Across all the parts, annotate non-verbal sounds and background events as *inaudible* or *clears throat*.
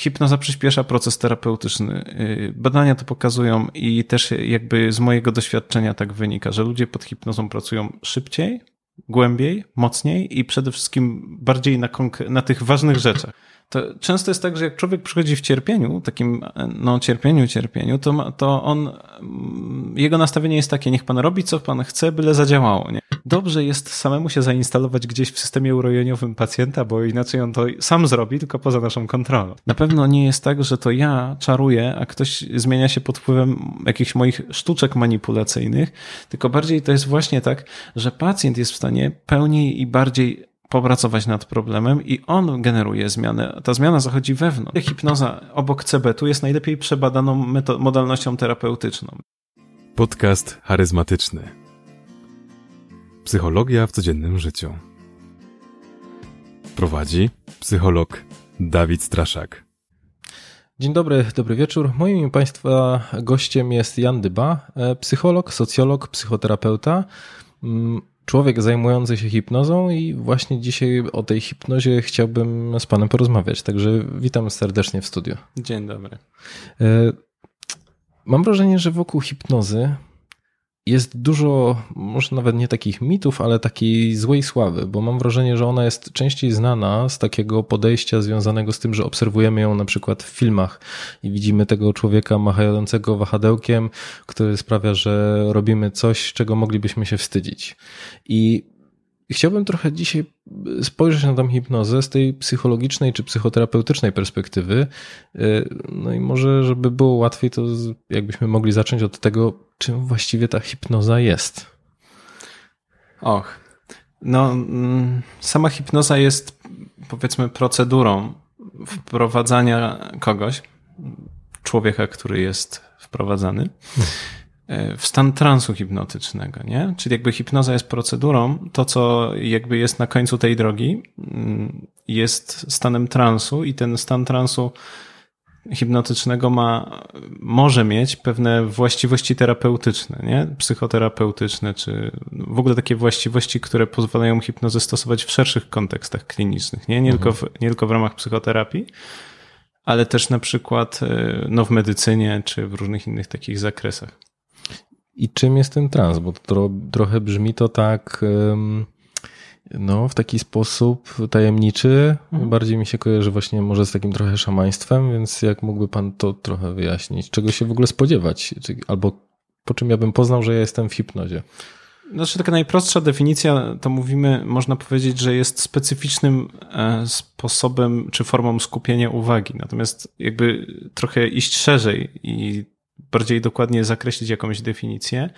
Hipnoza przyspiesza proces terapeutyczny. Y, badania to pokazują i też jakby z mojego doświadczenia tak wynika, że ludzie pod hipnozą pracują szybciej, głębiej, mocniej i przede wszystkim bardziej na, na tych ważnych rzeczach. To często jest tak, że jak człowiek przychodzi w cierpieniu, takim no cierpieniu, cierpieniu, to, ma, to on, mm, jego nastawienie jest takie, niech pan robi co pan chce, byle zadziałało. Nie? Dobrze jest samemu się zainstalować gdzieś w systemie urojeniowym pacjenta, bo inaczej on to sam zrobi, tylko poza naszą kontrolą. Na pewno nie jest tak, że to ja czaruję, a ktoś zmienia się pod wpływem jakichś moich sztuczek manipulacyjnych, tylko bardziej to jest właśnie tak, że pacjent jest w stanie pełniej i bardziej popracować nad problemem i on generuje zmianę. Ta zmiana zachodzi wewnątrz. Hipnoza obok CBT jest najlepiej przebadaną modalnością terapeutyczną. Podcast charyzmatyczny. Psychologia w codziennym życiu. Prowadzi psycholog Dawid Straszak. Dzień dobry, dobry wieczór. Moim Państwa gościem jest Jan Dyba, e, psycholog, socjolog, psychoterapeuta mm, człowiek zajmujący się hipnozą i właśnie dzisiaj o tej hipnozie chciałbym z panem porozmawiać. Także witam serdecznie w studiu. Dzień dobry. E, mam wrażenie, że wokół hipnozy jest dużo, może nawet nie takich mitów, ale takiej złej sławy, bo mam wrażenie, że ona jest częściej znana z takiego podejścia związanego z tym, że obserwujemy ją na przykład w filmach i widzimy tego człowieka machającego wahadełkiem, który sprawia, że robimy coś, czego moglibyśmy się wstydzić. I Chciałbym trochę dzisiaj spojrzeć na tą hipnozę z tej psychologicznej czy psychoterapeutycznej perspektywy. No i może, żeby było łatwiej, to jakbyśmy mogli zacząć od tego, czym właściwie ta hipnoza jest. Och, no, mm, sama hipnoza jest powiedzmy procedurą wprowadzania kogoś, człowieka, który jest wprowadzany, E, w stan transu hipnotycznego, nie? Czyli jakby hipnoza jest procedurą, to co jakby jest na końcu tej drogi mm, jest stanem transu i ten stan transu hipnotycznego ma, może mieć pewne właściwości terapeutyczne, nie? Psychoterapeutyczne, czy w ogóle takie właściwości, które pozwalają hipnozę stosować w szerszych kontekstach klinicznych, nie? Nie, mhm. tylko, w, nie tylko w ramach psychoterapii, ale też na przykład e, no, w medycynie, czy w różnych innych takich zakresach. I czym jest ten trans? Bo to trochę brzmi to tak no, w taki sposób tajemniczy. Mhm. Bardziej mi się kojarzy właśnie może z takim trochę szamaństwem, więc jak mógłby pan to trochę wyjaśnić? Czego się w ogóle spodziewać? Albo po czym ja bym poznał, że ja jestem w hipnozie? Znaczy taka najprostsza definicja, to mówimy, można powiedzieć, że jest specyficznym e, sposobem czy formą skupienia uwagi. Natomiast jakby trochę iść szerzej i bardziej dokładnie zakreślić jakąś definicję,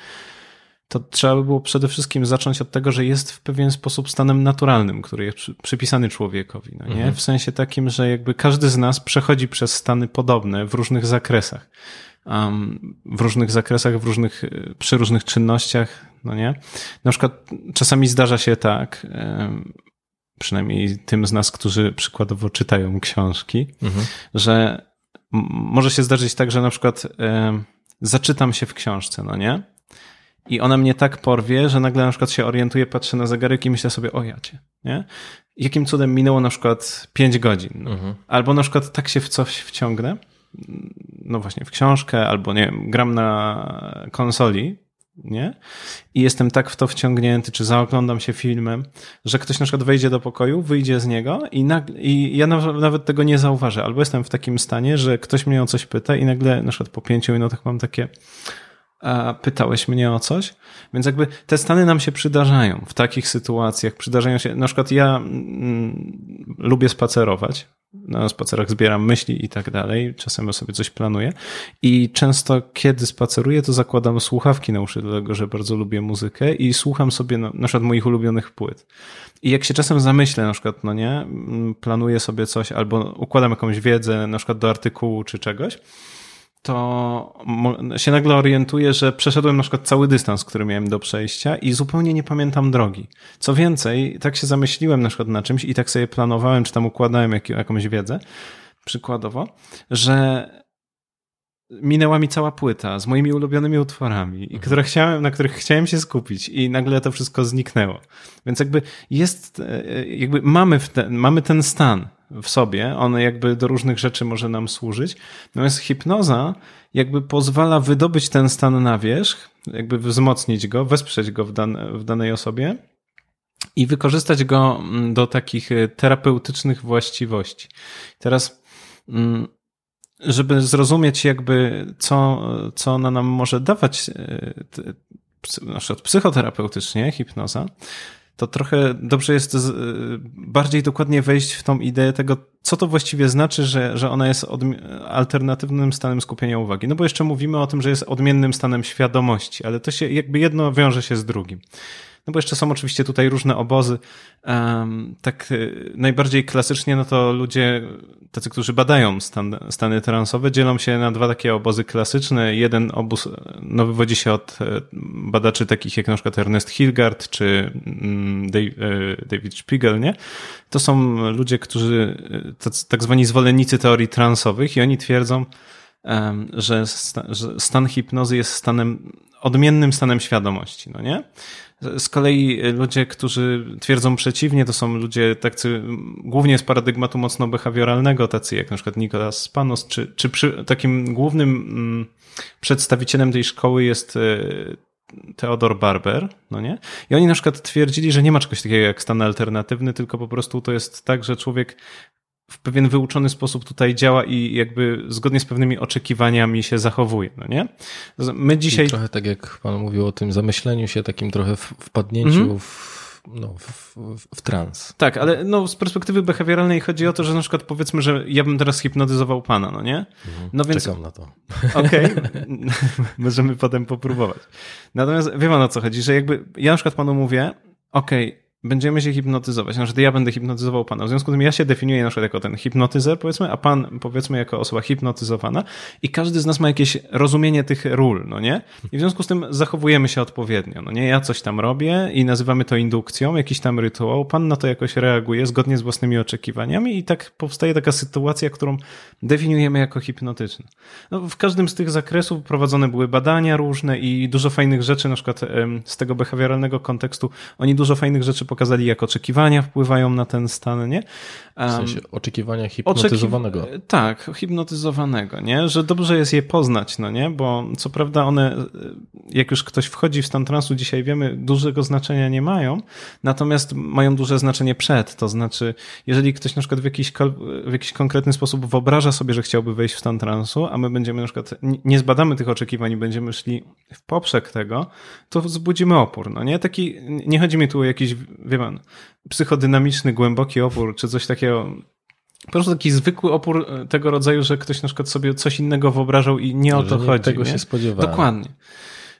to trzeba by było przede wszystkim zacząć od tego, że jest w pewien sposób stanem naturalnym, który jest przypisany człowiekowi. No nie? Mhm. W sensie takim, że jakby każdy z nas przechodzi przez stany podobne w różnych zakresach. Um, w różnych zakresach, w różnych, przy różnych czynnościach, no nie? Na przykład czasami zdarza się tak, um, przynajmniej tym z nas, którzy przykładowo czytają książki, mhm. że może się zdarzyć tak, że na przykład e, zaczytam się w książce, no nie? I ona mnie tak porwie, że nagle na przykład się orientuję, patrzę na zegarek i myślę sobie, o jacie, nie? Jakim cudem minęło na przykład 5 godzin? No. Mhm. Albo na przykład tak się w coś wciągnę, no właśnie w książkę, albo nie wiem, gram na konsoli, nie? I jestem tak w to wciągnięty, czy zaoglądam się filmem, że ktoś na przykład wejdzie do pokoju, wyjdzie z niego i, nagle, i ja nawet tego nie zauważę. Albo jestem w takim stanie, że ktoś mnie o coś pyta i nagle na przykład po pięciu minutach mam takie a pytałeś mnie o coś? Więc jakby te stany nam się przydarzają w takich sytuacjach. Przydarzają się, na przykład ja mm, lubię spacerować, na spacerach zbieram myśli i tak dalej. Czasem sobie coś planuję. I często, kiedy spaceruję, to zakładam słuchawki na uszy, dlatego że bardzo lubię muzykę i słucham sobie na, na przykład moich ulubionych płyt. I jak się czasem zamyślę, na przykład, no nie, planuję sobie coś albo układam jakąś wiedzę, na przykład do artykułu czy czegoś, to się nagle orientuję, że przeszedłem na przykład cały dystans, który miałem do przejścia i zupełnie nie pamiętam drogi. Co więcej, tak się zamyśliłem na przykład na czymś i tak sobie planowałem, czy tam układałem jak, jakąś wiedzę, przykładowo, że minęła mi cała płyta z moimi ulubionymi utworami, mhm. które chciałem, na których chciałem się skupić i nagle to wszystko zniknęło. Więc jakby jest, e, jakby mamy, ten, mamy ten stan w sobie, on jakby do różnych rzeczy może nam służyć, natomiast hipnoza jakby pozwala wydobyć ten stan na wierzch, jakby wzmocnić go, wesprzeć go w, dan w danej osobie i wykorzystać go mm, do takich e, terapeutycznych właściwości. Teraz mm, żeby zrozumieć jakby co, co ona nam może dawać e, na przykład psychoterapeutycznie, hipnoza, to trochę dobrze jest e, bardziej dokładnie wejść w tą ideę tego, co to właściwie znaczy, że, że ona jest alternatywnym stanem skupienia uwagi. No bo jeszcze mówimy o tym, że jest odmiennym stanem świadomości, ale to się jakby jedno wiąże się z drugim. No bo jeszcze są oczywiście tutaj różne obozy. Tak y, najbardziej klasycznie, no to ludzie, tacy, którzy badają stan, stany transowe, dzielą się na dwa takie obozy klasyczne. Jeden obóz no, wywodzi się od e, badaczy takich jak na przykład Ernest Hilgard czy mm, e, David Spiegel, nie? To są ludzie, którzy, e, tak zwani zwolennicy teorii transowych i oni twierdzą, że stan hipnozy jest stanem, odmiennym stanem świadomości, no nie? Z kolei ludzie, którzy twierdzą przeciwnie, to są ludzie tacy głównie z paradygmatu mocno behawioralnego, tacy jak na przykład Nicolas Panos, czy, czy przy, takim głównym mm, przedstawicielem tej szkoły jest e, Theodor Barber, no nie? I oni na przykład twierdzili, że nie ma czegoś takiego jak stan alternatywny, tylko po prostu to jest tak, że człowiek w pewien wyuczony sposób tutaj działa i jakby zgodnie z pewnymi oczekiwaniami się zachowuje, no nie? My dzisiaj... I trochę tak jak pan mówił o tym zamyśleniu się, takim trochę wpadnięciu mm -hmm. w no, w, w, w trans. Tak, ale no, z perspektywy behawioralnej chodzi o to, że na przykład powiedzmy, że ja bym teraz hipnotyzował pana, no nie? Mhm. No więc... Czekam na to. *laughs* Okej, okay. *laughs* możemy potem popróbować. Natomiast wie pan o co chodzi, że jakby ja na przykład panu mówię, okej, okay, będziemy się hipnotyzować. Na przykład ja będę hipnotyzował pana. W związku z tym ja się definiuję na przykład jako ten hipnotyzer, powiedzmy, a pan powiedzmy jako osoba hipnotyzowana i każdy z nas ma jakieś rozumienie tych ról, no nie? I w związku z tym zachowujemy się odpowiednio, no nie? Ja coś tam robię i nazywamy to indukcją, jakiś tam rytuał, pan na to jakoś reaguje zgodnie z własnymi oczekiwaniami i tak powstaje taka sytuacja, którą definiujemy jako hipnotyczną. No, w każdym z tych zakresów prowadzone były badania różne i dużo fajnych rzeczy, na przykład z tego behawioralnego kontekstu, oni dużo fajnych rzeczy pokazali, jak oczekiwania wpływają na ten stan, nie? W sensie oczekiwania hipnotyzowanego. Oczekiw tak, hipnotyzowanego, nie? Że dobrze jest je poznać, no nie? Bo co prawda one, jak już ktoś wchodzi w stan transu, dzisiaj wiemy, dużego znaczenia nie mają, natomiast mają duże znaczenie przed. To znaczy, jeżeli ktoś na przykład w jakiś, w jakiś konkretny sposób wyobraża sobie, że chciałby wejść w stan transu, a my będziemy na przykład, nie zbadamy tych oczekiwań i będziemy szli w poprzek tego, to wzbudzimy opór, no nie? Taki, nie chodzi mi tu o jakiś wie pan, psychodynamiczny, głęboki opór, czy coś takiego. Po prostu taki zwykły opór e, tego rodzaju, że ktoś na przykład sobie coś innego wyobrażał i nie o to nie chodzi. tego nie? się spodziewałem. Dokładnie.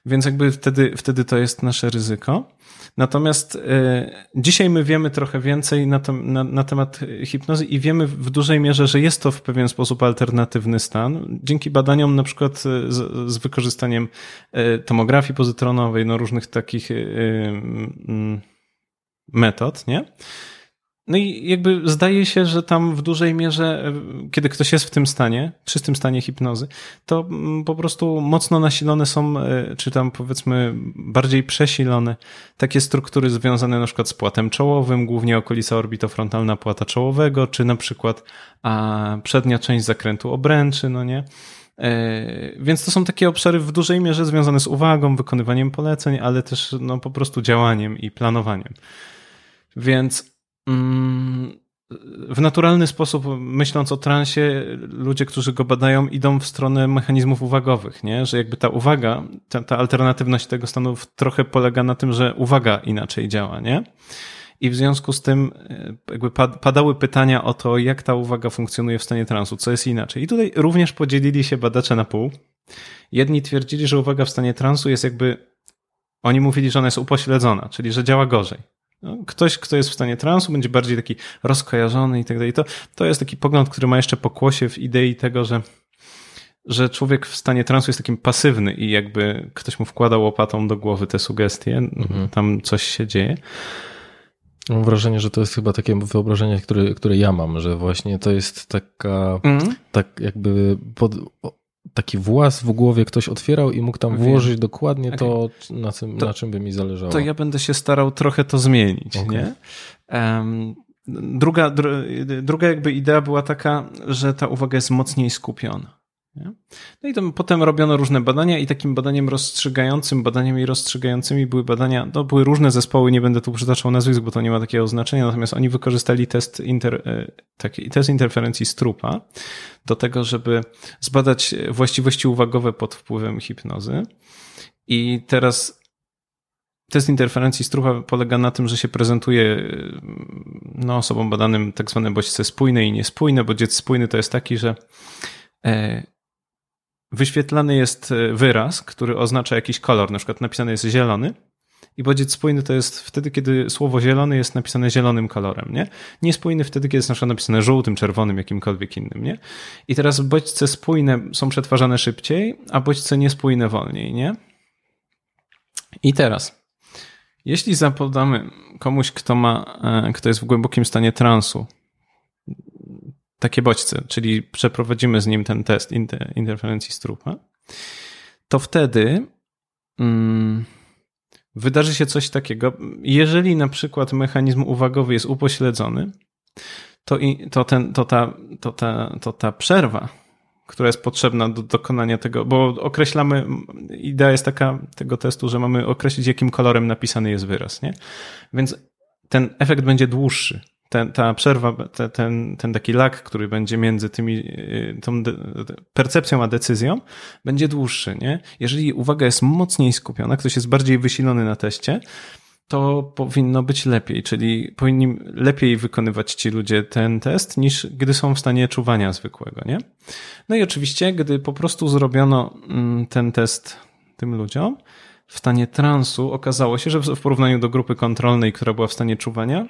Więc jakby wtedy, wtedy to jest nasze ryzyko. Natomiast y, dzisiaj my wiemy trochę więcej na, na, na, temat hipnozy i wiemy w dużej mierze, że jest to w pewien sposób alternatywny stan. Dzięki badaniom na przykład e, z, z wykorzystaniem y, tomografii pozytronowej, no różnych takich y, metod, nie? No i jakby zdaje się, że tam w dużej mierze, e, kiedy ktoś jest w tym stanie, czystym stanie hipnozy, to mm, po prostu mocno nasilone są, e, czy tam powiedzmy bardziej przesilone takie struktury związane na przykład z płatem czołowym, głównie okolica orbitofrontalna płata czołowego, czy na przykład a, przednia część zakrętu obręczy, no nie? E, więc to są takie obszary w dużej mierze związane z uwagą, wykonywaniem poleceń, ale też no, po prostu działaniem i planowaniem. Więc mm, w naturalny sposób, myśląc o transie, ludzie, którzy go badają, idą w stronę mechanizmów uwagowych, nie? że jakby ta uwaga, ta, ta alternatywność tego stanu trochę polega na tym, że uwaga inaczej działa, nie? I w związku z tym e, jakby padały pytania o to, jak ta uwaga funkcjonuje w stanie transu, co jest inaczej. I tutaj również podzielili się badacze na pół. Jedni twierdzili, że uwaga w stanie transu jest jakby, oni mówili, że ona jest upośledzona, czyli że działa gorzej. No, ktoś, kto jest w stanie transu, będzie bardziej taki rozkojarzony i tak dalej. To, to jest taki pogląd, który ma jeszcze pokłosie w idei tego, że, że człowiek w stanie transu jest takim pasywny i jakby ktoś mu wkładał łopatą do głowy te sugestie, mhm. tam coś się dzieje. Mam wrażenie, że to jest chyba takie wyobrażenie, które, które ja mam, że właśnie to jest taka, mhm. tak jakby pod, taki włas w głowie ktoś otwierał i mógł tam włożyć dokładnie Okej. to, na czym, To- na czym by mi zależało. To ja będę się starał trochę to zmienić, Okej. nie? Em, druga, dr, druga jakby idea była taka, że ta uwaga jest mocniej skupiona. No i tam potem robiono różne badania i takim badaniem rozstrzygającym, badaniami rozstrzygającymi były badania, no były różne zespoły, nie będę tu przytaczał nazwisk, bo to nie ma takiego znaczenia, natomiast oni wykorzystali test, inter, e, taki, test interferencji strupa do tego, żeby zbadać właściwości uwagowe pod wpływem hipnozy. I teraz test interferencji strupa polega na tym, że się prezentuje y, no, osobom badanym tak zwane bodźce spójne i niespójne. Bodziec spójny to jest taki, że e, wyświetlany jest e, wyraz, który oznacza jakiś kolor, na przykład napisany jest zielony. I bodziec spójny to jest wtedy, kiedy słowo zielony jest napisane zielonym kolorem, nie? Niespójny wtedy, kiedy jest na przykład napisane żółtym, czerwonym, jakimkolwiek innym, nie? I teraz bodźce spójne są przetwarzane szybciej, a bodźce niespójne wolniej, nie? I teraz, jeśli zapodamy komuś, kto ma, e, kto jest w głębokim stanie transu, takie bodźce, czyli przeprowadzimy z nim ten test inter, interferencji strupa, to wtedy mm, wydarzy się coś takiego. Jeżeli na przykład mechanizm uwagowy jest upośledzony, to, i, to, ten, to, ta, to, ta, to ta przerwa, która jest potrzebna do dokonania tego, bo określamy, idea jest taka tego testu, że mamy określić, jakim kolorem napisany jest wyraz, nie? Więc ten efekt będzie dłuższy. Ten, ta przerwa, te, ten, ten taki lag, który będzie między tymi, y, tą de, percepcją a decyzją, będzie dłuższy, nie? Jeżeli uwaga jest mocniej skupiona, ktoś jest bardziej wysilony na teście, to powinno być lepiej, czyli powinni lepiej wykonywać ci ludzie ten test, niż gdy są w stanie czuwania zwykłego, nie? No i oczywiście, gdy po prostu zrobiono mm, ten test tym ludziom, w stanie transu okazało się, że w porównaniu do grupy kontrolnej, która była w stanie czuwania,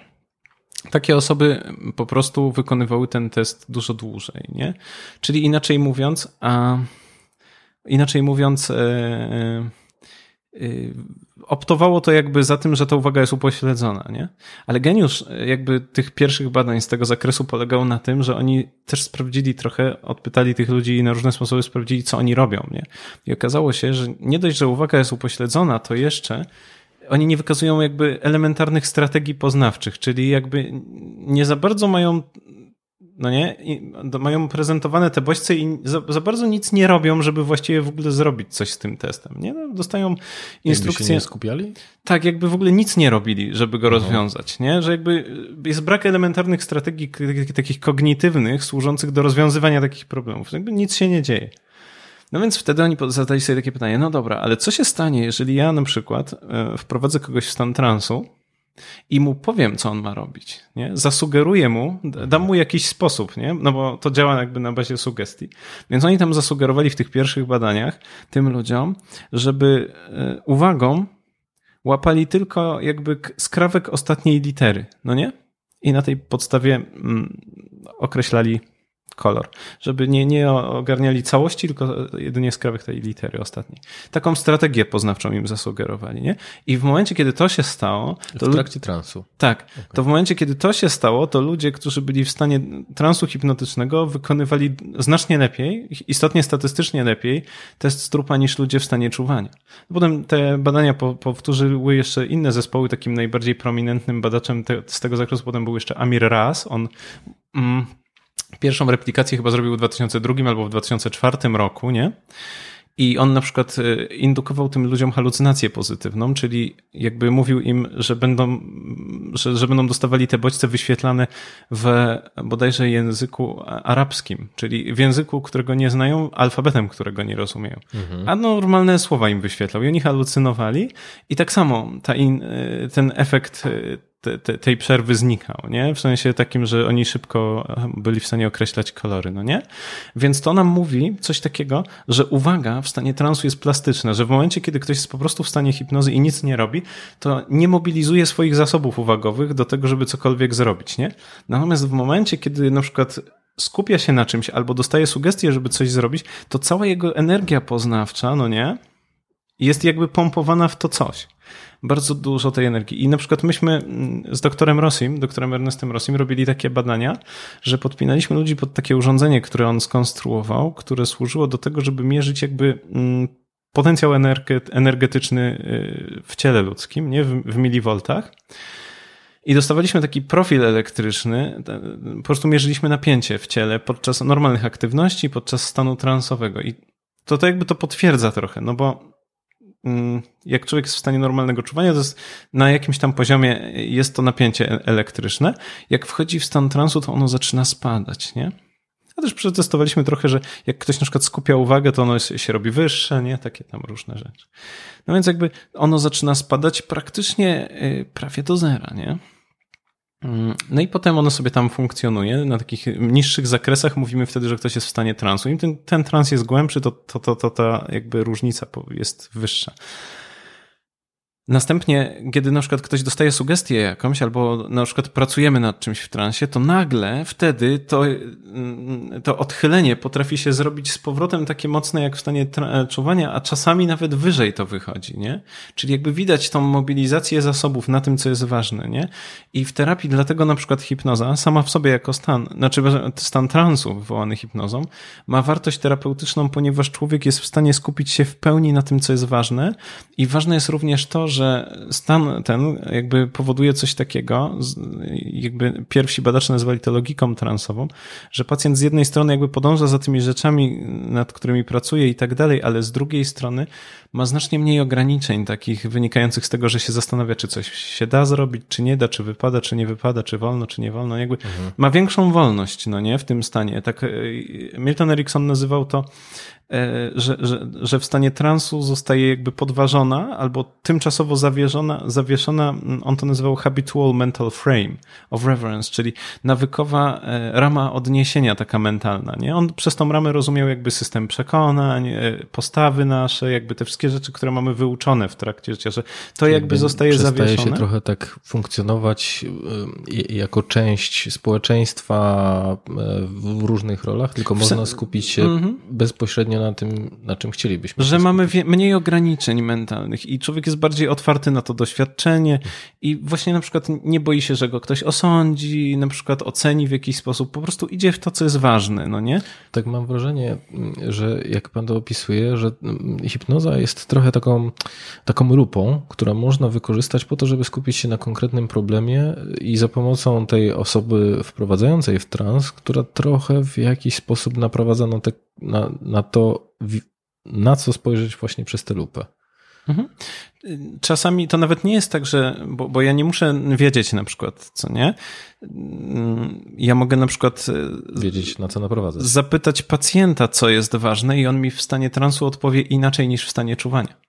takie osoby po prostu wykonywały ten test dużo dłużej, nie? Czyli inaczej mówiąc, a inaczej mówiąc, e, e, optowało to jakby za tym, że ta uwaga jest upośledzona, nie? Ale geniusz jakby tych pierwszych badań z tego zakresu polegał na tym, że oni też sprawdzili trochę, odpytali tych ludzi i na różne sposoby sprawdzili, co oni robią, nie? I okazało się, że nie dość, że uwaga jest upośledzona, to jeszcze oni nie wykazują jakby elementarnych strategii poznawczych, czyli jakby nie za bardzo mają no nie, I mają prezentowane te bodźce i za, za, bardzo nic nie robią, żeby właściwie w ogóle zrobić coś z tym testem. Nie? No, dostają instrukcje. Jakby się nie skupiali? Tak, jakby w ogóle nic nie robili, żeby go rozwiązać, nie? Że jakby jest brak elementarnych strategii takich kognitywnych służących do rozwiązywania takich problemów. Jakby nic się nie dzieje. No więc wtedy oni zadali sobie takie pytanie, no dobra, ale co się stanie, jeżeli ja na przykład wprowadzę kogoś w stan transu i mu powiem, co on ma robić, nie? Zasugeruję mu, dam mu jakiś sposób, nie? No bo to działa jakby na bazie sugestii. Więc oni tam zasugerowali w tych pierwszych badaniach tym ludziom, żeby uwagą łapali tylko jakby skrawek ostatniej litery, no nie? I na tej podstawie mm, określali kolor, żeby nie, nie ogarniali całości, tylko jedynie skrawek tej litery ostatniej. Taką strategię poznawczą im zasugerowali, nie? I w momencie, kiedy to się stało... To w trakcie transu. Tak. Okay. To w momencie, kiedy to się stało, to ludzie, którzy byli w stanie transu hipnotycznego, wykonywali znacznie lepiej, istotnie statystycznie lepiej test strupa niż ludzie w stanie czuwania. Potem te badania po, powtórzyły jeszcze inne zespoły. Takim najbardziej prominentnym badaczem te, z tego zakresu potem był jeszcze Amir Raz. On... Mm, Pierwszą replikację chyba zrobił w 2002 albo w 2004 roku, nie? I on na przykład indukował tym ludziom halucynację pozytywną, czyli jakby mówił im, że będą, że, że będą dostawali te bodźce wyświetlane w bodajże języku arabskim, czyli w języku, którego nie znają, alfabetem, którego nie rozumieją. Mhm. A normalne słowa im wyświetlał i oni halucynowali i tak samo in, ten efekt te, te, tej przerwy znikał, nie? W sensie takim, że oni szybko byli w stanie określać kolory, no nie? Więc to nam mówi coś takiego, że uwaga w stanie transu jest plastyczna, że w momencie, kiedy ktoś jest po prostu w stanie hipnozy i nic nie robi, to nie mobilizuje swoich zasobów uwagowych do tego, żeby cokolwiek zrobić, nie? Natomiast w momencie, kiedy na przykład skupia się na czymś albo dostaje sugestię, żeby coś zrobić, to cała jego energia poznawcza, no nie? Jest jakby pompowana w to coś. Bardzo dużo tej energii. I na przykład myśmy mm, z doktorem Rossim, doktorem Ernestem Rossim, robili takie badania, że podpinaliśmy ludzi pod takie urządzenie, które on skonstruował, które służyło do tego, żeby mierzyć jakby mm, potencjał energetyczny y, w ciele ludzkim, nie w, w milivoltach. I dostawaliśmy taki profil elektryczny, po prostu mierzyliśmy napięcie w ciele podczas normalnych aktywności, podczas stanu transowego. I to, to jakby to potwierdza trochę, no bo jak człowiek jest w stanie normalnego czuwania, to jest na jakimś tam poziomie jest to napięcie e, elektryczne. Jak wchodzi w stan transu, to ono zaczyna spadać, nie? A też przetestowaliśmy trochę, że jak ktoś na przykład skupia uwagę, to ono się robi wyższe, nie? Takie tam różne rzeczy. No więc jakby ono zaczyna spadać praktycznie y, prawie do zera, nie? Mm, no i potem ono sobie tam funkcjonuje. Na takich niższych zakresach mówimy wtedy, że ktoś jest w stanie transu. Im ten, ten trans jest głębszy, to, to, to, to ta jakby różnica jest wyższa. Następnie, kiedy na przykład ktoś dostaje sugestię jakąś, albo na przykład pracujemy nad czymś w transie, to nagle wtedy to, mm, to odchylenie potrafi się zrobić z powrotem takie mocne jak w stanie czuwania, a czasami nawet wyżej to wychodzi, nie? Czyli jakby widać tą mobilizację zasobów na tym, co jest ważne, nie? I w terapii dlatego na przykład hipnoza sama w sobie jako stan, znaczy stan transu wywołany hipnozą, ma wartość terapeutyczną, ponieważ człowiek jest w stanie skupić się w pełni na tym, co jest ważne i ważne jest również to, że że stan ten jakby powoduje coś takiego, jakby pierwsi badacze nazwali to logiką transową, że pacjent z jednej strony jakby podąża za tymi rzeczami, nad którymi pracuje i tak dalej, ale z drugiej strony ma znacznie mniej ograniczeń takich wynikających z tego, że się zastanawia, czy coś się da zrobić, czy nie da, czy wypada, czy nie wypada, czy wolno, czy nie wolno. Jakby mhm. ma większą wolność, no nie, w tym stanie. Tak e, Milton Erickson nazywał to E, że, że, że w stanie transu zostaje jakby podważona albo tymczasowo zawieszona, zawieszona, mm, on to nazywał habitual mental frame of reverence, czyli nawykowa e, rama odniesienia taka mentalna. Nie? On przez tą ramę rozumiał jakby system przekonań, postawy nasze, jakby te wszystkie rzeczy, które mamy wyuczone w trakcie życia, że to jakby zostaje przestaje zawieszone. Przestaje się trochę tak funkcjonować jako część społeczeństwa w różnych rolach, tylko można skupić się mm -hmm. bezpośrednio na tym, na czym chcielibyśmy. Że mamy mniej ograniczeń mentalnych i człowiek jest bardziej otwarty na to doświadczenie i właśnie na przykład nie boi się, że go ktoś osądzi, na przykład oceni w jakiś sposób, po prostu idzie w to, co jest ważne, no nie? Tak mam wrażenie, że jak pan to opisuje, że hipnoza jest trochę taką, taką lupą, którą można wykorzystać po to, żeby skupić się na konkretnym problemie i za pomocą tej osoby wprowadzającej w trans, która trochę w jakiś sposób naprowadza na te na, na to, na co spojrzeć właśnie przez tę lupę. Mhm. Czasami to nawet nie jest tak, że, bo, bo ja nie muszę wiedzieć na przykład, co nie. Ja mogę na przykład e, wiedzieć, na co naprowadzać. Zapytać pacjenta, co jest ważne, i on mi w stanie transu odpowie inaczej niż w stanie czuwania.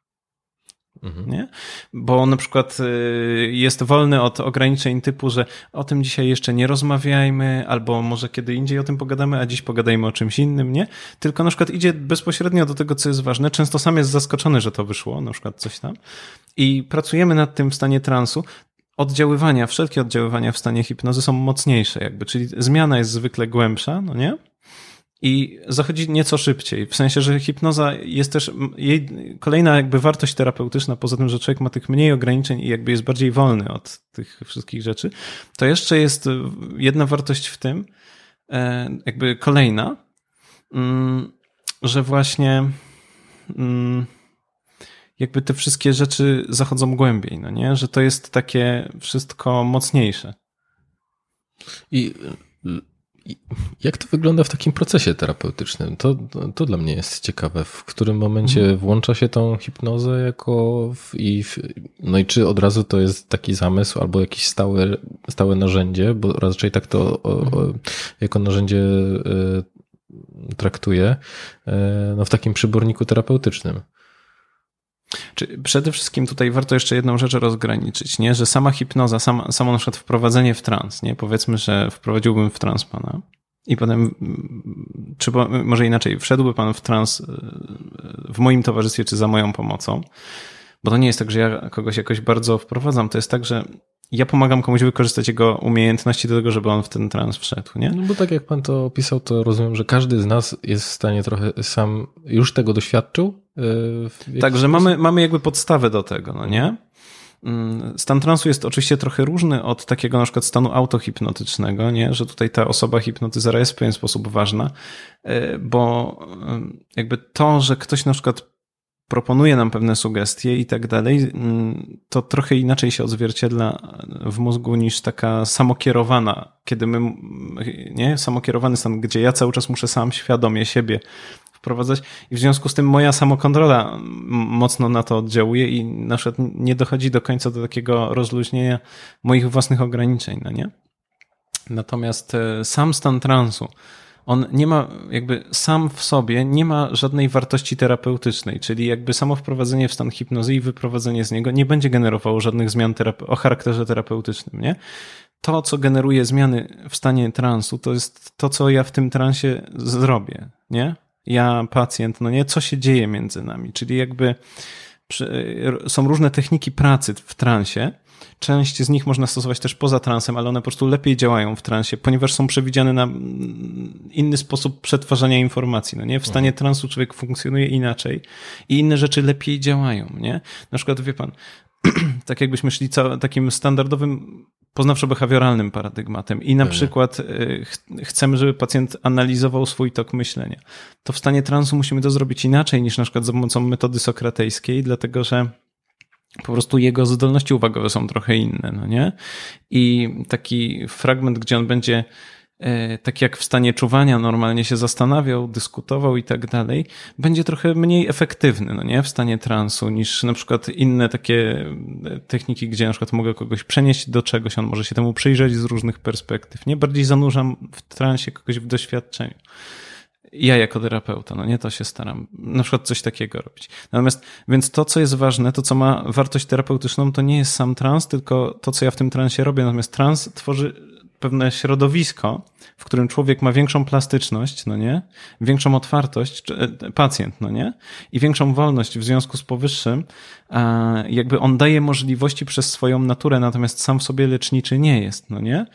Mhm. Nie? Bo na przykład y, jest wolny od ograniczeń typu, że o tym dzisiaj jeszcze nie rozmawiajmy, albo może kiedy indziej o tym pogadamy, a dziś pogadajmy o czymś innym, nie? Tylko na przykład idzie bezpośrednio do tego, co jest ważne. Często sam jest zaskoczony, że to wyszło, na przykład coś tam. I pracujemy nad tym w stanie transu. Oddziaływania, wszelkie oddziaływania w stanie hipnozy są mocniejsze, jakby, czyli zmiana jest zwykle głębsza, no nie? I zachodzi nieco szybciej. W sensie, że hipnoza jest też jej kolejna jakby wartość terapeutyczna, poza tym, że człowiek ma tych mniej ograniczeń i jakby jest bardziej wolny od tych wszystkich rzeczy, to jeszcze jest jedna wartość w tym, e, jakby kolejna, mm, że właśnie mm, jakby te wszystkie rzeczy zachodzą głębiej, no nie? Że to jest takie wszystko mocniejsze. I jak to wygląda w takim procesie terapeutycznym? To, to dla mnie jest ciekawe. W którym momencie mhm. włącza się tą hipnozę jako w, i w, no i czy od razu to jest taki zamysł albo jakieś stałe, stałe narzędzie, bo raczej tak to o, o, mhm. jako narzędzie y, traktuję y, no w takim przyborniku terapeutycznym. Czy przede wszystkim tutaj warto jeszcze jedną rzecz rozgraniczyć, nie? że sama hipnoza, sama, samo na przykład wprowadzenie w trans, nie? powiedzmy, że wprowadziłbym w trans pana i potem, czy może inaczej, wszedłby pan w trans e, w moim towarzystwie, czy za moją pomocą, bo to nie jest tak, że ja kogoś jakoś bardzo wprowadzam, to jest tak, że ja pomagam komuś wykorzystać jego umiejętności do tego, żeby on w ten trans wszedł, nie? No bo tak jak pan to opisał, to rozumiem, że każdy z nas jest w stanie trochę sam, już tego doświadczył Także mamy, mamy jakby podstawę do tego, no nie? Mm, stan transu jest oczywiście trochę różny od takiego na przykład stanu autohipnotycznego, nie? że tutaj ta osoba hipnotyzera jest w pewien sposób ważna, y, bo y, jakby to, że ktoś na przykład proponuje nam pewne sugestie i tak dalej, mm, to trochę inaczej się odzwierciedla w mózgu niż taka samokierowana, kiedy my, nie, samokierowany stan, gdzie ja cały czas muszę sam świadomie siebie wprowadzać i w związku z tym moja samokontrola mocno na to oddziałuje i na przykład nie dochodzi do końca do takiego rozluźnienia moich własnych ograniczeń, no nie? Natomiast e, sam stan transu, on nie ma, jakby sam w sobie nie ma żadnej wartości terapeutycznej, czyli jakby samo wprowadzenie w stan hipnozy i wyprowadzenie z niego nie będzie generowało żadnych zmian o charakterze terapeutycznym, nie? To, co generuje zmiany w stanie transu, to jest to, co ja w tym transie zrobię, nie? Ja, pacjent, no nie, co się dzieje między nami, czyli jakby są różne techniki pracy w transie. Część z nich można stosować też poza transem, ale one po prostu lepiej działają w transie, ponieważ są przewidziane na inny sposób przetwarzania informacji. No nie? W stanie transu człowiek funkcjonuje inaczej i inne rzeczy lepiej działają. Nie? Na przykład, wie pan, *clears throat* tak jakbyśmy szli takim standardowym poznawczo-behawioralnym paradygmatem i na Pewnie. przykład y, ch chcemy, żeby pacjent analizował swój tok myślenia, to w stanie transu musimy to zrobić inaczej niż na przykład za pomocą metody sokratejskiej, dlatego że po prostu jego zdolności uwagowe są trochę inne, no nie? I taki fragment, gdzie on będzie tak jak w stanie czuwania normalnie się zastanawiał, dyskutował i tak dalej, będzie trochę mniej efektywny, no nie, w stanie transu niż na przykład inne takie e, techniki, gdzie na przykład mogę kogoś przenieść do czegoś, on może się temu przyjrzeć z różnych perspektyw, nie? Bardziej zanurzam w transie kogoś w doświadczeniu. Ja jako terapeuta, no nie, to się staram na przykład coś takiego robić. Natomiast, więc to, co jest ważne, to, co ma wartość terapeutyczną, to nie jest sam trans, tylko to, co ja w tym transie robię. Natomiast trans tworzy pewne środowisko, w którym człowiek ma większą plastyczność, no nie? Większą otwartość, e, pacjent, no nie? I większą wolność w związku z powyższym, jakby on daje możliwości przez swoją naturę, natomiast sam w sobie leczniczy nie jest, no nie?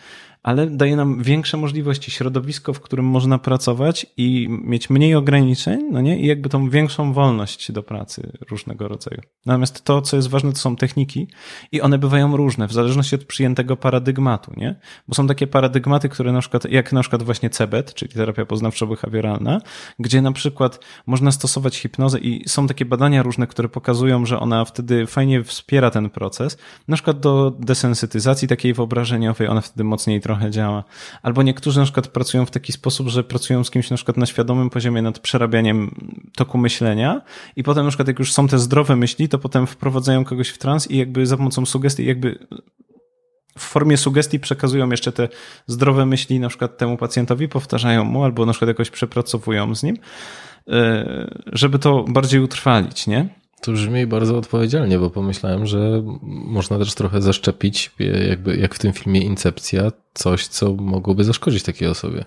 Ale daje nam większe możliwości, środowisko, w którym można pracować i mieć mniej ograniczeń, no nie? I jakby tą większą wolność do pracy różnego rodzaju. Natomiast to, co jest ważne, to są techniki i one bywają różne w zależności od przyjętego paradygmatu, nie? Bo są takie paradygmaty, które na przykład, jak na przykład właśnie CEBET, czyli terapia poznawczo-behawioralna, gdzie na przykład można stosować hipnozę i są takie badania różne, które pokazują, że ona wtedy fajnie wspiera ten proces, na przykład do desensytyzacji takiej wyobrażeniowej, ona wtedy mocniej trochę trochę działa. Albo niektórzy na przykład pracują w taki sposób, że pracują z kimś na przykład na świadomym poziomie nad przerabianiem toku myślenia i potem na przykład jak już są te zdrowe myśli, to potem wprowadzają kogoś w trans i jakby za pomocą sugestii jakby w formie sugestii przekazują jeszcze te zdrowe myśli na przykład temu pacjentowi, powtarzają mu albo na przykład jakoś przepracowują z nim, e, żeby to bardziej utrwalić, nie? To brzmi bardzo odpowiedzialnie, bo pomyślałem, że można też trochę zaszczepić, jakby jak w tym filmie Incepcja, coś, co mogłoby zaszkodzić takiej osobie.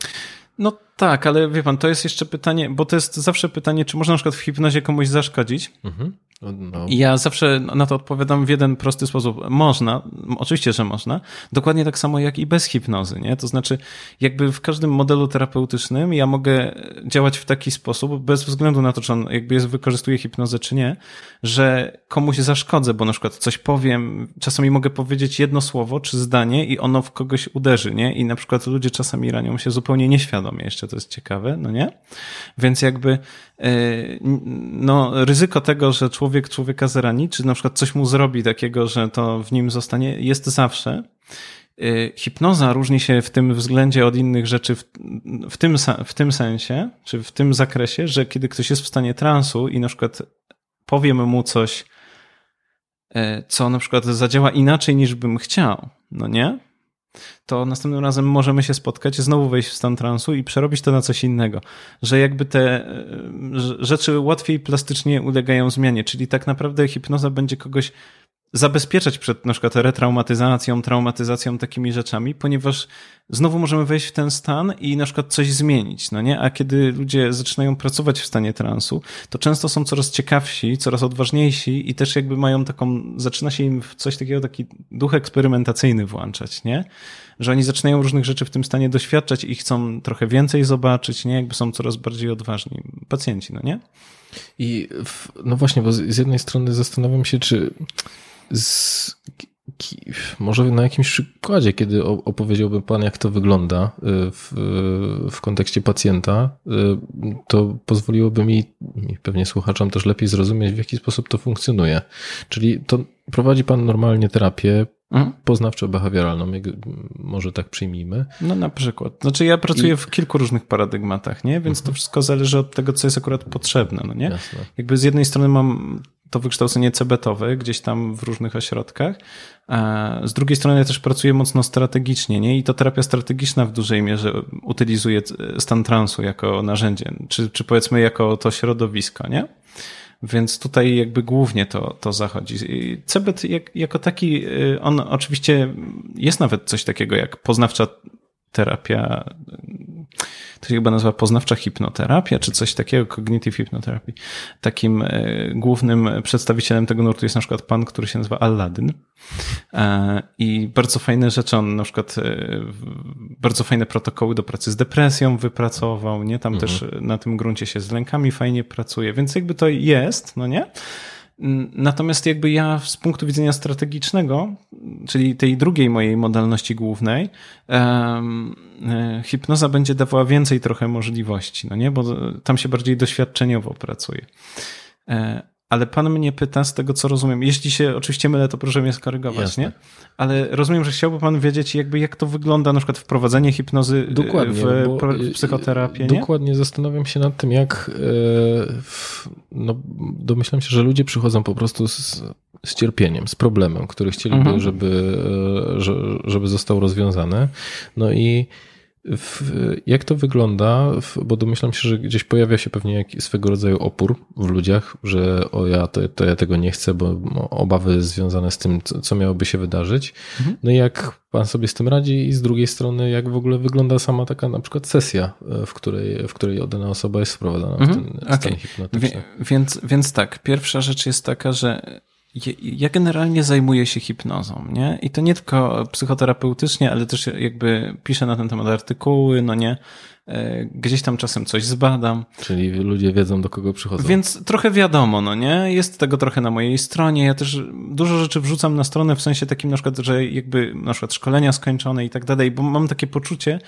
No tak, ale wie pan, to jest jeszcze pytanie, bo to jest zawsze pytanie, czy można na przykład w hipnozie komuś zaszkodzić. Mhm. No. I ja zawsze na to odpowiadam w jeden prosty sposób. Można, oczywiście, że można. Dokładnie tak samo jak i bez hipnozy, nie? To znaczy, jakby w każdym modelu terapeutycznym ja mogę działać w taki sposób, bez względu na to, czy on jakby jest, wykorzystuje hipnozę, czy nie, że komuś zaszkodzę, bo na przykład coś powiem, czasami mogę powiedzieć jedno słowo czy zdanie i ono w kogoś uderzy, nie? I na przykład ludzie czasami ranią się zupełnie nieświadomie, jeszcze to jest ciekawe, no nie? Więc jakby E, no, ryzyko tego, że człowiek człowieka zrani, czy na przykład coś mu zrobi takiego, że to w nim zostanie, jest zawsze. E, hipnoza różni się w tym względzie od innych rzeczy w, w, tym, w tym sensie, czy w tym zakresie, że kiedy ktoś jest w stanie transu i na przykład powiem mu coś, e, co na przykład zadziała inaczej niż bym chciał, no nie? To następnym razem możemy się spotkać, znowu wejść w stan transu i przerobić to na coś innego. Że jakby te e, rzeczy łatwiej plastycznie ulegają zmianie, czyli tak naprawdę hipnoza będzie kogoś zabezpieczać przed na przykład retraumatyzacją, traumatyzacją, takimi rzeczami, ponieważ znowu możemy wejść w ten stan i na przykład coś zmienić, no nie? A kiedy ludzie zaczynają pracować w stanie transu, to często są coraz ciekawsi, coraz odważniejsi i też jakby mają taką, zaczyna się im w coś takiego, taki duch eksperymentacyjny włączać, nie? Że oni zaczynają różnych rzeczy w tym stanie doświadczać i chcą trochę więcej zobaczyć, nie? Jakby są coraz bardziej odważni pacjenci, no nie? I w, no właśnie, bo z, z jednej strony zastanawiam się, czy z, może na jakimś przykładzie, kiedy opowiedziałby Pan, jak to wygląda y, w, w kontekście pacjenta, y, to pozwoliłoby mi, pewnie słuchaczom też lepiej zrozumieć, w jaki sposób to funkcjonuje. Czyli to prowadzi Pan normalnie terapię mhm. poznawczo-behawioralną, może tak przyjmijmy. No na przykład. Znaczy ja pracuję I... w kilku różnych paradygmatach, nie? Więc mhm. to wszystko zależy od tego, co jest akurat potrzebne, no nie? Jasne. Jakby z jednej strony mam to wykształcenie cebetowe gdzieś tam w różnych ośrodkach. Z drugiej strony ja też pracuję mocno strategicznie, nie? I to terapia strategiczna w dużej mierze utylizuje stan transu jako narzędzie, czy, czy powiedzmy jako to środowisko, nie? Więc tutaj jakby głównie to, to zachodzi. Cebet jak, jako taki, y, on oczywiście jest nawet coś takiego jak poznawcza terapia to się chyba nazywa poznawcza hipnoterapia, czy coś takiego, cognitive hypnotherapy. Takim e, głównym przedstawicielem tego nurtu jest na przykład pan, który się nazywa Aladdin. E, I bardzo fajne rzeczy, on na przykład e, bardzo fajne protokoły do pracy z depresją wypracował, nie? Tam mhm. też na tym gruncie się z lękami fajnie pracuje, więc jakby to jest, no nie? Natomiast jakby ja z punktu widzenia strategicznego, czyli tej drugiej mojej modalności głównej, e, hipnoza będzie dawała więcej trochę możliwości, no nie? Bo tam się bardziej doświadczeniowo pracuje. Ale pan mnie pyta, z tego co rozumiem, jeśli się oczywiście mylę, to proszę mnie skorygować, Jasne. nie? Ale rozumiem, że chciałby pan wiedzieć, jakby jak to wygląda, na przykład wprowadzenie hipnozy y, dokładnie, w, w psychoterapię, nie? Dokładnie, zastanawiam się nad tym, jak e, no, domyślam się, że ludzie przychodzą po prostu z, z cierpieniem, z problemem, który chcieliby, mhm. żeby, żeby został rozwiązany. No i w, jak to wygląda? Bo domyślam się, że gdzieś pojawia się pewnie jakiś swego rodzaju opór w ludziach, że o ja to, to ja tego nie chcę, bo obawy związane z tym, co miałoby się wydarzyć. Mhm. No i jak pan sobie z tym radzi i z drugiej strony, jak w ogóle wygląda sama taka na przykład sesja, w której, w której dana osoba jest wprowadzana mhm. w ten okay. stan hipnotyczny. Więc, więc tak, pierwsza rzecz jest taka, że ja generalnie zajmuję się hipnozą, nie? I to nie tylko psychoterapeutycznie, ale też jakby piszę na ten temat artykuły, no nie? E, gdzieś tam czasem coś zbadam. Czyli ludzie wiedzą, do kogo przychodzą. Więc trochę wiadomo, no nie? Jest tego trochę na mojej stronie. Ja też dużo rzeczy wrzucam na stronę w sensie takim na przykład, że jakby na przykład szkolenia skończone i tak dalej, bo mam takie poczucie,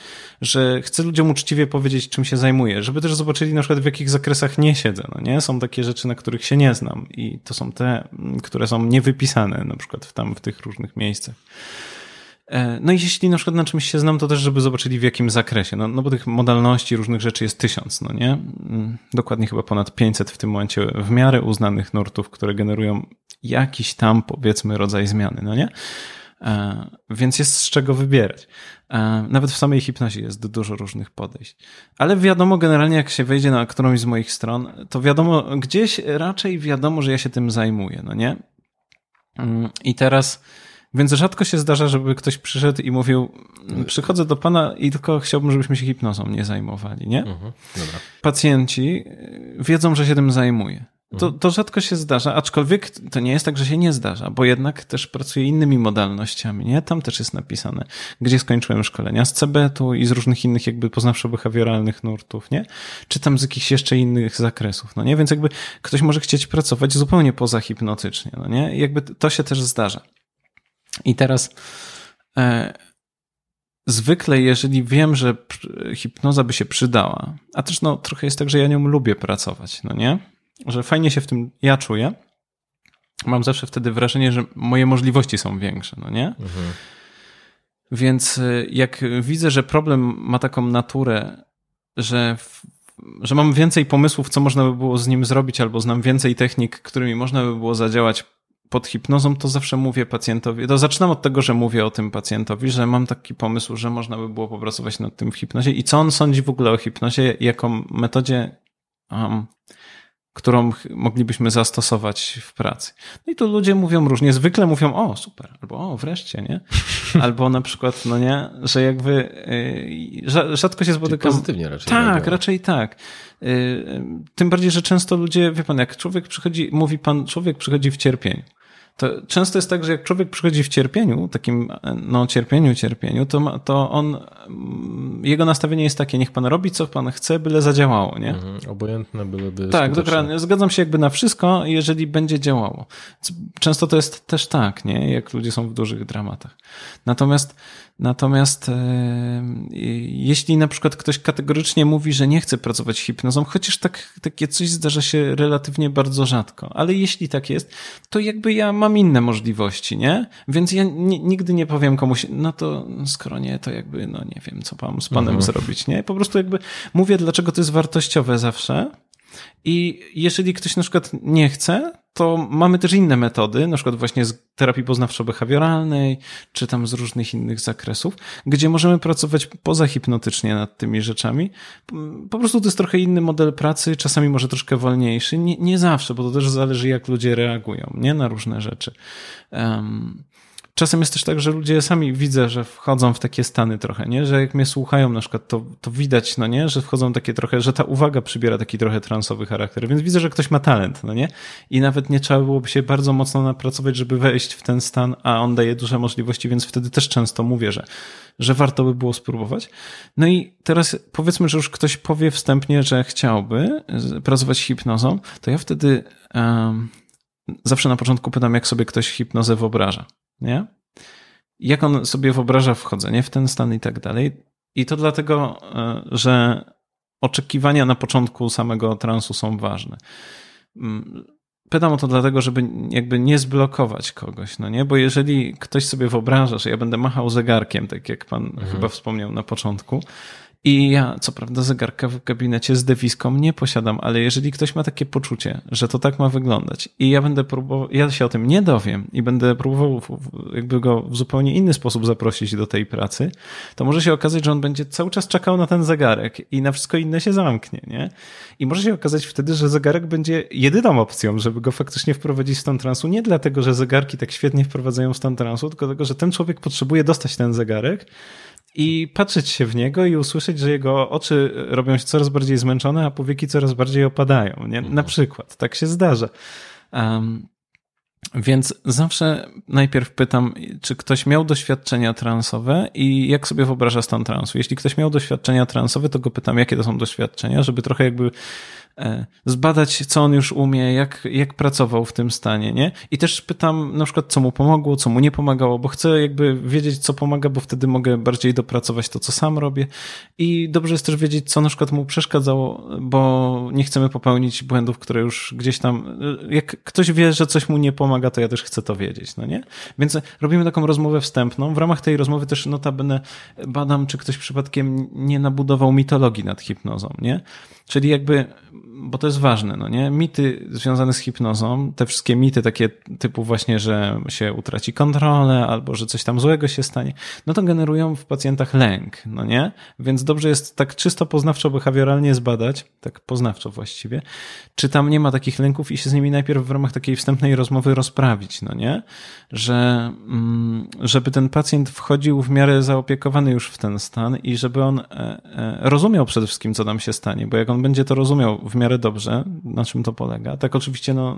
że chcę ludziom uczciwie powiedzieć, czym się zajmuję, żeby też zobaczyli na przykład w jakich zakresach nie siedzę, no nie? Są takie rzeczy, na których się nie znam i to są te, które są niewypisane na przykład w tam w tych różnych miejscach. E, no i jeśli na przykład na czymś się znam, to też, żeby zobaczyli w jakim zakresie. No, no bo tych modalności różnych rzeczy jest tysiąc, no nie? Mm, dokładnie chyba ponad 500 w tym momencie w miarę uznanych nurtów, które generują jakiś tam, powiedzmy, rodzaj zmiany, no nie? E, więc jest z czego wybierać. E, nawet w samej hipnozie jest dużo różnych podejść. Ale wiadomo, generalnie jak się wejdzie na którąś z moich stron, to wiadomo, gdzieś raczej wiadomo, że ja się tym zajmuję, no nie? Mm, I teraz więc rzadko się zdarza, żeby ktoś przyszedł i mówił, przychodzę do pana i tylko chciałbym, żebyśmy się hipnozą nie zajmowali, nie? Mhm, dobra. Pacjenci wiedzą, że się tym zajmuje. To, mhm. to rzadko się zdarza, aczkolwiek to nie jest tak, że się nie zdarza, bo jednak też pracuję innymi modalnościami, nie? Tam też jest napisane, gdzie skończyłem szkolenia z CBT-u i z różnych innych jakby poznawczo-behawioralnych nurtów, nie? Czy tam z jakichś jeszcze innych zakresów, no nie? Więc jakby ktoś może chcieć pracować zupełnie poza hipnotycznie, no nie? I jakby to się też zdarza. I teraz e, zwykle, jeżeli wiem, że hipnoza by się przydała, a też no trochę jest tak, że ja nią lubię pracować, no nie? Że fajnie się w tym ja czuję, mam zawsze wtedy wrażenie, że moje możliwości są większe, no nie? Mhm. Więc e, jak widzę, że problem ma taką naturę, że, że mam więcej pomysłów, co można by było z nim zrobić, albo znam więcej technik, którymi można by było zadziałać pod hipnozą, to zawsze mówię pacjentowi, to zaczynam od tego, że mówię o tym pacjentowi, że mam taki pomysł, że można by było popracować nad tym w hipnozie i co on sądzi w ogóle o hipnozie jako metodzie, um, którą moglibyśmy zastosować w pracy. No i tu ludzie mówią różnie, zwykle mówią, o super, albo o wreszcie, nie? *laughs* Albo na przykład, no nie, że jakby yy, rzadko się spotykam. pozytywnie raczej. Tak, raczej tak. Yy, tym bardziej, że często ludzie, wie pan, jak człowiek przychodzi, mówi pan, człowiek przychodzi w cierpień to często jest tak, że jak człowiek przychodzi w cierpieniu, takim no cierpieniu, cierpieniu, to, ma, to on, mm, jego nastawienie jest takie, niech pan robi co pan chce, byle zadziałało, nie? Mhm, obojętne byłyby Tak, dokładnie. Zgadzam się jakby na wszystko, jeżeli będzie działało. Często to jest też tak, nie? Jak ludzie są w dużych dramatach. Natomiast Natomiast e, jeśli na przykład ktoś kategorycznie mówi, że nie chce pracować hipnozą, chociaż tak, takie coś zdarza się relatywnie bardzo rzadko, ale jeśli tak jest, to jakby ja mam inne możliwości, nie? Więc ja nigdy nie powiem komuś, no to skoro nie, to jakby, no nie wiem, co mam z panem mhm. zrobić, nie? Po prostu jakby mówię, dlaczego to jest wartościowe zawsze. I jeżeli ktoś na przykład nie chce, to mamy też inne metody, na przykład właśnie z terapii poznawczo-behawioralnej, czy tam z różnych innych zakresów, gdzie możemy pracować pozahipnotycznie nad tymi rzeczami. Po prostu to jest trochę inny model pracy, czasami może troszkę wolniejszy, nie, nie zawsze, bo to też zależy jak ludzie reagują, nie, na różne rzeczy. Um, Czasem jest też tak, że ludzie sami widzę, że wchodzą w takie stany trochę, nie? Że jak mnie słuchają na przykład, to, to widać, no nie? Że wchodzą takie trochę, że ta uwaga przybiera taki trochę transowy charakter, więc widzę, że ktoś ma talent, no nie? I nawet nie trzeba byłoby się bardzo mocno napracować, żeby wejść w ten stan, a on daje duże możliwości, więc wtedy też często mówię, że, że warto by było spróbować. No i teraz powiedzmy, że już ktoś powie wstępnie, że chciałby pracować hipnozą, to ja wtedy um, zawsze na początku pytam, jak sobie ktoś hipnozę wyobraża nie? Jak on sobie wyobraża wchodzenie w ten stan i tak dalej. I to dlatego, e, że oczekiwania na początku samego transu są ważne. Mm, pytam o to dlatego, żeby jakby nie zblokować kogoś, no nie? Bo jeżeli ktoś sobie wyobraża, że ja będę machał zegarkiem, tak jak pan mhm. chyba wspomniał na początku, i ja, co prawda, zegarka w gabinecie z dewiską nie posiadam, ale jeżeli ktoś ma takie poczucie, że to tak ma wyglądać i ja będę próbował, ja się o tym nie dowiem i będę próbował jakby go w zupełnie inny sposób zaprosić do tej pracy, to może się okazać, że on będzie cały czas czekał na ten zegarek i na wszystko inne się zamknie, nie? I może się okazać wtedy, że zegarek będzie jedyną opcją, żeby go faktycznie wprowadzić w stan transu, nie dlatego, że zegarki tak świetnie wprowadzają w stan transu, tylko dlatego, że ten człowiek potrzebuje dostać ten zegarek, i patrzeć się w niego i usłyszeć, że jego oczy robią się coraz bardziej zmęczone, a powieki coraz bardziej opadają. Nie? Na przykład, tak się zdarza. Um, więc zawsze najpierw pytam, czy ktoś miał doświadczenia transowe i jak sobie wyobraża stan transu. Jeśli ktoś miał doświadczenia transowe, to go pytam, jakie to są doświadczenia, żeby trochę jakby zbadać, co on już umie, jak, jak pracował w tym stanie, nie? I też pytam na przykład, co mu pomogło, co mu nie pomagało, bo chcę jakby wiedzieć, co pomaga, bo wtedy mogę bardziej dopracować to, co sam robię. I dobrze jest też wiedzieć, co na przykład mu przeszkadzało, bo nie chcemy popełnić błędów, które już gdzieś tam, jak ktoś wie, że coś mu nie pomaga, to ja też chcę to wiedzieć, no nie? Więc robimy taką rozmowę wstępną. W ramach tej rozmowy też notabene badam, czy ktoś przypadkiem nie nabudował mitologii nad hipnozą, nie? Czyli jakby bo to jest ważne, no nie? Mity związane z hipnozą, te wszystkie mity takie typu właśnie, że się utraci kontrolę albo że coś tam złego się stanie, no to generują w pacjentach lęk, no nie? Więc dobrze jest tak czysto poznawczo-behawioralnie zbadać, tak poznawczo właściwie, czy tam nie ma takich lęków i się z nimi najpierw w ramach takiej wstępnej rozmowy rozprawić, no nie? Że, mm, żeby ten pacjent wchodził w miarę zaopiekowany już w ten stan i żeby on e, e, rozumiał przede wszystkim, co nam się stanie, bo jak on będzie to rozumiał w miarę miarę dobrze, na czym to polega. Tak oczywiście, no,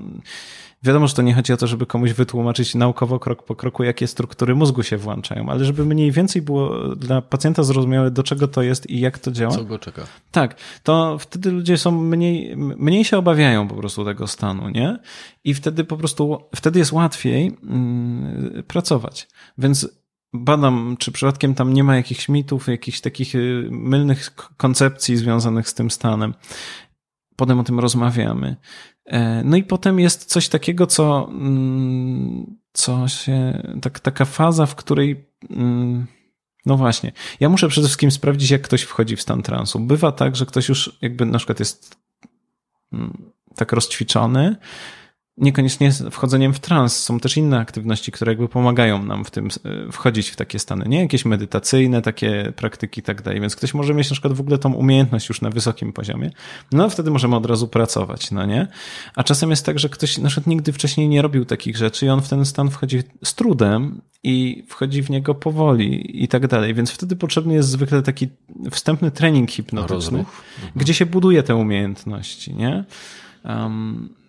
wiadomo, że to nie chodzi o to, żeby komuś wytłumaczyć naukowo krok po kroku, jakie struktury mózgu się włączają, ale żeby mniej więcej było dla pacjenta zrozumiałe, do czego to jest i jak to działa. Co go czeka. Tak, to wtedy ludzie są mniej, mniej się obawiają po prostu tego stanu, nie? I wtedy po prostu, wtedy jest łatwiej mm, pracować. Więc badam, czy przypadkiem tam nie ma jakichś mitów, jakichś takich y, mylnych koncepcji związanych z tym stanem potem o tym rozmawiamy. E, no i potem jest coś takiego, co, mm, co się, tak, taka faza, w której, mm, no właśnie, ja muszę przede wszystkim sprawdzić, jak ktoś wchodzi w stan transu. Bywa tak, że ktoś już jakby na przykład jest mm, tak rozćwiczony, niekoniecznie wchodzeniem w trans. Są też inne aktywności, które jakby pomagają nam w tym e, wchodzić w takie stany, nie? Jakieś medytacyjne, takie praktyki i tak dalej. Więc ktoś może mieć na przykład w ogóle tą umiejętność już na wysokim poziomie. No wtedy możemy od razu pracować, no nie? A czasem jest tak, że ktoś na przykład nigdy wcześniej nie robił takich rzeczy i on w ten stan wchodzi z trudem i wchodzi w niego powoli i tak dalej. Więc wtedy potrzebny jest zwykle taki wstępny trening hipnotyczny, gdzie się buduje te umiejętności, nie? Um,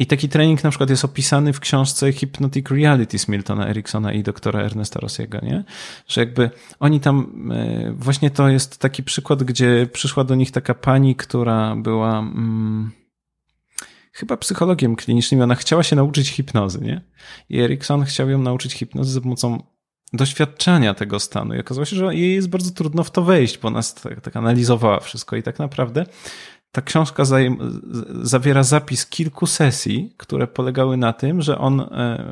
I taki trening na przykład jest opisany w książce Hypnotic Realities Miltona Ericksona i doktora Ernesta Rossiego, nie? Że jakby oni tam, e, właśnie to jest taki przykład, gdzie przyszła do nich taka pani, która była mm, chyba psychologiem klinicznym ona chciała się nauczyć hipnozy, nie? I Erickson chciał ją nauczyć hipnozy za pomocą doświadczenia tego stanu. I okazało się, że jej jest bardzo trudno w to wejść, bo ona tak, tak analizowała wszystko i tak naprawdę ta książka zawiera zapis kilku sesji, które polegały na tym, że on, e,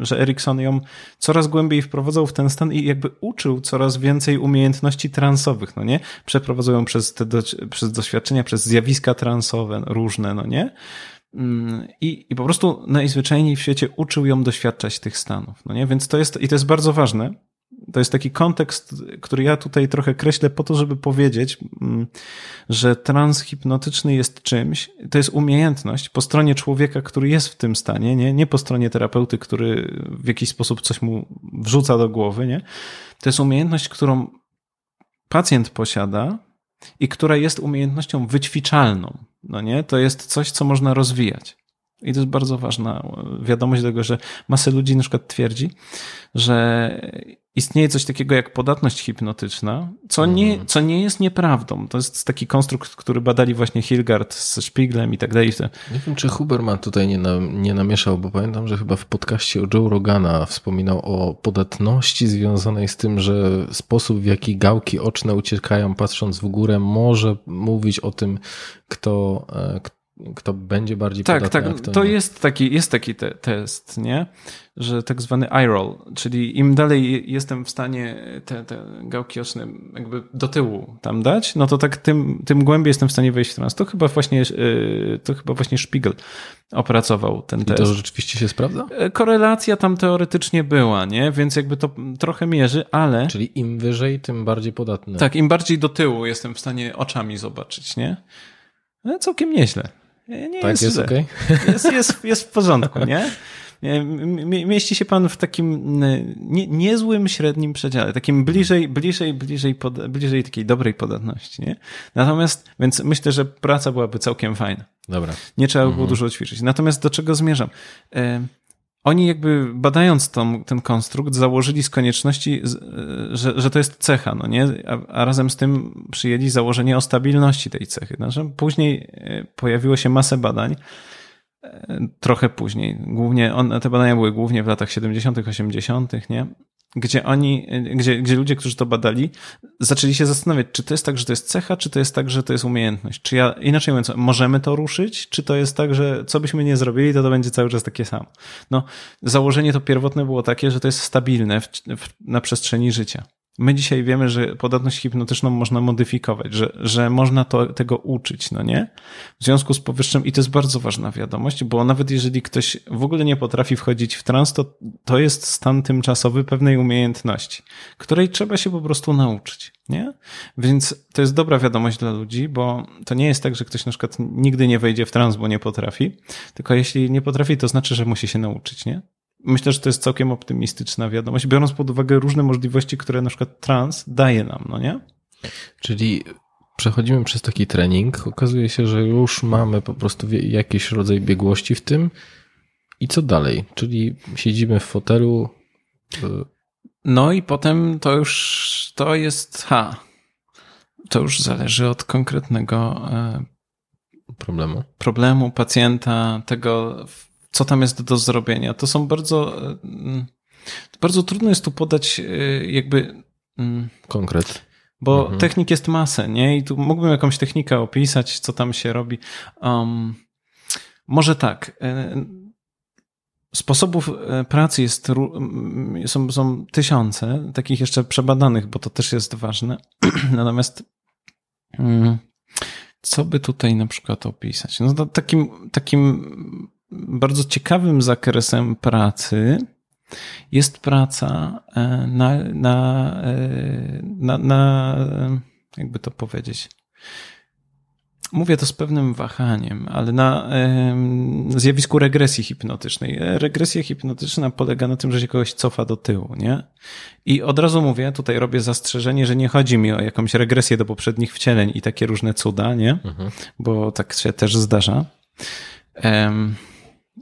że Erikson ją coraz głębiej wprowadzał w ten stan i jakby uczył coraz więcej umiejętności transowych, no nie? Przeprowadzał ją przez te do, przez doświadczenia, przez zjawiska transowe różne, no nie? Mm, I, I po prostu najzwyczajniej w świecie uczył ją doświadczać tych stanów, no nie? Więc to jest, i to jest bardzo ważne, to jest taki kontekst, który ja tutaj trochę kreślę po to, żeby powiedzieć, mm, że trans hipnotyczny jest czymś, to jest umiejętność po stronie człowieka, który jest w tym stanie, nie, nie po stronie terapeuty, który w jakiś sposób coś mu wrzuca do głowy, nie? To jest umiejętność, którą pacjent posiada i która jest umiejętnością wyćwiczalną, no nie? To jest coś, co można rozwijać. I to jest bardzo ważna wiadomość tego, że masę ludzi na przykład twierdzi, że istnieje coś takiego jak podatność hipnotyczna, co nie, mhm. co nie jest nieprawdą. To jest taki konstrukt, który badali właśnie Hilgard z Spieglem i tak dalej. Nie wiem, czy Huberman tutaj nie, na, nie namieszał, bo pamiętam, że chyba w podcaście o Joe Rogana wspominał o podatności związanej z tym, że sposób, w jaki gałki oczne uciekają patrząc w górę, może mówić o tym, kto, e, kto będzie bardziej tak, podatny. Tak, tak. To nie. jest taki, jest taki te, test, nie? Że tak zwany eye roll, czyli im dalej jestem w stanie te, te gałki oczne jakby do tyłu tam dać, no to tak tym, tym głębiej jestem w stanie wejść w trans. To chyba właśnie, y, to chyba właśnie Spiegel opracował ten I test. I to rzeczywiście się sprawdza? E, korelacja tam teoretycznie była, nie? Więc jakby to trochę mierzy, ale... Czyli im wyżej, tym bardziej podatny. Tak, im bardziej do tyłu jestem w stanie oczami zobaczyć, nie? No, całkiem nieźle. Nie tak, jest, jest ok? Jest, jest, jest w porządku, nie? Mieści się pan w takim nie, niezłym średnim przedziale, takim bliżej, bliżej, bliżej, pod, bliżej takiej dobrej podatności, nie? Natomiast, więc myślę, że praca byłaby całkiem fajna. Dobra. Nie trzeba było mhm. dużo ćwiczyć. Natomiast do czego zmierzam? E, oni jakby badając tą, ten konstrukt założyli z konieczności, że, że to jest cecha, no nie? A, a, razem z tym przyjęli założenie o stabilności tej cechy. Znaczy, później e, pojawiło się masę badań, e, trochę później. Głównie one, te badania były głównie w latach 70., 80., nie? Gdzie oni, gdzie, gdzie ludzie, którzy to badali, zaczęli się zastanawiać, czy to jest tak, że to jest cecha, czy to jest tak, że to jest umiejętność. Czy ja, inaczej mówiąc, możemy to ruszyć, czy to jest tak, że co byśmy nie zrobili, to to będzie cały czas takie samo. No, założenie to pierwotne było takie, że to jest stabilne w, w, na przestrzeni życia. My dzisiaj wiemy, że podatność hipnotyczną można modyfikować, że, że można to, tego uczyć, no nie? W związku z powyższym, i to jest bardzo ważna wiadomość, bo nawet jeżeli ktoś w ogóle nie potrafi wchodzić w trans, to, to jest stan tymczasowy pewnej umiejętności, której trzeba się po prostu nauczyć, nie? Więc to jest dobra wiadomość dla ludzi, bo to nie jest tak, że ktoś na przykład nigdy nie wejdzie w trans, bo nie potrafi, tylko jeśli nie potrafi, to znaczy, że musi się nauczyć, nie? Myślę, że to jest całkiem optymistyczna wiadomość, biorąc pod uwagę różne możliwości, które na przykład trans daje nam, no nie? Czyli przechodzimy przez taki trening, okazuje się, że już mamy po prostu jakiś rodzaj biegłości w tym. I co dalej? Czyli siedzimy w fotelu. No i potem to już to jest ha. To już zależy od konkretnego e, problemu. Problemu pacjenta, tego co tam jest do zrobienia. To są bardzo, mm, bardzo trudno jest tu podać y, jakby mm, konkret. Bo mhm. technik jest masę, nie? I tu mógłbym jakąś technikę opisać, co tam się robi. Um, może tak. Y, sposobów pracy jest, są, są tysiące, takich jeszcze przebadanych, bo to też jest ważne. *clears throat* Natomiast mm, co by tutaj na przykład opisać? No takim, takim bardzo ciekawym zakresem pracy jest praca e, na, na, e, na, na jakby to powiedzieć. Mówię to z pewnym wahaniem, ale na zjawisku regresji hipnotycznej. Regresja hipnotyczna polega na tym, że się kogoś cofa do tyłu, nie? I od razu mówię, tutaj robię zastrzeżenie, że nie chodzi mi o jakąś regresję do poprzednich wcieleń i takie różne cuda, nie? Mhm. Bo tak się też zdarza. em,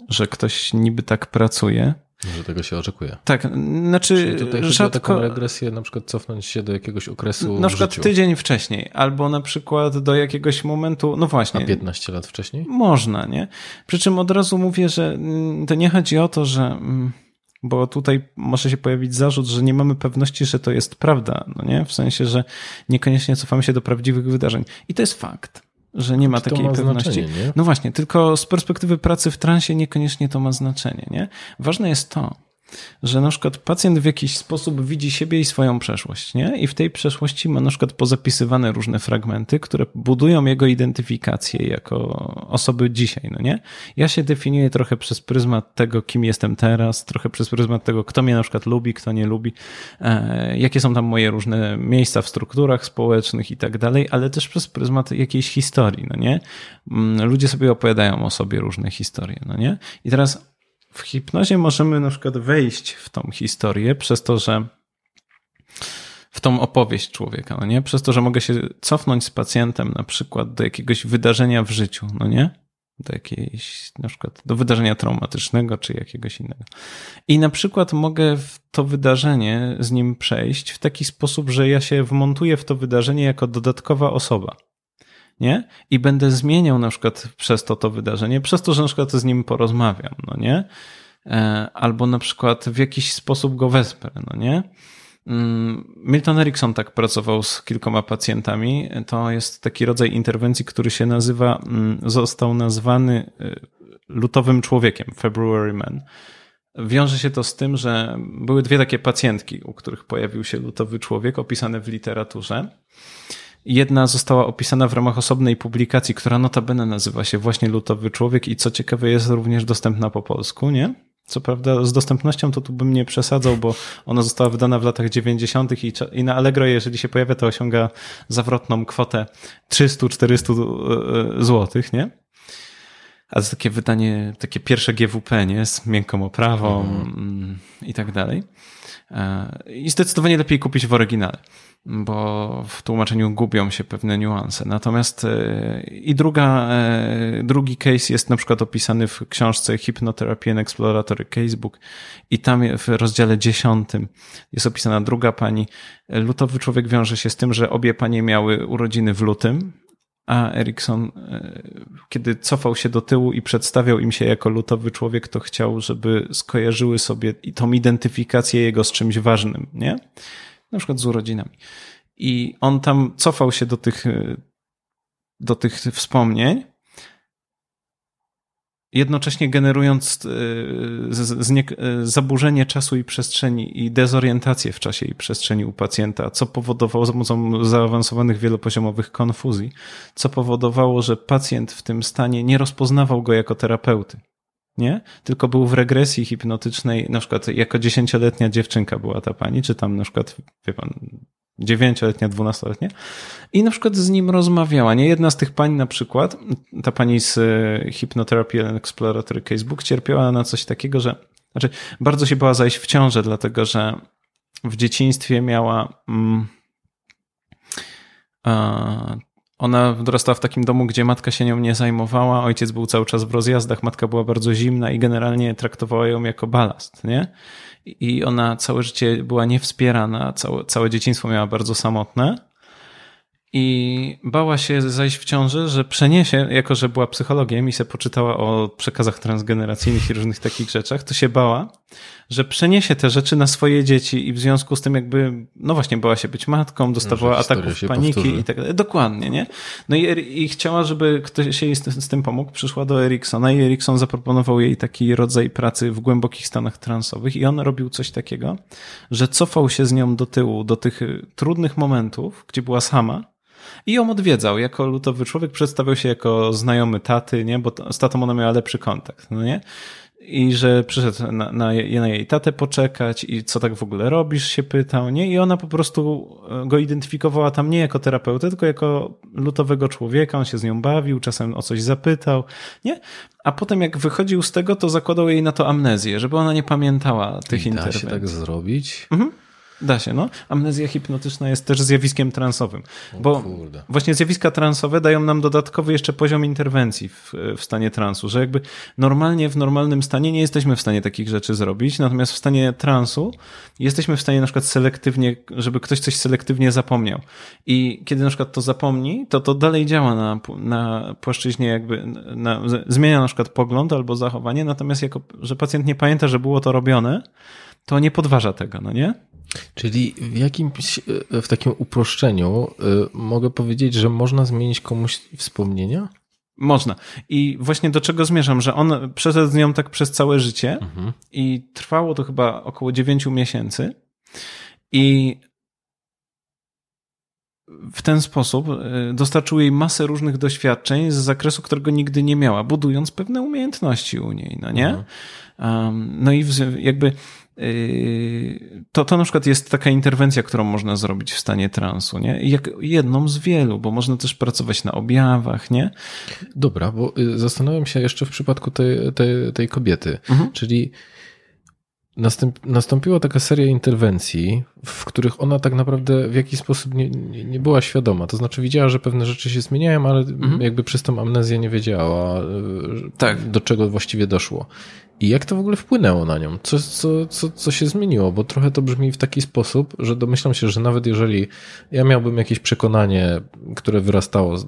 że ktoś niby tak pracuje. Że tego się oczekuje. Tak, znaczy Czyli tutaj chodzi o rzadko... taką regresję, na przykład cofnąć się do jakiegoś okresu Na przykład tydzień wcześniej, albo na przykład do jakiegoś momentu, no A właśnie. 15 lat wcześniej? Można, nie? Przy czym od razu mówię, że mm, to nie chodzi o to, że. mm, Bo tutaj może się pojawić zarzut, że nie mamy pewności, że to jest prawda, no nie? W sensie, że niekoniecznie cofamy się do prawdziwych wydarzeń. I to jest fakt, że nie ma takiej ma pewności. No właśnie, tylko z perspektywy pracy w transie niekoniecznie to ma znaczenie, nie? Ważne jest to, że na przykład pacjent w jakiś sposób widzi siebie i swoją przeszłość, nie? I w tej przeszłości ma na przykład pozapisywane różne fragmenty, które budują jego identyfikację jako osoby dzisiaj, no nie? Ja się definiuję trochę przez pryzmat tego, kim jestem teraz, trochę przez pryzmat tego, kto mnie na przykład lubi, kto nie lubi, e, jakie są tam moje różne miejsca w strukturach społecznych i tak dalej, ale też przez pryzmat jakiejś historii, no nie? Mm, Ludzie sobie opowiadają o sobie różne historie, no nie? I teraz w hipnozie możemy na przykład wejść w tą historię przez to, że w tą opowieść człowieka, no nie? Przez to, że mogę się cofnąć z pacjentem na przykład do jakiegoś wydarzenia w życiu, no nie? Do jakiejś, na przykład do wydarzenia traumatycznego czy jakiegoś innego. I na przykład mogę w to wydarzenie z nim przejść w taki sposób, że ja się wmontuję w to wydarzenie jako dodatkowa osoba nie? I będę zmieniał na przykład przez to to wydarzenie, przez to, że na przykład z nim porozmawiam, no nie? E, Albo na przykład w jakiś sposób go wesprę, no nie? Mm, Milton Erickson tak pracował z kilkoma pacjentami. To jest taki rodzaj interwencji, który się nazywa, mm, został nazwany y, lutowym człowiekiem, February Man. Wiąże się to z tym, że były dwie takie pacjentki, u których pojawił się lutowy człowiek, opisane w literaturze. Jedna została opisana w ramach osobnej publikacji, która notabene nazywa się właśnie Lutowy Człowiek i co ciekawe jest również dostępna po polsku, nie? Co prawda z dostępnością to tu bym nie przesadzał, bo ona została wydana w latach 90. i, i na Allegro, jeżeli się pojawia, to osiąga zawrotną kwotę 300-400 złotych, nie? A to takie wydanie, takie pierwsze GWP, nie? Z miękką oprawą mm, i tak dalej. E, I zdecydowanie lepiej kupić w oryginale, bo w tłumaczeniu gubią się pewne niuanse. Natomiast e, i druga, e, drugi case jest na przykład opisany w książce Hypnotherapy and Exploratory Casebook i tam w rozdziale dziesiątym jest opisana druga pani. Lutowy człowiek wiąże się z tym, że obie panie miały urodziny w lutym, a Erikson, e, kiedy cofał się do tyłu i przedstawiał im się jako lutowy człowiek, to chciał, żeby skojarzyły sobie i tą identyfikację jego z czymś ważnym, nie? Na przykład z urodzinami. I on tam cofał się do tych, do tych wspomnień, jednocześnie generując e, e, zaburzenie czasu i przestrzeni i dezorientację w czasie i przestrzeni u pacjenta, co powodowało za pomocą zaawansowanych wielopoziomowych konfuzji, co powodowało, że pacjent w tym stanie nie rozpoznawał go jako terapeuty. Nie? Tylko był w regresji hipnotycznej, na przykład jako dziesięcioletnia dziewczynka była ta pani, czy tam na przykład, wie pan, dziewięcioletnia, dwunastoletnia i na przykład z nim rozmawiała. Nie jedna z tych pań na przykład, ta pani z e, Hypnotherapy and Exploratory Casebook cierpiała na coś takiego, że znaczy bardzo się bała zajść w ciążę, dlatego że w dzieciństwie miała mm, a, ona dorastała w takim domu, gdzie matka się nią nie zajmowała, ojciec był cały czas w rozjazdach, matka była bardzo zimna i generalnie traktowała ją jako balast, nie? I ona całe życie była niewspierana, całe, całe dzieciństwo miała bardzo samotne i bała się zajść w ciąży, że przeniesie, jako że była psychologiem i se poczytała o przekazach transgeneracyjnych i różnych takich rzeczach, to się bała, że przeniesie te rzeczy na swoje dzieci i w związku z tym jakby, no właśnie bała się być matką, dostawała ataków paniki powtórzy. i tak dalej. Dokładnie, nie? No i, i chciała, żeby ktoś jej z, z tym pomógł, przyszła do Eriksona i Erikson zaproponował jej taki rodzaj pracy w głębokich stanach transowych i on robił coś takiego, że cofał się z nią do tyłu, do tych y, trudnych momentów, gdzie była sama i ją odwiedzał jako lutowy człowiek, przedstawiał się jako znajomy taty, nie? Bo z tatą ona miała lepszy kontakt, no nie? I że przyszedł na, na, je- na jej tatę poczekać i co tak w ogóle robisz, się pytał, nie? I ona po prostu e, go identyfikowała tam nie jako terapeutę, tylko jako lutowego człowieka, on się z nią bawił, czasem o coś zapytał, nie? A potem jak wychodził z tego, to zakładał jej na to amnezję, żeby ona nie pamiętała tych I da interwencji. się tak zrobić? Mhm. Da się, no. Amnezja hipnotyczna jest też zjawiskiem transowym. Bo kurde. właśnie zjawiska transowe dają nam dodatkowy jeszcze poziom interwencji w, w stanie transu, że jakby normalnie w normalnym stanie nie jesteśmy w stanie takich rzeczy zrobić, natomiast w stanie transu jesteśmy w stanie na przykład selektywnie, żeby ktoś coś selektywnie zapomniał. I kiedy na przykład to zapomni, to to dalej działa na, na płaszczyźnie jakby, na, zmienia na przykład pogląd albo zachowanie, natomiast jako, że pacjent nie pamięta, że było to robione, to nie podważa tego, no nie? Czyli w jakimś, e, w takim uproszczeniu y, mogę powiedzieć, że można zmienić komuś wspomnienia? Można. I właśnie do czego zmierzam, że on przeszedł z nią tak przez całe życie Mhm. i trwało to chyba około 9 miesięcy. I w ten sposób y, dostarczył jej masę różnych doświadczeń z zakresu, którego nigdy nie miała, budując pewne umiejętności u niej, no nie? Mhm. Um, no i jakby to, to na przykład jest taka interwencja, którą można zrobić w stanie transu, nie? Jak jedną z wielu, bo można też pracować na objawach, nie? Dobra, bo y, zastanawiam się jeszcze w przypadku tej, tej, tej kobiety. Mhm. Czyli nastąpiła taka seria interwencji, w których ona tak naprawdę w jakiś sposób nie, nie, nie była świadoma. To znaczy widziała, że pewne rzeczy się zmieniają, ale Mhm. jakby przez tą amnezję nie wiedziała, y, Tak. do czego właściwie doszło. I jak to w ogóle wpłynęło na nią? Co, co, co, co się zmieniło? Bo trochę to brzmi w taki sposób, że domyślam się, że nawet jeżeli ja miałbym jakieś przekonanie, które wyrastało z,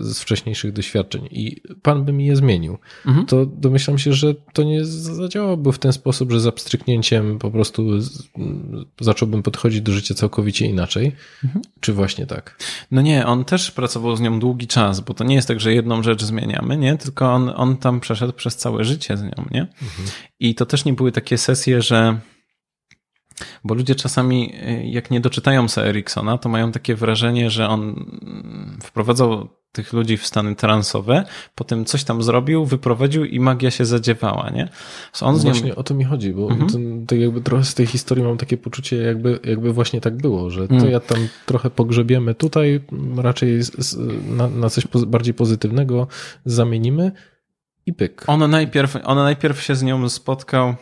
z wcześniejszych doświadczeń i pan by mi je zmienił, Mhm. to domyślam się, że to nie zadziałałoby w ten sposób, że za pstryknięciem po prostu z, zacząłbym podchodzić do życia całkowicie inaczej. Mhm. Czy właśnie tak? No nie, on też pracował z nią długi czas, bo to nie jest tak, że jedną rzecz zmieniamy, nie? Tylko on, on tam przeszedł przez całe życie z nią, nie? I to też nie były takie sesje, że. Bo ludzie czasami, jak nie doczytają se Eriksona, to mają takie wrażenie, że on wprowadzał tych ludzi w stany transowe, potem coś tam zrobił, wyprowadził i magia się zadziewała, nie? So on nią... Właśnie o to mi chodzi, bo Mhm. tak jakby trochę z tej historii mam takie poczucie, jakby, jakby właśnie tak było, że to Mm. ja tam trochę pogrzebiemy tutaj, raczej na, na coś bardziej pozytywnego zamienimy i pyk. On najpierw, on najpierw się z nią spotkał.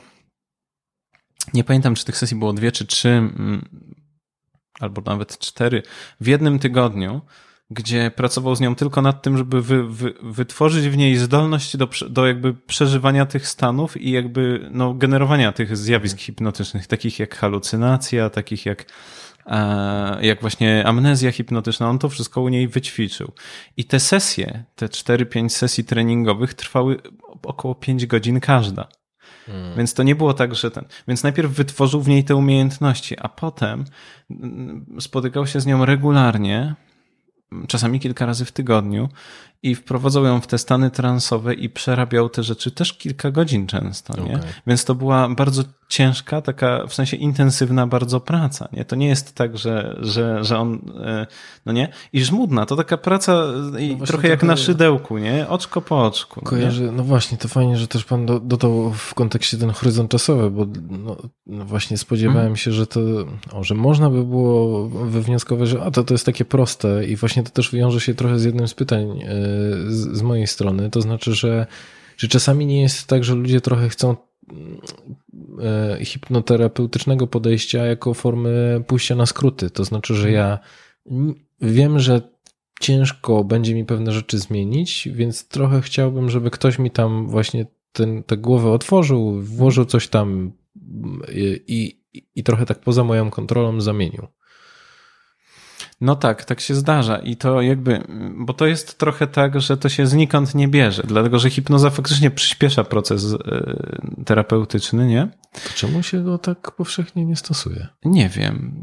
Nie pamiętam, czy tych sesji było dwie czy trzy, mm, albo nawet cztery, w jednym tygodniu, gdzie pracował z nią tylko nad tym, żeby wy, wy, wytworzyć w niej zdolność do, do jakby przeżywania tych stanów i jakby no, generowania tych zjawisk hipnotycznych, takich jak halucynacja, takich jak, jak właśnie amnezja hipnotyczna. On to wszystko u niej wyćwiczył. I te sesje, te 4-5 sesji treningowych trwały około 5 godzin każda. Mm. Więc to nie było tak, że ten. Więc najpierw wytworzył w niej te umiejętności, a potem spotykał się z nią regularnie, czasami kilka razy w tygodniu i wprowadzał ją w te stany transowe i przerabiał te rzeczy też kilka godzin często, nie? Okej. Więc to była bardzo ciężka, taka w sensie intensywna bardzo praca, nie? To nie jest tak, że, że, że on, e, no nie? I żmudna, to taka praca e, i No trochę jak na szydełku, nie? Oczko po oczku. no nie? Kojarzę, no właśnie, to fajnie, że też pan do- dodał w kontekście ten horyzont czasowy, bo no, no właśnie spodziewałem Mhm. się, że to, o, że można by było wywnioskować, że a to, to jest takie proste i właśnie to też wiąże się trochę z jednym z pytań e, z, mojej strony, to znaczy, że, że czasami nie jest tak, że ludzie trochę chcą mm, e, hipnoterapeutycznego podejścia jako formy pójścia na skróty, to znaczy, że ja wiem, że ciężko będzie mi pewne rzeczy zmienić, więc trochę chciałbym, żeby ktoś mi tam właśnie ten, tę głowę otworzył, włożył coś tam i, i, i trochę tak poza moją kontrolą zamienił. No tak, tak się zdarza i to jakby, bo to jest trochę tak, że to się znikąd nie bierze, dlatego że hipnoza faktycznie przyspiesza proces e, terapeutyczny, nie? To czemu się go tak powszechnie nie stosuje? Nie wiem.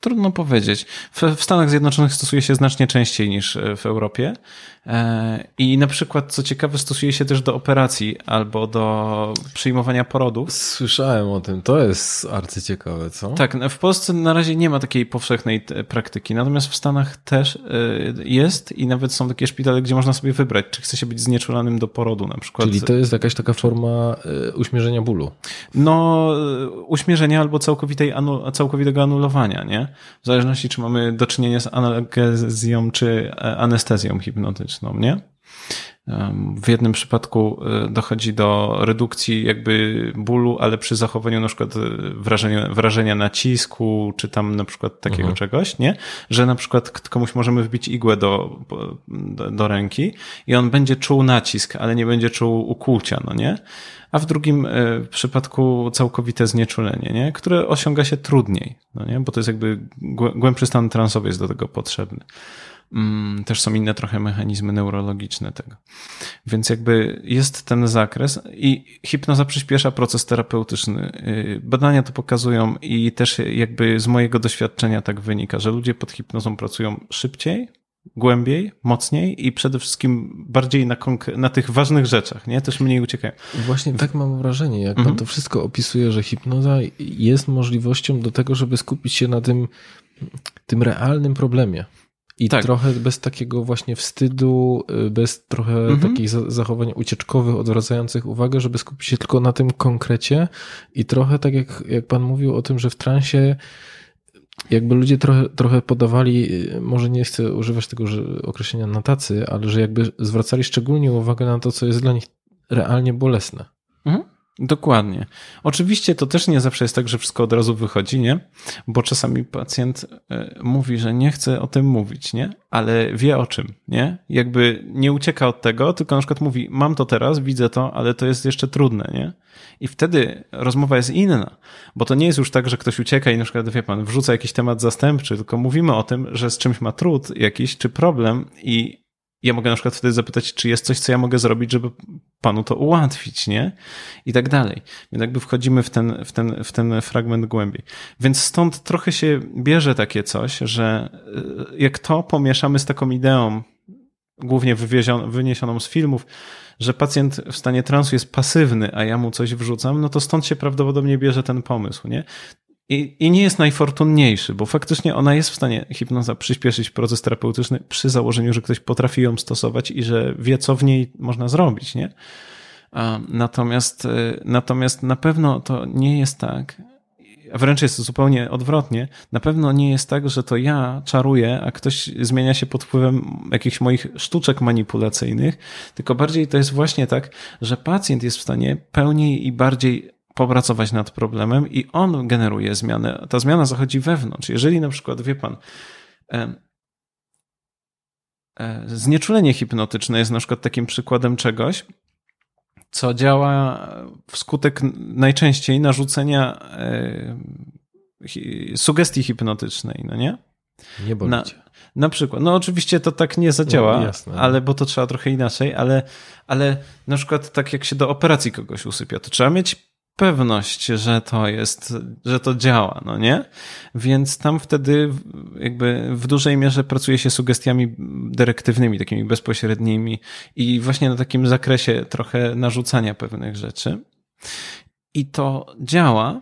Trudno powiedzieć. W, Stanach Zjednoczonych stosuje się znacznie częściej niż e, w Europie. E, I na przykład, co ciekawe, stosuje się też do operacji albo do przyjmowania porodów. Słyszałem o tym, to jest arcyciekawe, co? Tak, no, w Polsce na razie nie ma takiej powszechnej e, praktyki, natomiast w Stanach też jest i nawet są takie szpitale, gdzie można sobie wybrać, czy chce się być znieczulanym do porodu na przykład. Czyli to jest jakaś taka forma uśmierzenia bólu. No, uśmierzenia albo całkowitej anu, całkowitego anulowania, nie? W zależności, czy mamy do czynienia z analgezją, czy e, anestezją hipnotyczną, nie? W jednym przypadku e, dochodzi do redukcji jakby bólu, ale przy zachowaniu na przykład e, wrażenia, wrażenia nacisku, czy tam na przykład takiego mhm. czegoś, nie? Że na przykład komuś możemy wbić igłę do, do, do ręki i on będzie czuł nacisk, ale nie będzie czuł ukłucia, no nie? a w drugim e, przypadku całkowite znieczulenie, nie? które osiąga się trudniej, no nie? bo to jest jakby głębszy stan transowy jest do tego potrzebny. Mm, też są inne trochę mechanizmy neurologiczne tego. Więc jakby jest ten zakres i hipnoza przyspiesza proces terapeutyczny. Y, badania to pokazują i też jakby z mojego doświadczenia tak wynika, że ludzie pod hipnozą pracują szybciej, głębiej, mocniej i przede wszystkim bardziej na, na tych ważnych rzeczach, nie? Też mniej uciekają. Właśnie tak mam wrażenie, jak mhm. pan to wszystko opisuje, że hipnoza jest możliwością do tego, żeby skupić się na tym, tym realnym problemie. I tak. trochę bez takiego właśnie wstydu, y, bez trochę mhm. takich zachowań ucieczkowych, odwracających uwagę, żeby skupić się tylko na tym konkrecie i trochę tak jak, jak pan mówił o tym, że w transie jakby ludzie trochę, trochę podawali, y, może nie chcę używać tego określenia na tacy, ale że jakby zwracali szczególnie uwagę na to, co jest dla nich realnie bolesne. Mhm. Dokładnie. Oczywiście to też nie zawsze jest tak, że wszystko od razu wychodzi, nie? Bo czasami pacjent e, mówi, że nie chce o tym mówić, nie? Ale wie o czym, nie? Jakby nie ucieka od tego, tylko na przykład mówi, mam to teraz, widzę to, ale to jest jeszcze trudne, nie? I wtedy rozmowa jest inna, bo to nie jest już tak, że ktoś ucieka i na przykład, wie pan, wrzuca jakiś temat zastępczy, tylko mówimy o tym, że z czymś ma trud jakiś, czy problem i ja mogę na przykład wtedy zapytać, czy jest coś, co ja mogę zrobić, żeby panu to ułatwić, nie? I tak dalej. Więc jakby wchodzimy w ten, w ten, w ten fragment głębiej. Więc stąd trochę się bierze takie coś, że y, jak to pomieszamy z taką ideą, głównie wyniesioną z filmów, że pacjent w stanie transu jest pasywny, a ja mu coś wrzucam, no to stąd się prawdopodobnie bierze ten pomysł, nie? I, I nie jest najfortunniejszy, bo faktycznie ona jest w stanie hipnoza przyspieszyć proces terapeutyczny przy założeniu, że ktoś potrafi ją stosować i że wie, co w niej można zrobić, nie? Natomiast, y, natomiast na pewno to nie jest tak, a wręcz jest zupełnie odwrotnie. Na pewno nie jest tak, że to ja czaruję, a ktoś zmienia się pod wpływem jakichś moich sztuczek manipulacyjnych, tylko bardziej to jest właśnie tak, że pacjent jest w stanie pełniej i bardziej popracować nad problemem i on generuje zmianę. Ta zmiana zachodzi wewnątrz. Jeżeli na przykład, wie pan, e, znieczulenie hipnotyczne jest na przykład takim przykładem czegoś, co działa wskutek najczęściej narzucenia e, sugestii hipnotycznej, no nie? Nie boli na, na przykład, no oczywiście to tak nie zadziała, no, ale bo to trzeba trochę inaczej, ale, ale na przykład tak jak się do operacji kogoś usypia, to trzeba mieć pewność, że to jest, że to działa, no nie? Więc tam wtedy jakby w dużej mierze pracuje się sugestiami dyrektywnymi, takimi bezpośrednimi i właśnie na takim zakresie trochę narzucania pewnych rzeczy. I to działa,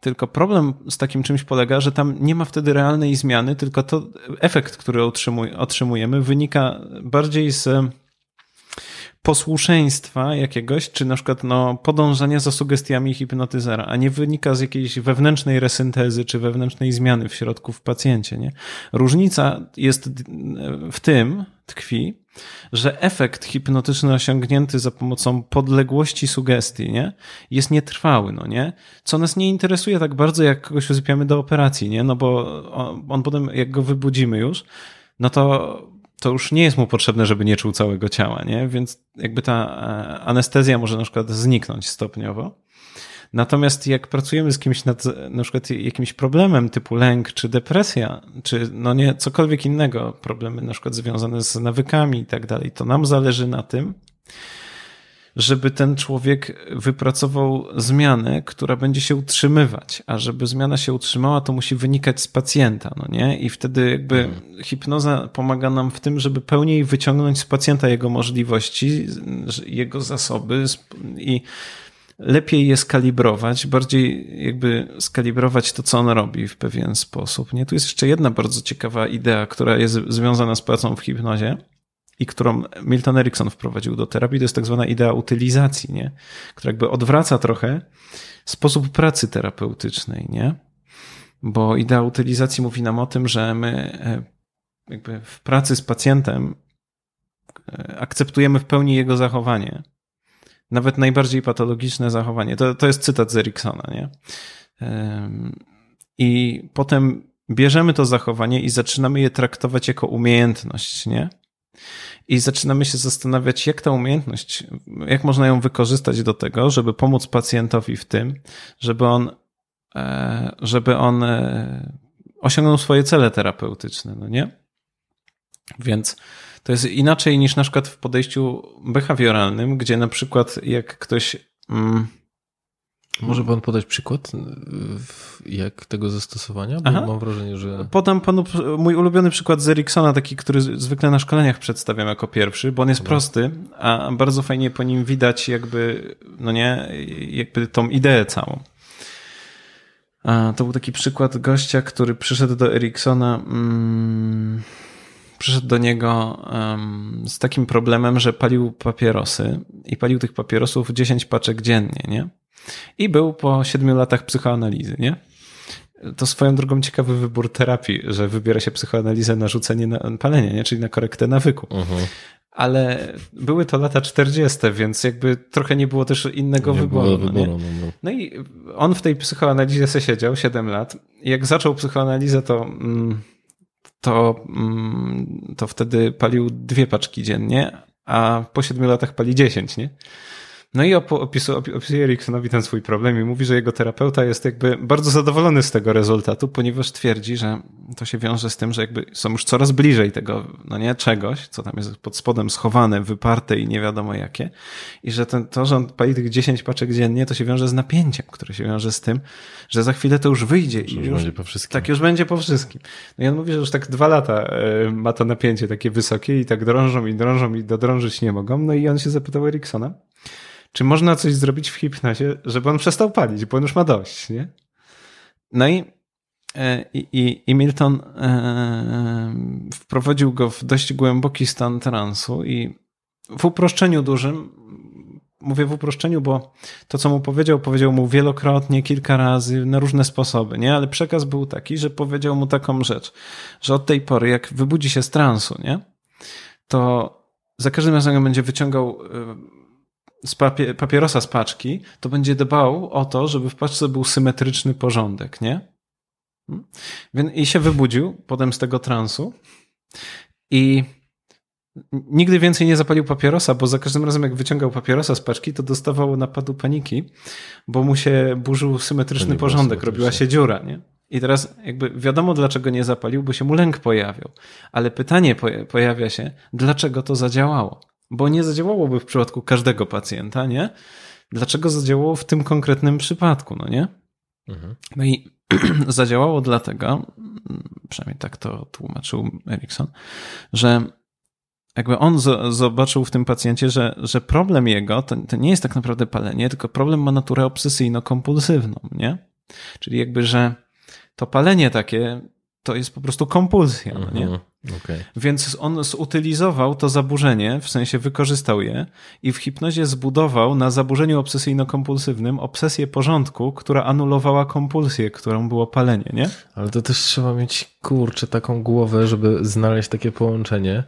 tylko problem z takim czymś polega, że tam nie ma wtedy realnej zmiany, tylko to efekt, który otrzymujemy, wynika bardziej z posłuszeństwa jakiegoś, czy na przykład no, podążania za sugestiami hipnotyzera, a nie wynika z jakiejś wewnętrznej resyntezy, czy wewnętrznej zmiany w środku w pacjencie. Nie? Różnica jest w tym, tkwi, że efekt hipnotyczny osiągnięty za pomocą podległości sugestii nie? jest nietrwały, no nie? Co nas nie interesuje tak bardzo, jak kogoś usypiamy do operacji, nie? No bo on, on potem, jak go wybudzimy już, no to to już nie jest mu potrzebne, żeby nie czuł całego ciała, nie? Więc jakby ta e, anestezja może na przykład zniknąć stopniowo. Natomiast jak pracujemy z kimś nad na przykład jakimś problemem typu lęk czy depresja, czy no nie cokolwiek innego, problemy na przykład związane z nawykami i tak dalej, to nam zależy na tym, żeby ten człowiek wypracował zmianę, która będzie się utrzymywać, a żeby zmiana się utrzymała, to musi wynikać z pacjenta, no nie? I wtedy jakby mhm. hipnoza pomaga nam w tym, żeby pełniej wyciągnąć z pacjenta jego możliwości, jego zasoby i lepiej je skalibrować, bardziej jakby skalibrować to, co on robi w pewien sposób. Nie? Tu jest jeszcze jedna bardzo ciekawa idea, która jest związana z pracą w hipnozie i którą Milton Erickson wprowadził do terapii, to jest tak zwana idea utylizacji, nie? która jakby odwraca trochę sposób pracy terapeutycznej, nie? Bo idea utylizacji mówi nam o tym, że my e, jakby w pracy z pacjentem e, akceptujemy w pełni jego zachowanie, nawet najbardziej patologiczne zachowanie. To, to jest cytat z Eriksona, nie? I potem bierzemy to zachowanie i zaczynamy je traktować jako umiejętność, nie? I zaczynamy się zastanawiać, jak ta umiejętność, jak można ją wykorzystać do tego, żeby pomóc pacjentowi w tym, żeby on, e, żeby on e, osiągnął swoje cele terapeutyczne, no nie? Więc to jest inaczej niż na przykład w podejściu behawioralnym, gdzie na przykład jak ktoś. Mm, może pan podać przykład jak tego zastosowania? Bo Aha. mam wrażenie, że. Podam panu mój ulubiony przykład z Eriksona, taki, który zwykle na szkoleniach przedstawiam jako pierwszy, bo on jest prosty, a bardzo fajnie po nim widać, jakby, no nie, jakby tą ideę całą. To był taki przykład gościa, który przyszedł do Eriksona. Mm, przyszedł do niego um, z takim problemem, że palił papierosy i palił tych papierosów 10 paczek dziennie, nie? I był po 7 latach psychoanalizy, nie? To swoją drogą ciekawy wybór terapii, że wybiera się psychoanalizę na rzucenie na palenie, nie? czyli na korektę nawyku. Uh mhm. -huh. Ale były to lata 40., więc jakby trochę nie było też innego nie wyboru. No wyboru no, no, no. i on w tej psychoanalizie se siedział 7 lat. Jak zaczął psychoanalizę, to. Mm, to, mm, to wtedy palił dwie paczki dziennie, a po siedmiu latach pali dziesięć, nie? No i opisuje, opisuje Eriksonowi ten swój problem i mówi, że jego terapeuta jest jakby bardzo zadowolony z tego rezultatu, ponieważ twierdzi, że to się wiąże z tym, że jakby są już coraz bliżej tego, no nie, czegoś, co tam jest pod spodem schowane, wyparte i nie wiadomo jakie. I że ten, to, że on pali tych 10 paczek dziennie, to się wiąże z napięciem, które się wiąże z tym, że za chwilę to już wyjdzie. i już, będzie po wszystkim. Tak, już będzie po wszystkim. No i on mówi, że już tak dwa lata e, ma to napięcie takie wysokie i tak drążą i drążą i dodrążyć nie mogą. No i on się zapytał Eriksona, czy można coś zrobić w hipnozie, żeby on przestał palić, bo on już ma dość, nie? No i, e, i, i, Milton e, wprowadził go w dość głęboki stan transu i w uproszczeniu dużym, mówię w uproszczeniu, bo to, co mu powiedział, powiedział mu wielokrotnie, kilka razy, na różne sposoby, nie? Ale przekaz był taki, że powiedział mu taką rzecz, że od tej pory, jak wybudzi się z transu, nie? To za każdym razem będzie wyciągał e, z papier papierosa z paczki, to będzie dbał o to, żeby w paczce był symetryczny porządek, nie? Hmm? I się wybudził potem z tego transu i nigdy więcej nie zapalił papierosa, bo za każdym razem jak wyciągał papierosa z paczki, to dostawał napadu paniki, bo mu się burzył symetryczny porządek, robiła się dziura, nie? I teraz jakby wiadomo, dlaczego nie zapalił, bo się mu lęk pojawiał. Ale pytanie pojawia się, dlaczego to zadziałało? Bo nie zadziałałoby w przypadku każdego pacjenta, nie? Dlaczego zadziałało w tym konkretnym przypadku, no nie? Mhm. No i *clears throat* zadziałało dlatego, przynajmniej tak to tłumaczył Erikson, że jakby on zobaczył w tym pacjencie, że, że problem jego to, to nie jest tak naprawdę palenie, tylko problem ma naturę obsesyjno-kompulsywną, nie? Czyli jakby, że to palenie takie to jest po prostu kompulsja, no nie? Mhm. Okay. Więc on zutylizował to zaburzenie, w sensie wykorzystał je i w hipnozie zbudował na zaburzeniu obsesyjno-kompulsywnym obsesję porządku, która anulowała kompulsję, którą było palenie, nie? Ale to też trzeba mieć, kurczę, taką głowę, żeby znaleźć takie połączenie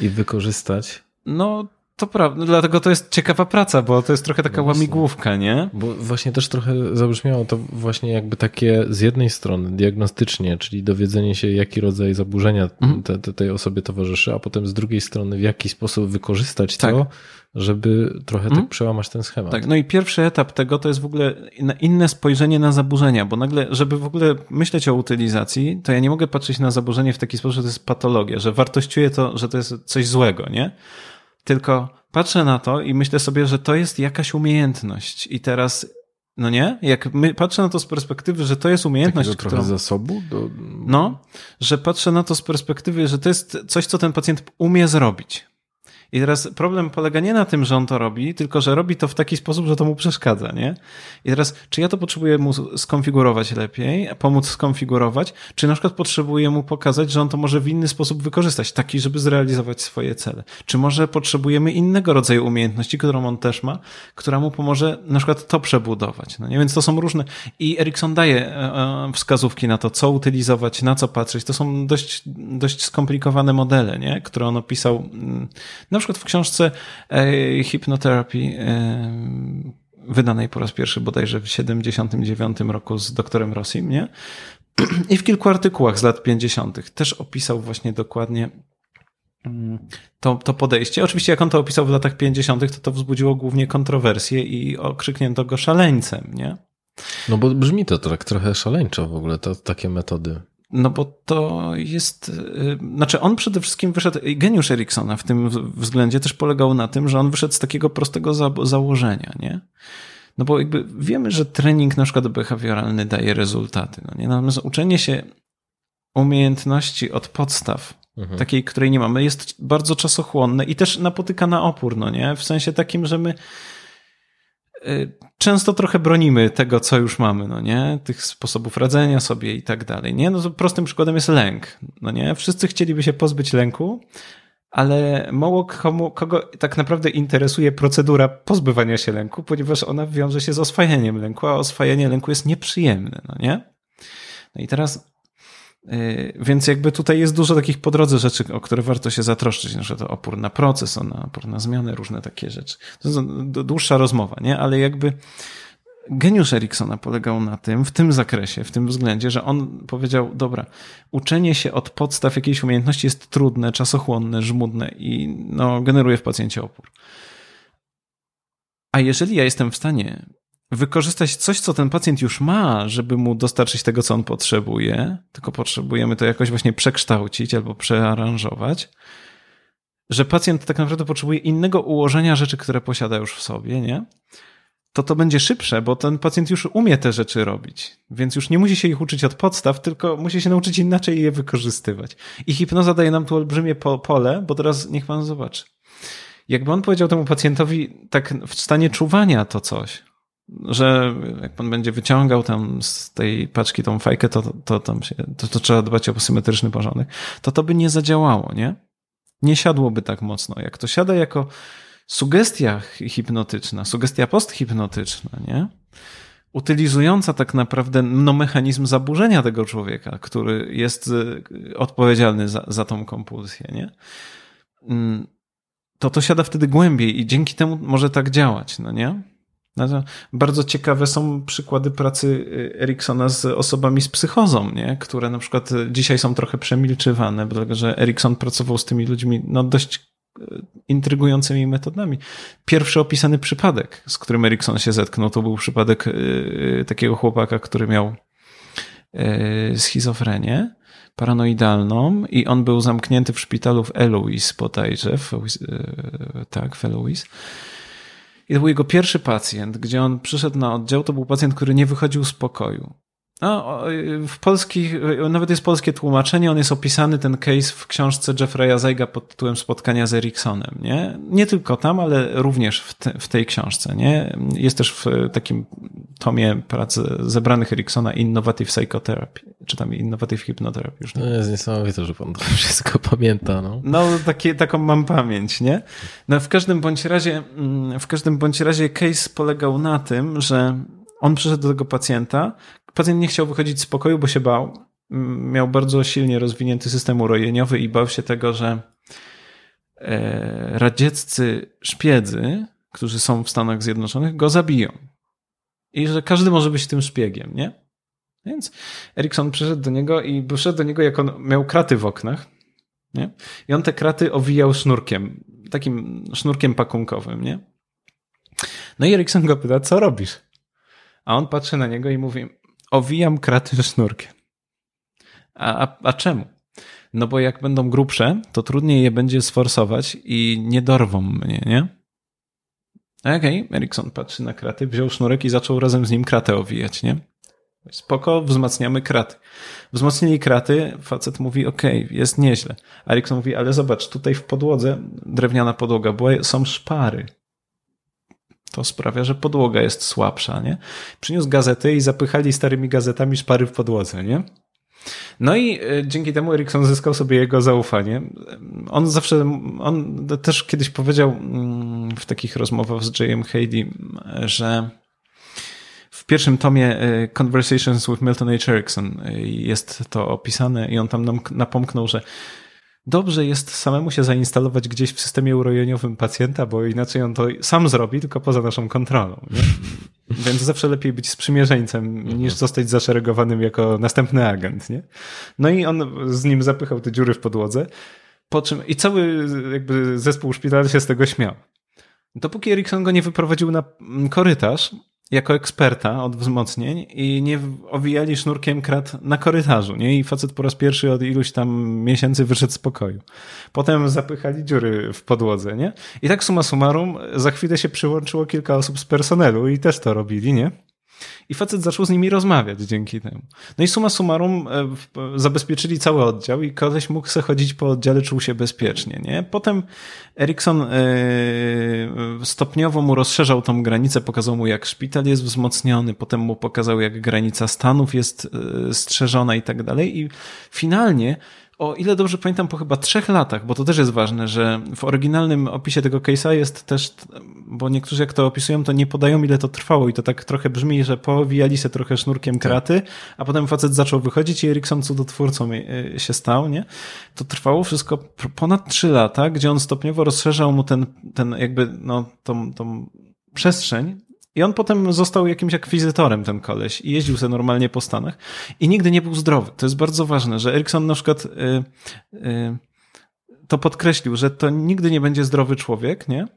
i wykorzystać. No, to prawda, dlatego to jest ciekawa praca, bo to jest trochę taka no łamigłówka, nie? Bo właśnie też trochę zabrzmiało to właśnie jakby takie z jednej strony diagnostycznie, czyli dowiedzenie się, jaki rodzaj zaburzenia mhm. te, te, tej osobie towarzyszy, a potem z drugiej strony w jaki sposób wykorzystać tak. to, żeby trochę tak mhm. tak przełamać ten schemat. Tak, no i pierwszy etap tego to jest w ogóle inne spojrzenie na zaburzenia, bo nagle, żeby w ogóle myśleć o utylizacji, to ja nie mogę patrzeć na zaburzenie w taki sposób, że to jest patologia, że wartościuję to, że to jest coś złego, nie? Tylko patrzę na to i myślę sobie, że to jest jakaś umiejętność. I teraz, no nie? Jak my, patrzę na to z perspektywy, że to jest umiejętność. Takiego trochę którą, zasobu? Do... No, że patrzę na to z perspektywy, że to jest coś, co ten pacjent umie zrobić. I teraz problem polega nie na tym, że on to robi, tylko że robi to w taki sposób, że to mu przeszkadza, nie? I teraz, czy ja to potrzebuję mu skonfigurować lepiej, pomóc skonfigurować, czy na przykład potrzebuję mu pokazać, że on to może w inny sposób wykorzystać, taki, żeby zrealizować swoje cele? Czy może potrzebujemy innego rodzaju umiejętności, którą on też ma, która mu pomoże na przykład to przebudować? No nie? Więc to są różne. I Erikson daje e, e, wskazówki na to, co utylizować, na co patrzeć. To są dość, dość skomplikowane modele, nie? które on opisał. Mm, no przykład w książce e, Hypnotherapy e, wydanej po raz pierwszy bodajże w 79 roku z doktorem Rossim, nie? I w kilku artykułach z lat 50. też opisał właśnie dokładnie mm, to, to podejście. Oczywiście, jak on to opisał w latach 50., to to wzbudziło głównie kontrowersje i okrzyknięto go szaleńcem, nie? No bo brzmi to tak trochę szaleńczo w ogóle, to takie metody. No bo to jest, y, znaczy on przede wszystkim wyszedł, geniusz Eriksona w tym względzie też polegał na tym, że on wyszedł z takiego prostego za, założenia, nie? No bo jakby wiemy, że trening na przykład behawioralny daje rezultaty, no nie? Natomiast uczenie się umiejętności od podstaw, mhm. takiej, której nie mamy, jest bardzo czasochłonne i też napotyka na opór, no nie? W sensie takim, że my y, często trochę bronimy tego, co już mamy, no nie? Tych sposobów radzenia sobie i tak dalej, nie? No to prostym przykładem jest lęk, no nie? Wszyscy chcieliby się pozbyć lęku, ale mało komu, kogo tak naprawdę interesuje procedura pozbywania się lęku, ponieważ ona wiąże się z oswajaniem lęku, a oswajanie lęku jest nieprzyjemne, no nie? No i teraz więc jakby tutaj jest dużo takich po drodze rzeczy, o które warto się zatroszczyć, na przykład opór na proces, na opór na zmiany, różne takie rzeczy. To jest dłuższa rozmowa, nie? Ale jakby geniusz Eriksona polegał na tym, w tym zakresie, w tym względzie, że on powiedział, dobra, uczenie się od podstaw jakiejś umiejętności jest trudne, czasochłonne, żmudne i no, generuje w pacjencie opór. A jeżeli ja jestem w stanie wykorzystać coś, co ten pacjent już ma, żeby mu dostarczyć tego, co on potrzebuje, tylko potrzebujemy to jakoś właśnie przekształcić albo przearanżować, że pacjent tak naprawdę potrzebuje innego ułożenia rzeczy, które posiada już w sobie, nie? to to będzie szybsze, bo ten pacjent już umie te rzeczy robić, więc już nie musi się ich uczyć od podstaw, tylko musi się nauczyć inaczej je wykorzystywać. I hipnoza daje nam tu olbrzymie pole, bo teraz niech pan zobaczy. Jakby on powiedział temu pacjentowi tak w stanie czuwania to coś, że jak pan będzie wyciągał tam z tej paczki tą fajkę, to, to, tam się, to, to trzeba dbać o symetryczny porządek, to to by nie zadziałało, nie? Nie siadłoby tak mocno. Jak to siada jako sugestia hipnotyczna, sugestia posthipnotyczna, nie? Utylizująca tak naprawdę no, mechanizm zaburzenia tego człowieka, który jest y, odpowiedzialny za, za tą kompulsję, nie? Mm, to to siada wtedy głębiej i dzięki temu może tak działać, no nie? No bardzo ciekawe są przykłady pracy y, Eriksona z osobami z psychozą, nie? które na przykład dzisiaj są trochę przemilczywane, dlatego że Erikson pracował z tymi ludźmi no, dość intrygującymi metodami. Pierwszy opisany przypadek, z którym Erikson się zetknął, to był przypadek y, y, takiego chłopaka, który miał y, schizofrenię paranoidalną i on był zamknięty w szpitalu w Eloise bodajże, w, tak, w Eloise. I to był jego pierwszy pacjent, gdzie on przyszedł na oddział, to był pacjent, który nie wychodził z pokoju. No, w polskich, nawet jest polskie tłumaczenie, on jest opisany, ten case w książce Jeffrey'a Zeiga pod tytułem Spotkania z Eriksonem, nie? Nie tylko tam, ale również w, te, w tej książce, nie? Jest też w takim tomie prac zebranych Eriksona Innovative Psychotherapy, czy tam Innovative Hypnotherapy już. Nie? No jest niesamowite, że pan to *laughs* wszystko pamięta, no. No, takie, taką mam pamięć, nie? No, w każdym bądź razie, mm, w każdym bądź razie case polegał na tym, że on przyszedł do tego pacjenta. Pacjent nie chciał wychodzić z pokoju, bo się bał. Miał bardzo silnie rozwinięty system urojeniowy i bał się tego, że e, radzieccy szpiedzy, którzy są w Stanach Zjednoczonych, go zabiją. I że każdy może być tym szpiegiem, nie? Więc Erikson przyszedł do niego i przyszedł do niego, jak on miał kraty w oknach. Nie? I on te kraty owijał sznurkiem, takim sznurkiem pakunkowym, nie? No i Erikson go pyta, co robisz? A on patrzy na niego i mówi: Owijam kraty sznurkiem. A, a, a czemu? No bo jak będą grubsze, to trudniej je będzie sforsować i nie dorwą mnie, nie? Okej, okay. Erikson patrzy na kraty, wziął sznurek i zaczął razem z nim kratę owijać, nie? Spoko, wzmacniamy kraty. Wzmocnili kraty, facet mówi, okej, okay, jest nieźle. Erikson mówi, ale zobacz, tutaj w podłodze, drewniana podłoga, była, są szpary to sprawia, że podłoga jest słabsza, nie? Przyniósł gazety i zapychali starymi gazetami szpary w podłodze, nie? No i e, dzięki temu Erikson zyskał sobie jego zaufanie. On zawsze, on też kiedyś powiedział mm, w takich rozmowach z J.M. Haley, że w pierwszym tomie e, Conversations with Milton H. Erickson e, jest to opisane i on tam nam napomknął, że dobrze jest samemu się zainstalować gdzieś w systemie urojeniowym pacjenta, bo inaczej on to sam zrobi, tylko poza naszą kontrolą. Nie? *laughs* Więc zawsze lepiej być sprzymierzeńcem niż zostać zaszeregowanym jako następny agent. Nie? No i on z nim zapychał te dziury w podłodze, po czym i cały jakby zespół szpitala się z tego śmiał. Dopóki Erickson go nie wyprowadził na korytarz, jako eksperta od wzmocnień i nie owijali sznurkiem krat na korytarzu, nie? I facet po raz pierwszy od iluś tam miesięcy wyszedł z pokoju. Potem zapychali dziury w podłodze, nie? I tak suma summarum, za chwilę się przyłączyło kilka osób z personelu i też to robili, nie? I facet zaczął z nimi rozmawiać dzięki temu. No i suma summarum e, zabezpieczyli cały oddział i koleś mógł sobie chodzić po oddziale, czuł się bezpiecznie, nie? Potem Erickson e, stopniowo mu rozszerzał tą granicę, pokazał mu jak szpital jest wzmocniony, potem mu pokazał jak granica Stanów jest e, strzeżona i tak dalej i finalnie o ile dobrze pamiętam, po chyba trzech latach, bo to też jest ważne, że w oryginalnym opisie tego case'a jest też, bo niektórzy jak to opisują, to nie podają ile to trwało i to tak trochę brzmi, że powijali się trochę sznurkiem tak. kraty, a potem facet zaczął wychodzić i Erickson cudotwórcą e, się stał, nie? To trwało wszystko ponad trzy lata, gdzie on stopniowo rozszerzał mu ten, ten jakby, no, tą, tą przestrzeń i on potem został jakimś akwizytorem, ten koleś, i jeździł sobie normalnie po Stanach i nigdy nie był zdrowy. To jest bardzo ważne, że Erickson na przykład y, y, to podkreślił, że to nigdy nie będzie zdrowy człowiek, nie?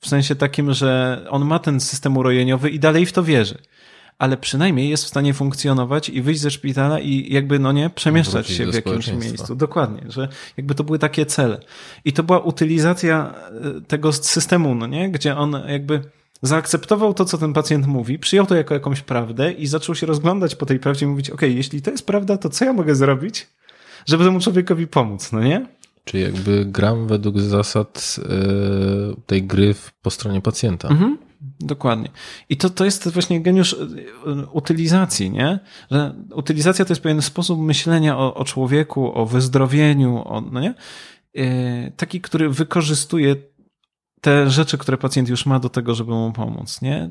W sensie takim, że on ma ten system urojeniowy i dalej w to wierzy. Ale przynajmniej jest w stanie funkcjonować i wyjść ze szpitala i jakby, no nie, przemieszczać się w jakimś miejscu. Dokładnie, że jakby to były takie cele. I to była utylizacja y, tego systemu, no nie? Gdzie on jakby zaakceptował to, co ten pacjent mówi, przyjął to jako jakąś prawdę i zaczął się rozglądać po tej prawdzie i mówić, ok, jeśli to jest prawda, to co ja mogę zrobić, żeby temu człowiekowi pomóc, no nie? Czyli jakby gram według zasad yy, tej gry po stronie pacjenta. Mhm, dokładnie. I to, to jest właśnie geniusz e, utylizacji, nie? Że utylizacja to jest pewien sposób myślenia o, o człowieku, o wyzdrowieniu, o, no nie? Yy, taki, który wykorzystuje te rzeczy, które pacjent już ma do tego, żeby mu pomóc, nie?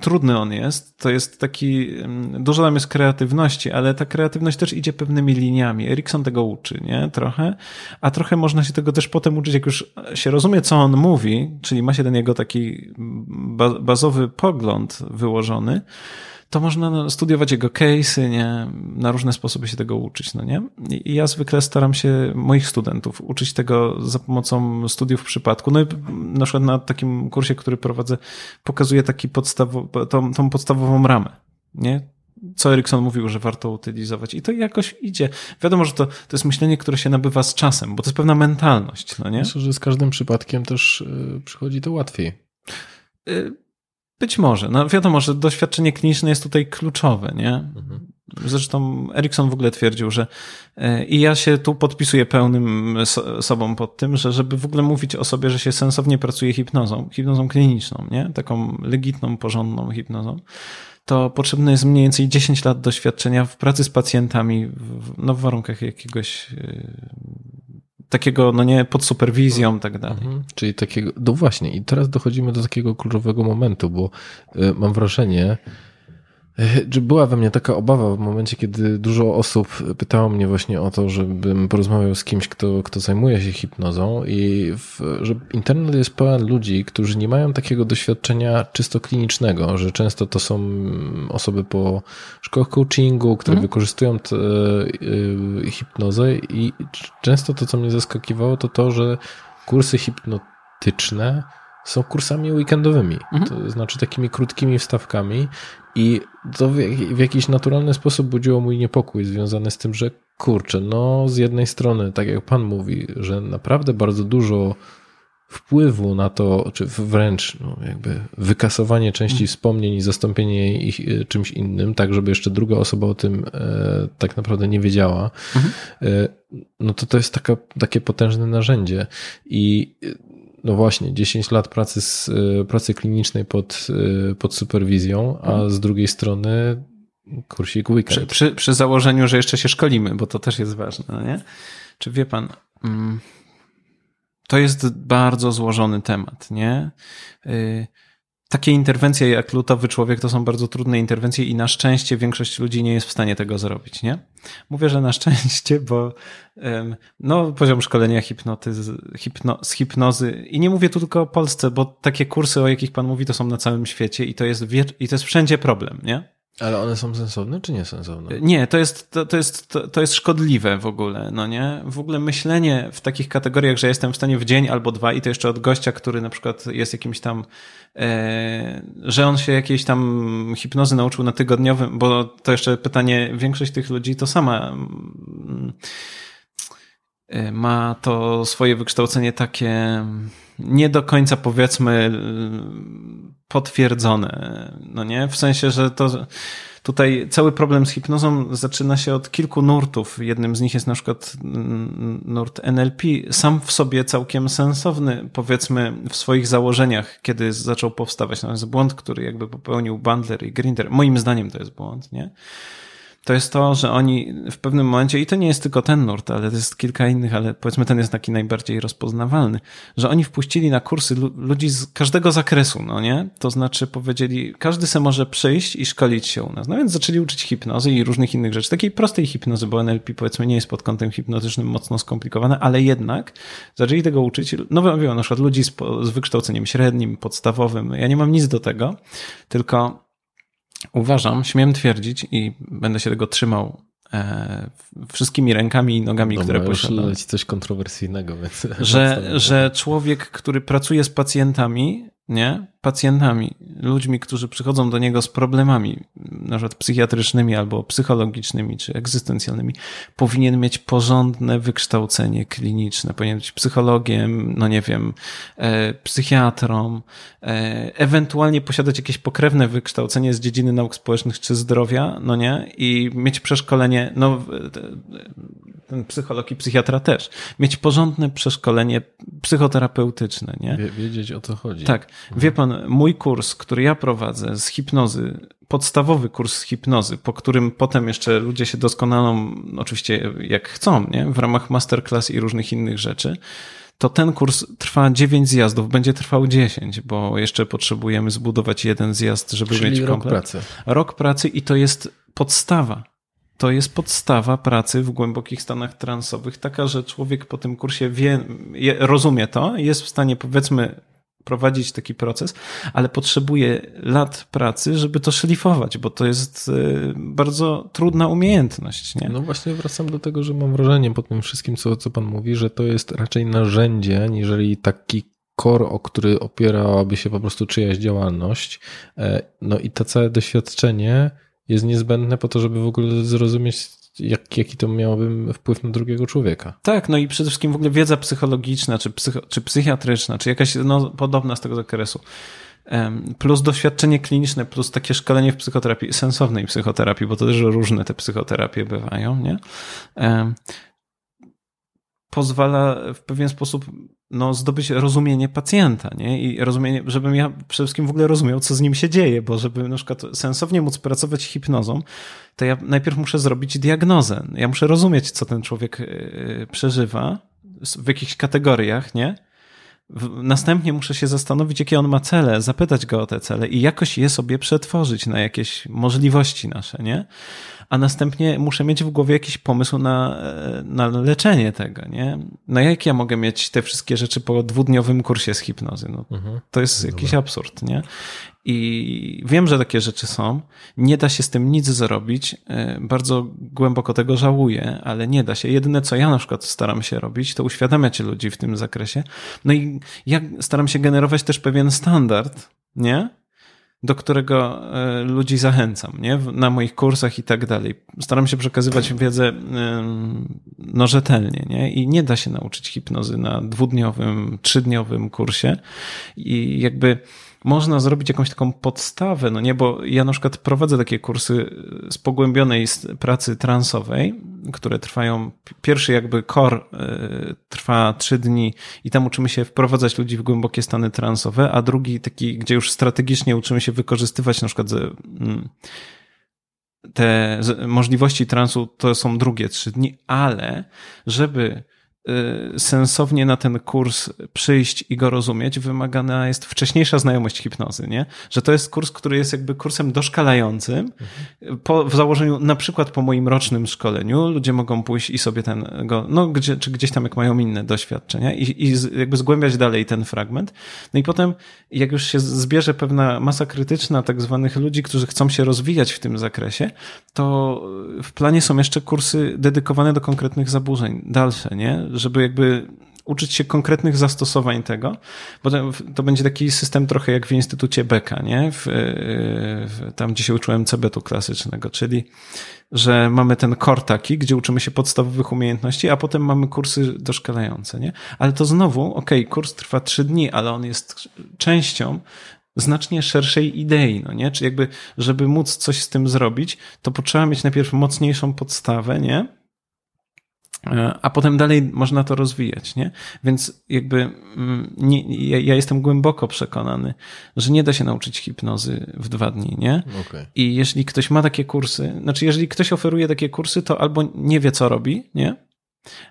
Trudny on jest, to jest taki, mm, dużo tam jest kreatywności, ale ta kreatywność też idzie pewnymi liniami. Erikson tego uczy, nie? Trochę, a trochę można się tego też potem uczyć, jak już się rozumie, co on mówi, czyli ma się ten jego taki bazowy pogląd wyłożony, to można studiować jego case'y, nie? Na różne sposoby się tego uczyć, no nie? I ja zwykle staram się moich studentów uczyć tego za pomocą studiów w przypadku. No i na przykład na takim kursie, który prowadzę, pokazuję taki podstawo, tą, tą podstawową ramę, nie? co Erikson mówił, że warto utylizować. I to jakoś idzie. Wiadomo, że to, to jest myślenie, które się nabywa z czasem, bo to jest pewna mentalność, no nie? Myślę, że z każdym przypadkiem też yy, przychodzi to łatwiej. Yy, być może. No wiadomo, że doświadczenie kliniczne jest tutaj kluczowe, nie? Mhm. Zresztą Erikson w ogóle twierdził, że e, i ja się tu podpisuję pełnym sobą pod tym, że żeby w ogóle mówić o sobie, że się sensownie pracuje hipnozą, hipnozą kliniczną, nie? Taką legitną, porządną hipnozą, to potrzebne jest mniej więcej 10 lat doświadczenia w pracy z pacjentami w, no, w warunkach jakiegoś e, takiego, no nie, pod superwizją tak dalej. Mhm. Czyli takiego, no właśnie, i teraz dochodzimy do takiego kluczowego momentu, bo y, mam wrażenie, *laughs* była we mnie taka obawa w momencie, kiedy dużo osób pytało mnie właśnie o to, żebym porozmawiał z kimś, kto, kto zajmuje się hipnozą i w, że internet jest pełen ludzi, którzy nie mają takiego doświadczenia czysto klinicznego, że często to są osoby po szkołach coachingu, które mhm. wykorzystują te, y, hipnozę i często to, co mnie zaskakiwało, to to, że kursy hipnotyczne są kursami weekendowymi, mhm. to znaczy takimi krótkimi wstawkami i to w, jakiś naturalny sposób budziło mój niepokój związany z tym, że kurczę, no z jednej strony, tak jak pan mówi, że naprawdę bardzo dużo wpływu na to, czy wręcz no, jakby wykasowanie części mhm. wspomnień i zastąpienie ich e, czymś innym, tak żeby jeszcze druga osoba o tym e, tak naprawdę nie wiedziała, mhm. e, no to to jest taka, takie potężne narzędzie i no właśnie, 10 lat pracy, z, y, pracy klinicznej pod, y, pod superwizją, a mhm. z drugiej strony kursik weekend. Przy, przy, przy, założeniu, że jeszcze się szkolimy, bo to też jest ważne, no nie? Czy wie pan, mm, to jest bardzo złożony temat, nie? Y, takie interwencje jak lutowy człowiek to są bardzo trudne interwencje i na szczęście większość ludzi nie jest w stanie tego zrobić, nie? Mówię, że na szczęście, bo no, poziom szkolenia hipnoty, hipno, z hipnozy i nie mówię tu tylko o Polsce, bo takie kursy, o jakich pan mówi, to są na całym świecie i to jest, i to jest wszędzie problem, nie? Ale one są sensowne czy niesensowne? Nie, to jest, to, to, jest, to, to jest szkodliwe w ogóle, no nie? W ogóle myślenie w takich kategoriach, że jestem w stanie w dzień albo dwa i to jeszcze od gościa, który na przykład jest jakimś tam, e, że on się jakiejś tam hipnozy nauczył na tygodniowym, bo to jeszcze pytanie, większość tych ludzi to sama mm, e, ma to swoje wykształcenie takie nie do końca powiedzmy potwierdzone, no nie? W sensie, że to tutaj cały problem z hipnozą zaczyna się od kilku nurtów. Jednym z nich jest na przykład nurt NLP, sam w sobie całkiem sensowny, powiedzmy, w swoich założeniach, kiedy zaczął powstawać. No jest błąd, który jakby popełnił Bandler i Grinder. Moim zdaniem to jest błąd, nie? To jest to, że oni w pewnym momencie, i to nie jest tylko ten nurt, ale to jest kilka innych, ale powiedzmy ten jest taki najbardziej rozpoznawalny, że oni wpuścili na kursy ludzi z każdego zakresu, no nie? To znaczy powiedzieli, każdy se może przyjść i szkolić się u nas. No więc zaczęli uczyć hipnozy i różnych innych rzeczy. Takiej prostej hipnozy, bo NLP powiedzmy nie jest pod kątem hipnotycznym mocno skomplikowane, ale jednak zaczęli tego uczyć. No wiem, na przykład ludzi z, z wykształceniem średnim, podstawowym. Ja nie mam nic do tego, tylko uważam, śmiem twierdzić i będę się tego trzymał e, wszystkimi rękami i nogami, Dobra, które posiadam. Leci coś kontrowersyjnego, więc. Że, *laughs* że człowiek, który pracuje z pacjentami, nie? Pacjentami, ludźmi, którzy przychodzą do niego z problemami, na przykład psychiatrycznymi albo psychologicznymi czy egzystencjalnymi, powinien mieć porządne wykształcenie kliniczne. Powinien być psychologiem, no nie wiem, e, psychiatrą, e, ewentualnie posiadać jakieś pokrewne wykształcenie z dziedziny nauk społecznych czy zdrowia, no nie? I mieć przeszkolenie, no ten psycholog i psychiatra też, mieć porządne przeszkolenie psychoterapeutyczne, nie? Wiedzieć o co chodzi. Tak. Wie pan, mój kurs, który ja prowadzę z hipnozy, podstawowy kurs z hipnozy, po którym potem jeszcze ludzie się doskonalą, oczywiście jak chcą, nie? W ramach masterclass i różnych innych rzeczy, to ten kurs trwa 9 zjazdów, będzie trwał 10, bo jeszcze potrzebujemy zbudować jeden zjazd, żeby Czyli mieć komplet. Rok pracy. Rok pracy i to jest podstawa to jest podstawa pracy w głębokich stanach transowych, taka, że człowiek po tym kursie wie, rozumie to, jest w stanie powiedzmy prowadzić taki proces, ale potrzebuje lat pracy, żeby to szlifować, bo to jest y, bardzo trudna umiejętność. Nie? No właśnie wracam do tego, że mam wrażenie po tym wszystkim, co, co pan mówi, że to jest raczej narzędzie, aniżeli taki core, o który opierałaby się po prostu czyjaś działalność. E, no i to całe doświadczenie jest niezbędne po to, żeby w ogóle zrozumieć, jak, jaki to miałoby wpływ na drugiego człowieka. Tak, no i przede wszystkim w ogóle wiedza psychologiczna, czy, psycho, czy psychiatryczna, czy jakaś no, podobna z tego zakresu. Plus doświadczenie kliniczne, plus takie szkolenie w psychoterapii, sensownej psychoterapii, bo to też różne te psychoterapie bywają, nie? Pozwala w pewien sposób no, zdobyć rozumienie pacjenta, nie? I rozumienie, żebym ja przede wszystkim w ogóle rozumiał, co z nim się dzieje, bo żeby na przykład sensownie móc pracować hipnozą, to ja najpierw muszę zrobić diagnozę. Ja muszę rozumieć, co ten człowiek y, przeżywa w jakichś kategoriach, nie? Następnie muszę się zastanowić, jakie on ma cele, zapytać go o te cele i jakoś je sobie przetworzyć na jakieś możliwości nasze, nie? a następnie muszę mieć w głowie jakiś pomysł na, na leczenie tego, nie? No jak ja mogę mieć te wszystkie rzeczy po dwudniowym kursie z hipnozy? No, mhm. To jest jakiś absurd, nie? I wiem, że takie rzeczy są. Nie da się z tym nic zrobić. E, bardzo głęboko tego żałuję, ale nie da się. Jedyne, co ja na przykład staram się robić, to uświadamiać ludzi w tym zakresie. No i ja staram się generować też pewien standard, nie? do którego e, ludzi zachęcam, nie? Na moich kursach i tak dalej. Staram się przekazywać wiedzę no rzetelnie, nie? I nie da się nauczyć hipnozy na dwudniowym, trzydniowym kursie i jakby można zrobić jakąś taką podstawę, no nie, bo ja na przykład prowadzę takie kursy z pogłębionej pracy transowej, które trwają, pierwszy jakby core y, trwa trzy dni i tam uczymy się wprowadzać ludzi w głębokie stany transowe, a drugi taki, gdzie już strategicznie uczymy się wykorzystywać na przykład mm, te możliwości transu, to są drugie trzy dni, ale żeby sensownie na ten kurs przyjść i go rozumieć, wymagana jest wcześniejsza znajomość hipnozy, nie? Że to jest kurs, który jest jakby kursem doszkalającym. Po, w założeniu, na przykład po moim rocznym szkoleniu, ludzie mogą pójść i sobie ten, go, no gdzie, czy gdzieś tam jak mają inne doświadczenia i, i jakby zgłębiać dalej ten fragment. No i potem, jak już się zbierze pewna masa krytyczna tak zwanych ludzi, którzy chcą się rozwijać w tym zakresie, to w planie są jeszcze kursy dedykowane do konkretnych zaburzeń, dalsze, nie? Żeby jakby uczyć się konkretnych zastosowań tego, bo to będzie taki system trochę jak w Instytucie Beka, nie? W, w, tam, gdzie się uczyłem CBT-u klasycznego, czyli że mamy ten core taki, gdzie uczymy się podstawowych umiejętności, a potem mamy kursy doszkalające, nie? Ale to znowu, okej, okay, kurs trwa trzy dni, ale on jest częścią znacznie szerszej idei, no nie? Czy jakby, żeby móc coś z tym zrobić, to potrzeba mieć najpierw mocniejszą podstawę, nie? E, a potem dalej można to rozwijać, nie? Więc jakby mm, nie, ja, ja, jestem głęboko przekonany, że nie da się nauczyć hipnozy w dwa dni, nie? Okay. I jeśli ktoś ma takie kursy, znaczy jeżeli ktoś oferuje takie kursy, to albo nie wie, co robi, nie?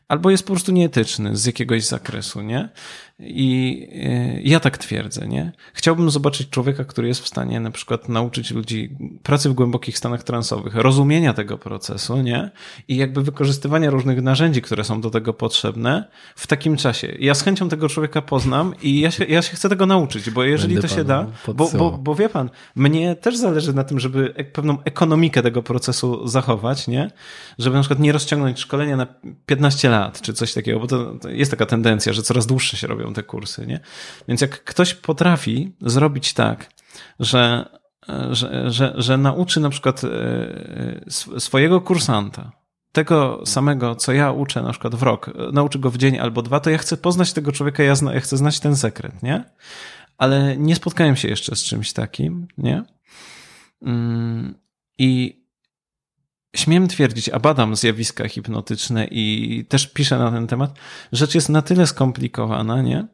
Albo jest po prostu nieetyczny z jakiegoś zakresu, nie? I y, ja tak twierdzę, nie? Chciałbym zobaczyć człowieka, który jest w stanie na przykład nauczyć ludzi pracy w głębokich stanach transowych, rozumienia tego procesu, nie? I jakby wykorzystywania różnych narzędzi, które są do tego potrzebne w takim czasie. Ja z chęcią tego człowieka poznam i ja się, ja się chcę tego nauczyć, bo jeżeli Będę to się da, bo, bo, bo wie pan, mnie też zależy na tym, żeby pewną ekonomikę tego procesu zachować, nie? Żeby na przykład nie rozciągnąć szkolenia na 15 lat, czy coś takiego, bo to, to jest taka tendencja, że coraz dłuższe się robią robią te kursy, nie? Więc jak ktoś potrafi zrobić tak, że, że, że, że nauczy na przykład e, swojego kursanta, tego samego, co ja uczę na przykład w rok, nauczy go w dzień albo dwa, to ja chcę poznać tego człowieka, ja, zna, ja chcę znać ten sekret, nie? Ale nie spotkałem się jeszcze z czymś takim, nie? Mm, I śmiem twierdzić, a badam zjawiska hipnotyczne i też piszę na ten temat, rzecz jest na tyle skomplikowana, nie?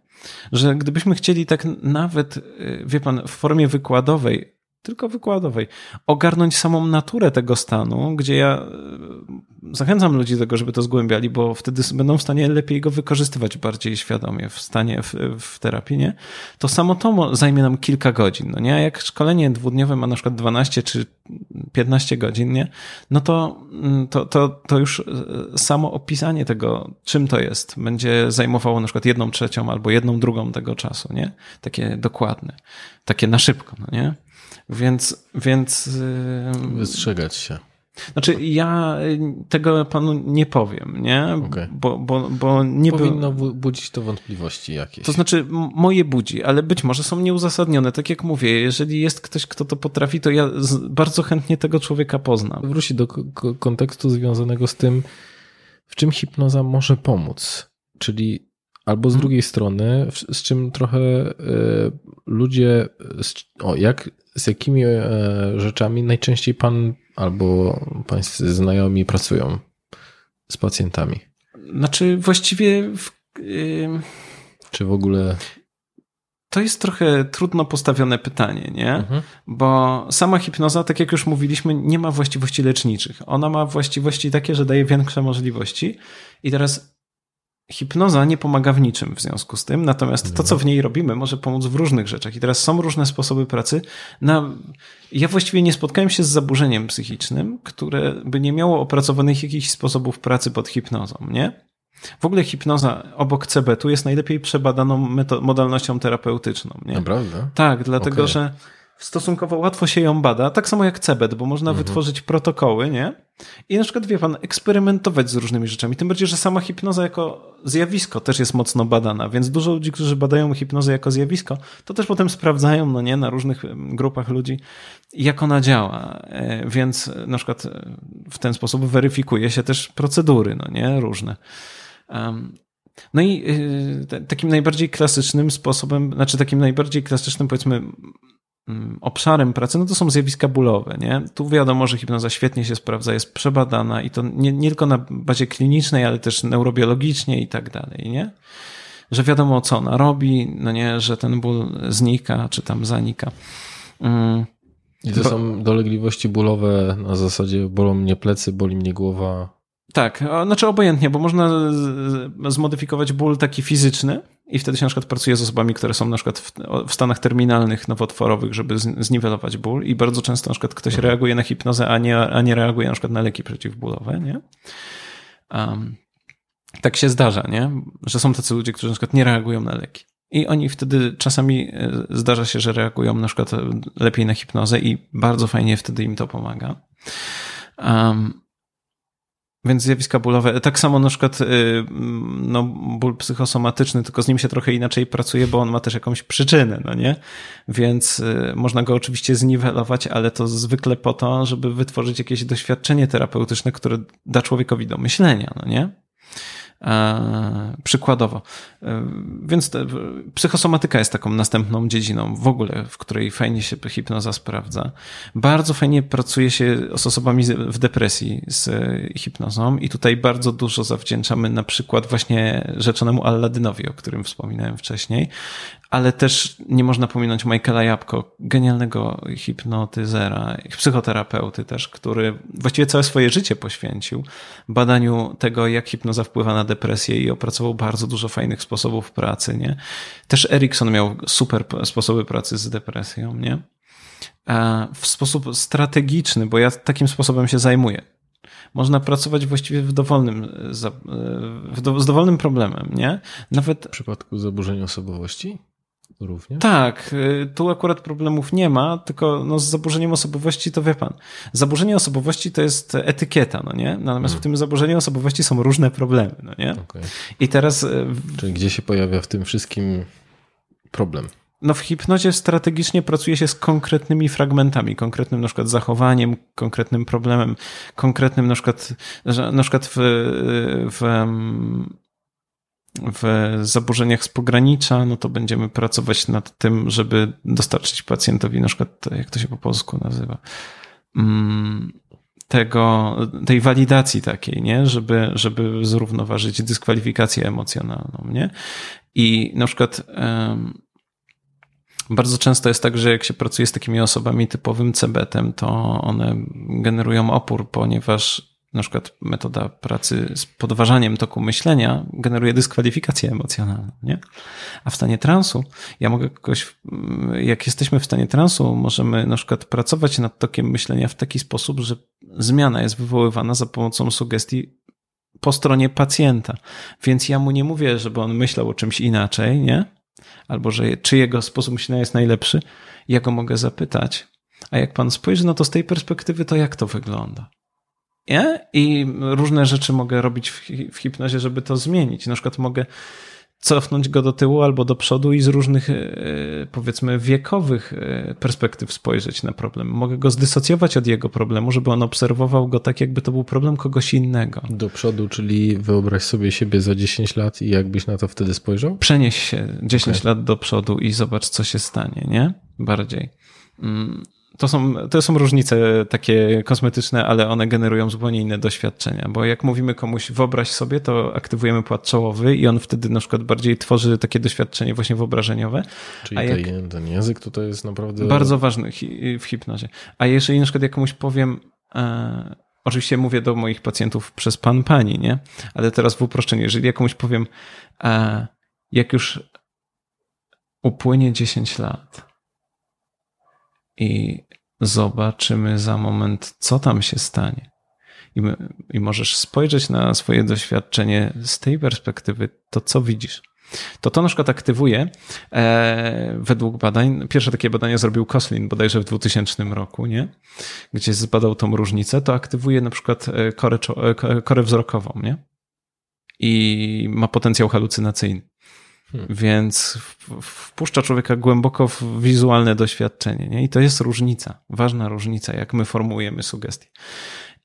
Że gdybyśmy chcieli tak nawet, y, wie pan, w formie wykładowej tylko wykładowej, ogarnąć samą naturę tego stanu, gdzie ja e, zachęcam ludzi do tego, żeby to zgłębiali, bo wtedy będą w stanie lepiej go wykorzystywać bardziej świadomie w stanie, w, w terapii, nie? To samo to zajmie nam kilka godzin, no nie? A jak szkolenie dwudniowe ma na przykład 12 czy 15 godzin, nie? No to, mm, to, to, to już e, samo opisanie tego, czym to jest, będzie zajmowało na przykład jedną trzecią albo jedną drugą tego czasu, nie? Takie dokładne, takie na szybko, no nie? Więc, więc. Wystrzegać się. Znaczy, ja tego panu nie powiem, nie? Okay. Bo, bo, bo nie Powinno by... budzić to wątpliwości jakieś. To znaczy, moje budzi, ale być może są nieuzasadnione. Tak jak mówię, jeżeli jest ktoś, kto to potrafi, to ja bardzo chętnie tego człowieka poznam. Wróci do kontekstu związanego z tym, w czym hipnoza może pomóc. Czyli albo z hmm. drugiej strony, z czym trochę y, ludzie, o, jak z jakimi e, rzeczami najczęściej pan albo pańscy znajomi pracują z pacjentami? Znaczy, właściwie. W, yy... Czy w ogóle. To jest trochę trudno postawione pytanie, nie? Mhm. Bo sama hipnoza, tak jak już mówiliśmy, nie ma właściwości leczniczych. Ona ma właściwości takie, że daje większe możliwości. I teraz hipnoza nie pomaga w niczym w związku z tym, natomiast to, co w niej robimy, może pomóc w różnych rzeczach. I teraz są różne sposoby pracy. Na... Ja właściwie nie spotkałem się z zaburzeniem psychicznym, które by nie miało opracowanych jakichś sposobów pracy pod hipnozą, nie? W ogóle hipnoza obok CBT jest najlepiej przebadaną modalnością terapeutyczną. Nie? Naprawdę? Tak, dlatego okay. że stosunkowo łatwo się ją bada, tak samo jak CEBET, bo można mhm. wytworzyć protokoły, nie? I na przykład, wie pan, eksperymentować z różnymi rzeczami. Tym bardziej, że sama hipnoza jako zjawisko też jest mocno badana, więc dużo ludzi, którzy badają hipnozę jako zjawisko, to też potem sprawdzają, no nie, na różnych grupach ludzi, jak ona działa. E, więc na przykład e, w ten sposób weryfikuje się też procedury, no nie, różne. No i e, takim najbardziej klasycznym sposobem, znaczy takim najbardziej klasycznym, powiedzmy, obszarem pracy, no to są zjawiska bólowe, nie? Tu wiadomo, że hipnoza świetnie się sprawdza, jest przebadana i to nie, nie tylko na bazie klinicznej, ale też neurobiologicznie i tak dalej, nie? Że wiadomo, co ona robi, no nie, że ten ból znika, czy tam zanika. Mm. I to Bo... są dolegliwości bólowe na zasadzie bolą mnie plecy, boli mnie głowa. Tak, znaczy obojętnie, bo można zmodyfikować ból taki fizyczny i wtedy się na przykład pracuje z osobami, które są na przykład w, w stanach terminalnych, nowotworowych, żeby zniwelować ból i bardzo często na przykład ktoś mhm. reaguje na hipnozę, a nie, a nie reaguje na przykład na leki przeciwbólowe, nie? Um, tak się zdarza, nie? Że są tacy ludzie, którzy na przykład nie reagują na leki. I oni wtedy czasami e, zdarza się, że reagują na przykład lepiej na hipnozę i bardzo fajnie wtedy im to pomaga. Um, więc zjawiska bólowe, tak samo na przykład y, no, ból psychosomatyczny, tylko z nim się trochę inaczej pracuje, bo on ma też jakąś przyczynę, no nie? Więc y, można go oczywiście zniwelować, ale to zwykle po to, żeby wytworzyć jakieś doświadczenie terapeutyczne, które da człowiekowi do myślenia, no nie? E, przykładowo. E, więc te, psychosomatyka jest taką następną dziedziną w ogóle, w której fajnie się hipnoza sprawdza. Bardzo fajnie pracuje się z osobami w depresji z hipnozą i tutaj bardzo dużo zawdzięczamy na przykład właśnie rzeczonemu Alladynowi, o którym wspominałem wcześniej, ale też nie można pominąć Michaela Jabko, genialnego hipnotyzera, psychoterapeuty też, który właściwie całe swoje życie poświęcił badaniu tego, jak hipnoza wpływa na depresję i opracował bardzo dużo fajnych sposobów pracy, nie? Też Erikson miał super sposoby pracy z depresją, nie? W sposób strategiczny, bo ja takim sposobem się zajmuję można pracować właściwie w dowolnym, w do, z dowolnym problemem, nie? Nawet. W przypadku zaburzenia osobowości? Również? Tak, y, tu akurat problemów nie ma, tylko no z zaburzeniem osobowości to wie pan. Zaburzenie osobowości to jest etykieta, no nie? Natomiast hmm. w tym zaburzeniu osobowości są różne problemy, no nie? Okay. I teraz... Y, Czyli gdzie się pojawia w tym wszystkim problem? No w hipnozie strategicznie pracuje się z konkretnymi fragmentami, konkretnym na przykład zachowaniem, konkretnym problemem, konkretnym na przykład, na przykład w, w w zaburzeniach z pogranicza, no to będziemy pracować nad tym, żeby dostarczyć pacjentowi, na przykład, jak to się po polsku nazywa, mm, tego, tej walidacji takiej, nie? Żeby, żeby zrównoważyć dyskwalifikację emocjonalną, nie? I na przykład bardzo często jest tak, że jak się pracuje z takimi osobami typowym cebetem, to one generują opór, ponieważ na przykład metoda pracy z podważaniem toku myślenia generuje dyskwalifikację emocjonalną, nie? A w stanie transu, ja mogę kogoś, jak jesteśmy w stanie transu, możemy na przykład pracować nad tokiem myślenia w taki sposób, że zmiana jest wywoływana za pomocą sugestii po stronie pacjenta. Więc ja mu nie mówię, żeby on myślał o czymś inaczej, nie? Albo że czy jego sposób myślenia jest najlepszy. Ja go mogę zapytać. A jak pan spojrzy na to z tej perspektywy, to jak to wygląda? Nie? I różne rzeczy mogę robić w hipnozie, żeby to zmienić. Na przykład mogę cofnąć go do tyłu albo do przodu i z różnych, e, powiedzmy, wiekowych e, perspektyw spojrzeć na problem. Mogę go zdysocjować od jego problemu, żeby on obserwował go tak, jakby to był problem kogoś innego. Do przodu, czyli wyobraź sobie siebie za 10 lat i jakbyś na to wtedy spojrzał? Przenieś się 10 okay. lat do przodu i zobacz, co się stanie, nie? Bardziej. To są, to są różnice takie kosmetyczne, ale one generują zupełnie inne doświadczenia, bo jak mówimy komuś wyobraź sobie, to aktywujemy płat czołowy i on wtedy na przykład bardziej tworzy takie doświadczenie właśnie wyobrażeniowe. Czyli A jak, ten, ten język to, to jest naprawdę... Bardzo ważny w hipnozie. A jeżeli na przykład jak komuś powiem... E, oczywiście mówię do moich pacjentów przez pan, pani, nie? Ale teraz w uproszczeniu, jeżeli ja komuś powiem, e, jak już upłynie 10 lat, i zobaczymy za moment, co tam się stanie. I, I możesz spojrzeć na swoje doświadczenie z tej perspektywy, to co widzisz. To to na przykład aktywuje e, według badań. Pierwsze takie badanie zrobił Koslin bodajże w 2000 roku, nie? Gdzie zbadał tą różnicę. To aktywuje na przykład e, korę, e, korę wzrokową, nie? I ma potencjał halucynacyjny. Hmm. Więc wpuszcza człowieka głęboko w wizualne doświadczenie. Nie? I to jest różnica, ważna różnica, jak my formułujemy sugestie.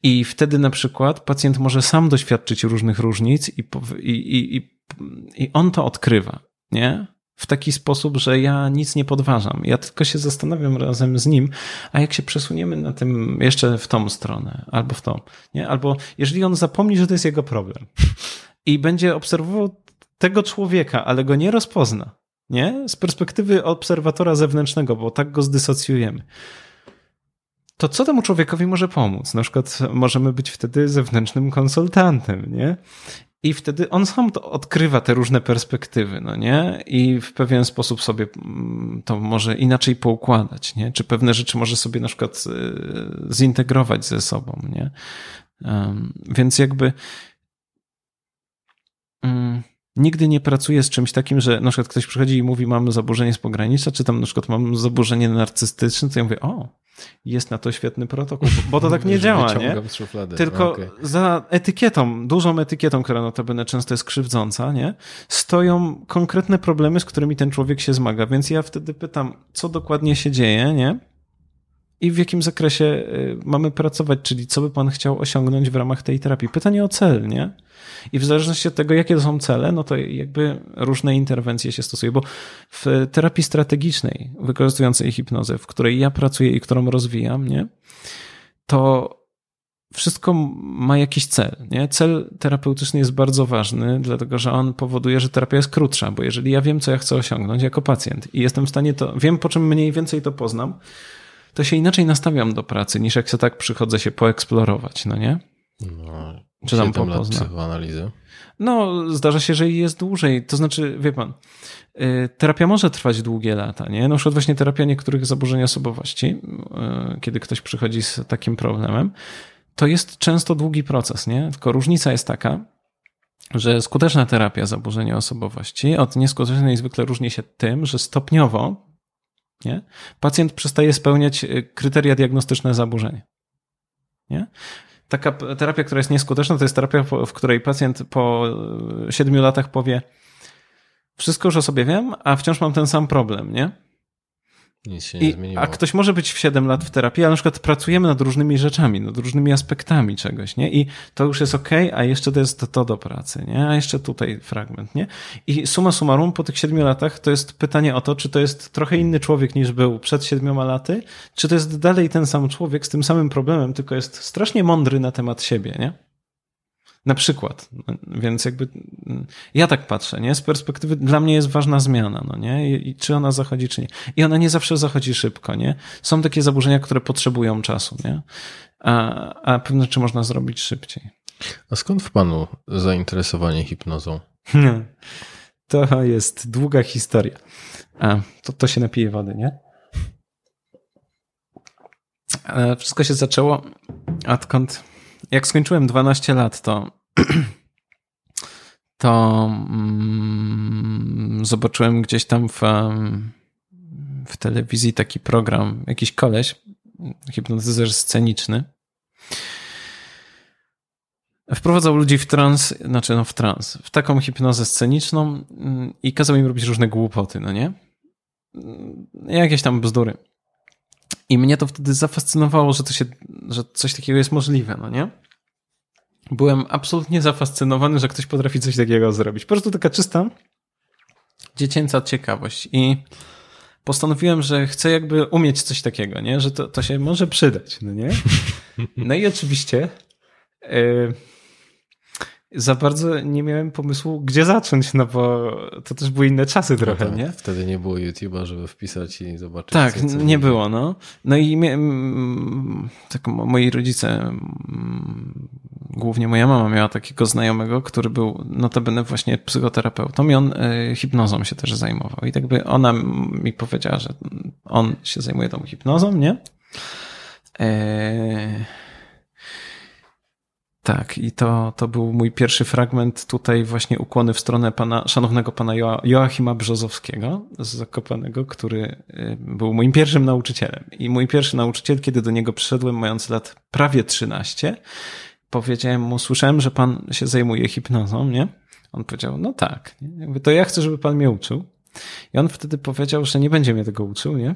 I wtedy na przykład pacjent może sam doświadczyć różnych różnic i, i, i, i on to odkrywa, nie? W taki sposób, że ja nic nie podważam. Ja tylko się zastanawiam razem z nim, a jak się przesuniemy na tym jeszcze w tą stronę, albo w tą, nie? Albo jeżeli on zapomni, że to jest jego problem i będzie obserwował tego człowieka, ale go nie rozpozna, nie? Z perspektywy obserwatora zewnętrznego, bo tak go zdysocjujemy. to co temu człowiekowi może pomóc? Na przykład możemy być wtedy zewnętrznym konsultantem, nie? I wtedy on sam to odkrywa te różne perspektywy, no nie? I w pewien sposób sobie mm, to może inaczej poukładać, nie? Czy pewne rzeczy może sobie na przykład y, zintegrować ze sobą, nie? Więc jakby mm, nigdy nie pracuję z czymś takim, że na przykład ktoś przychodzi i mówi, mam zaburzenie z pogranicza, czy tam na przykład mam zaburzenie narcystyczne, to ja mówię, o, jest na to świetny protokół, bo to tak nie *laughs* działa, nie? Tylko okay. za etykietą, dużą etykietą, która notabene często jest krzywdząca, nie? Stoją konkretne problemy, z którymi ten człowiek się zmaga, więc ja wtedy pytam, co dokładnie się dzieje, nie? I w jakim zakresie y, mamy pracować, czyli co by pan chciał osiągnąć w ramach tej terapii? Pytanie o cel, nie? I w zależności od tego, jakie to są cele, no to jakby różne interwencje się stosuje, bo w terapii strategicznej, wykorzystującej hipnozę, w której ja pracuję i którą rozwijam, nie? To wszystko ma jakiś cel. Nie? Cel terapeutyczny jest bardzo ważny, dlatego że on powoduje, że terapia jest krótsza, bo jeżeli ja wiem, co ja chcę osiągnąć jako pacjent i jestem w stanie to, wiem po czym mniej więcej to poznam, to się inaczej nastawiam do pracy, niż jak się tak przychodzę się poeksplorować, no nie? No, Czy tam po psychoanalizy? No, zdarza się, że jest dłużej. To znaczy, wie pan, y, terapia może trwać długie lata, nie? Na przykład właśnie terapia niektórych zaburzeń osobowości, y, kiedy ktoś przychodzi z takim problemem, to jest często długi proces, nie? Tylko różnica jest taka, że skuteczna terapia zaburzenia osobowości od nieskutecznej zwykle różni się tym, że stopniowo nie? Pacjent przestaje spełniać y, kryteria diagnostyczne zaburzenia. Nie? Taka terapia, która jest nieskuteczna, to jest terapia, w której pacjent po y, siedmiu latach powie: Wszystko już o sobie wiem, a wciąż mam ten sam problem, nie? Nic się nie I, zmieniło. A ktoś może być w 7 lat w terapii, ale na przykład pracujemy nad różnymi rzeczami, nad różnymi aspektami czegoś, nie? I to już jest ok, a jeszcze to jest to do pracy, nie? A jeszcze tutaj fragment, nie? I suma summarum po tych 7 latach to jest pytanie o to, czy to jest trochę inny człowiek niż był przed 7 laty, czy to jest dalej ten sam człowiek z tym samym problemem, tylko jest strasznie mądry na temat siebie, nie? Na przykład. Więc jakby ja tak patrzę, nie? Z perspektywy dla mnie jest ważna zmiana, no nie? I, I, czy ona zachodzi, czy nie. I ona nie zawsze zachodzi szybko, nie? Są takie zaburzenia, które potrzebują czasu, nie? A, a pewne rzeczy można zrobić szybciej. A skąd w panu zainteresowanie hipnozą? To jest długa historia. A, to, to się napije wody, nie? Wszystko się zaczęło, odkąd jak skończyłem 12 lat, to *clears throat* to mm, zobaczyłem gdzieś tam w, w telewizji taki program, jakiś koleś, hipnotyzer sceniczny. Wprowadzał ludzi w trans, znaczy no w trans, w taką hipnozę sceniczną mm, i kazał im robić różne głupoty, no nie? Mm, jakieś tam bzdury. I mnie to wtedy zafascynowało, że to się, że coś takiego jest możliwe, no nie? byłem absolutnie zafascynowany, że ktoś potrafi coś takiego zrobić. Po prostu taka czysta dziecięca ciekawość i postanowiłem, że chcę jakby umieć coś takiego, nie? Że to, to się może przydać, no nie? No i oczywiście yy, za bardzo nie miałem pomysłu, gdzie zacząć, no bo to też były inne czasy no trochę, tak, nie? Wtedy nie było YouTube'a, żeby wpisać i zobaczyć. Tak, co, co nie było, no. No i tak moi rodzice, głównie moja mama miała takiego znajomego, który był notabene właśnie psychoterapeutą i on e, hipnozą się też zajmował. I tak by ona mi powiedziała, że on się zajmuje tą hipnozą, nie? Eee tak, i to, to był mój pierwszy fragment tutaj właśnie ukłony w stronę pana, szanownego pana jo Joachima Brzozowskiego z Zakopanego, który y, był moim pierwszym nauczycielem. I mój pierwszy nauczyciel, kiedy do niego przyszedłem, mając lat prawie 13, powiedziałem mu, słyszałem, że pan się zajmuje hipnozą, nie? On powiedział, no tak, nie? Jakby to ja chcę, żeby pan mnie uczył. I on wtedy powiedział, że nie będzie mnie tego uczył, nie?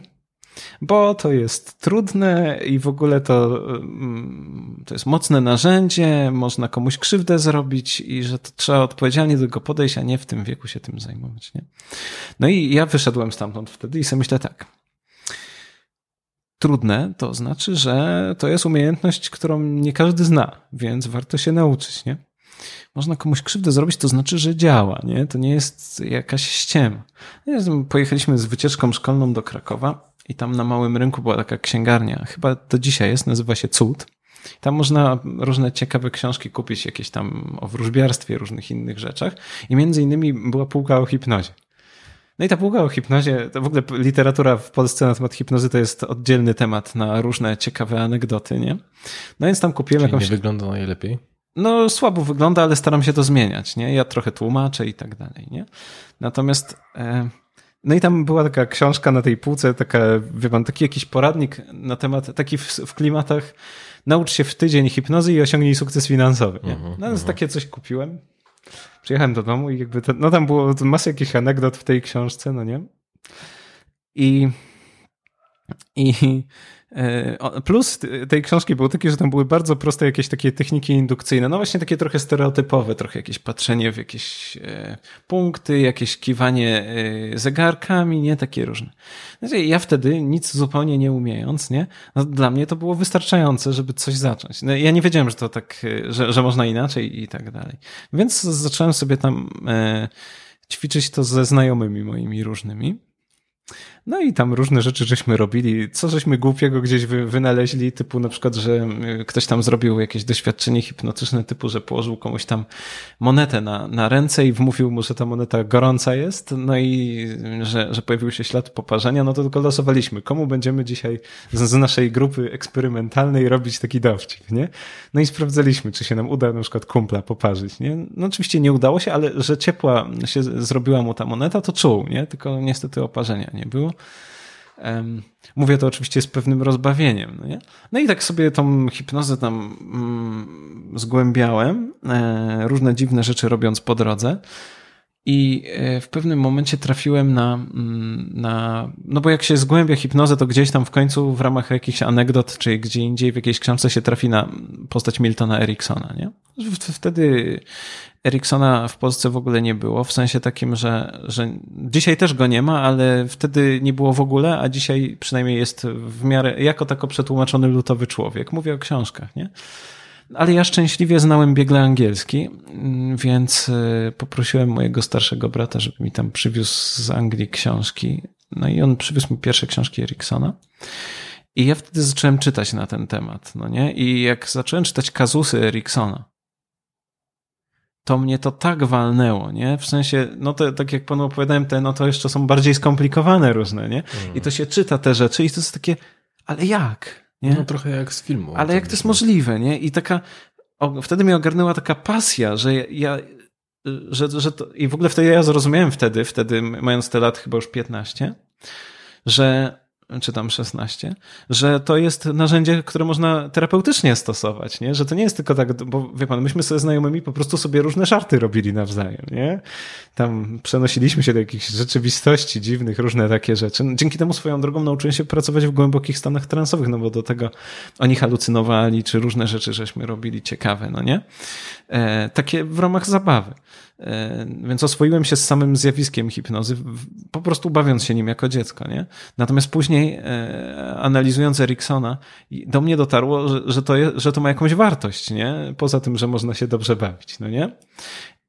Bo to jest trudne i w ogóle to, mm, to jest mocne narzędzie, można komuś krzywdę zrobić i że to trzeba odpowiedzialnie do tego podejść, a nie w tym wieku się tym zajmować. Nie? No i ja wyszedłem stamtąd wtedy i sobie myślę tak. Trudne to znaczy, że to jest umiejętność, którą nie każdy zna, więc warto się nauczyć, nie? Można komuś krzywdę zrobić, to znaczy, że działa, nie? To nie jest jakaś ściema. Pojechaliśmy z wycieczką szkolną do Krakowa i tam na Małym Rynku była taka księgarnia, chyba do dzisiaj jest, nazywa się Cud. Tam można różne ciekawe książki kupić, jakieś tam o wróżbiarstwie, różnych innych rzeczach. I między innymi była półka o hipnozie. No i ta półka o hipnozie, to w ogóle literatura w Polsce na temat hipnozy to jest oddzielny temat na różne ciekawe anegdoty, nie? No więc tam kupiłem Czyli jakąś... nie wygląda najlepiej? No słabo wygląda, ale staram się to zmieniać, nie? Ja trochę tłumaczę i tak dalej, nie? Natomiast... E... No i tam była taka książka na tej półce, taka, wie pan, taki jakiś poradnik na temat, taki w, w klimatach naucz się w tydzień hipnozy i osiągnij sukces finansowy. Nie? No więc takie coś kupiłem. Przyjechałem do domu i jakby, to, no tam było masa jakichś anegdot w tej książce, no nie? I, i plus tej książki był taki, że tam były bardzo proste jakieś takie techniki indukcyjne, no właśnie takie trochę stereotypowe, trochę jakieś patrzenie w jakieś e, punkty, jakieś kiwanie e, zegarkami, nie? Takie różne. Znaczy, ja wtedy nic zupełnie nie umiejąc, nie? No, dla mnie to było wystarczające, żeby coś zacząć. No, ja nie wiedziałem, że to tak, że, że można inaczej i tak dalej. Więc zacząłem sobie tam ćwiczyć to ze znajomymi moimi różnymi. No i tam różne rzeczy żeśmy robili, co żeśmy głupiego gdzieś wy, wynaleźli, typu na przykład, że y, ktoś tam zrobił jakieś doświadczenie hipnotyczne, typu, że położył komuś tam monetę na, na ręce i wmówił mu, że ta moneta gorąca jest, no i że, że pojawił się ślad poparzenia, no to tylko losowaliśmy, komu będziemy dzisiaj z, z naszej grupy eksperymentalnej robić taki dowcip, nie? No i sprawdzaliśmy, czy się nam uda na przykład kumpla poparzyć, nie? No oczywiście nie udało się, ale że ciepła się zrobiła mu ta moneta, to czuł, nie? Tylko niestety oparzenia nie było. Mówię to oczywiście z pewnym rozbawieniem. No, nie? no i tak sobie tą hipnozę tam mm, zgłębiałem, e, różne dziwne rzeczy robiąc po drodze. I e, w pewnym momencie trafiłem na, mm, na. No bo jak się zgłębia hipnozę, to gdzieś tam w końcu w ramach jakichś anegdot, czy gdzie indziej w jakiejś książce się trafi na postać Miltona Ericksona, nie? Wtedy Ericssona w Polsce w ogóle nie było, w sensie takim, że, że dzisiaj też go nie ma, ale wtedy nie było w ogóle, a dzisiaj przynajmniej jest w miarę jako tako przetłumaczony lutowy człowiek. Mówię o książkach, nie? Ale ja szczęśliwie znałem biegle angielski, więc y, poprosiłem mojego starszego brata, żeby mi tam przywiózł z Anglii książki. No i on przywiózł mi pierwsze książki Eriksona. I ja wtedy zacząłem czytać na ten temat, no nie? I jak zacząłem czytać kazusy Eriksona, to mnie to tak walnęło, nie? W sensie, no to tak jak panu opowiadałem, te, no to jeszcze są bardziej skomplikowane różne, nie? Mm. I to się czyta te rzeczy i to jest takie, ale jak? Nie? No trochę jak z filmu. Ale jak to jest możliwe, nie? I taka, o, wtedy mnie ogarnęła taka pasja, że ja, że, że to, i w ogóle wtedy ja zrozumiałem wtedy, wtedy mając te lat chyba już 15, że czy tam 16, że to jest narzędzie, które można terapeutycznie stosować, nie? Że to nie jest tylko tak, bo wie pan, myśmy sobie znajomymi po prostu sobie różne żarty robili nawzajem, nie? Tam przenosiliśmy się do jakichś rzeczywistości dziwnych, różne takie rzeczy. Dzięki temu swoją drogą nauczyłem się pracować w głębokich stanach transowych, no bo do tego oni halucynowali, czy różne rzeczy żeśmy robili ciekawe, no nie? E, takie w ramach zabawy. E, więc oswoiłem się z samym zjawiskiem hipnozy, po prostu bawiąc się nim jako dziecko, nie? Natomiast później, e, analizując Eriksona, do mnie dotarło, że, to, je, że to ma jakąś wartość, nie? Poza tym, że można się dobrze bawić, no nie?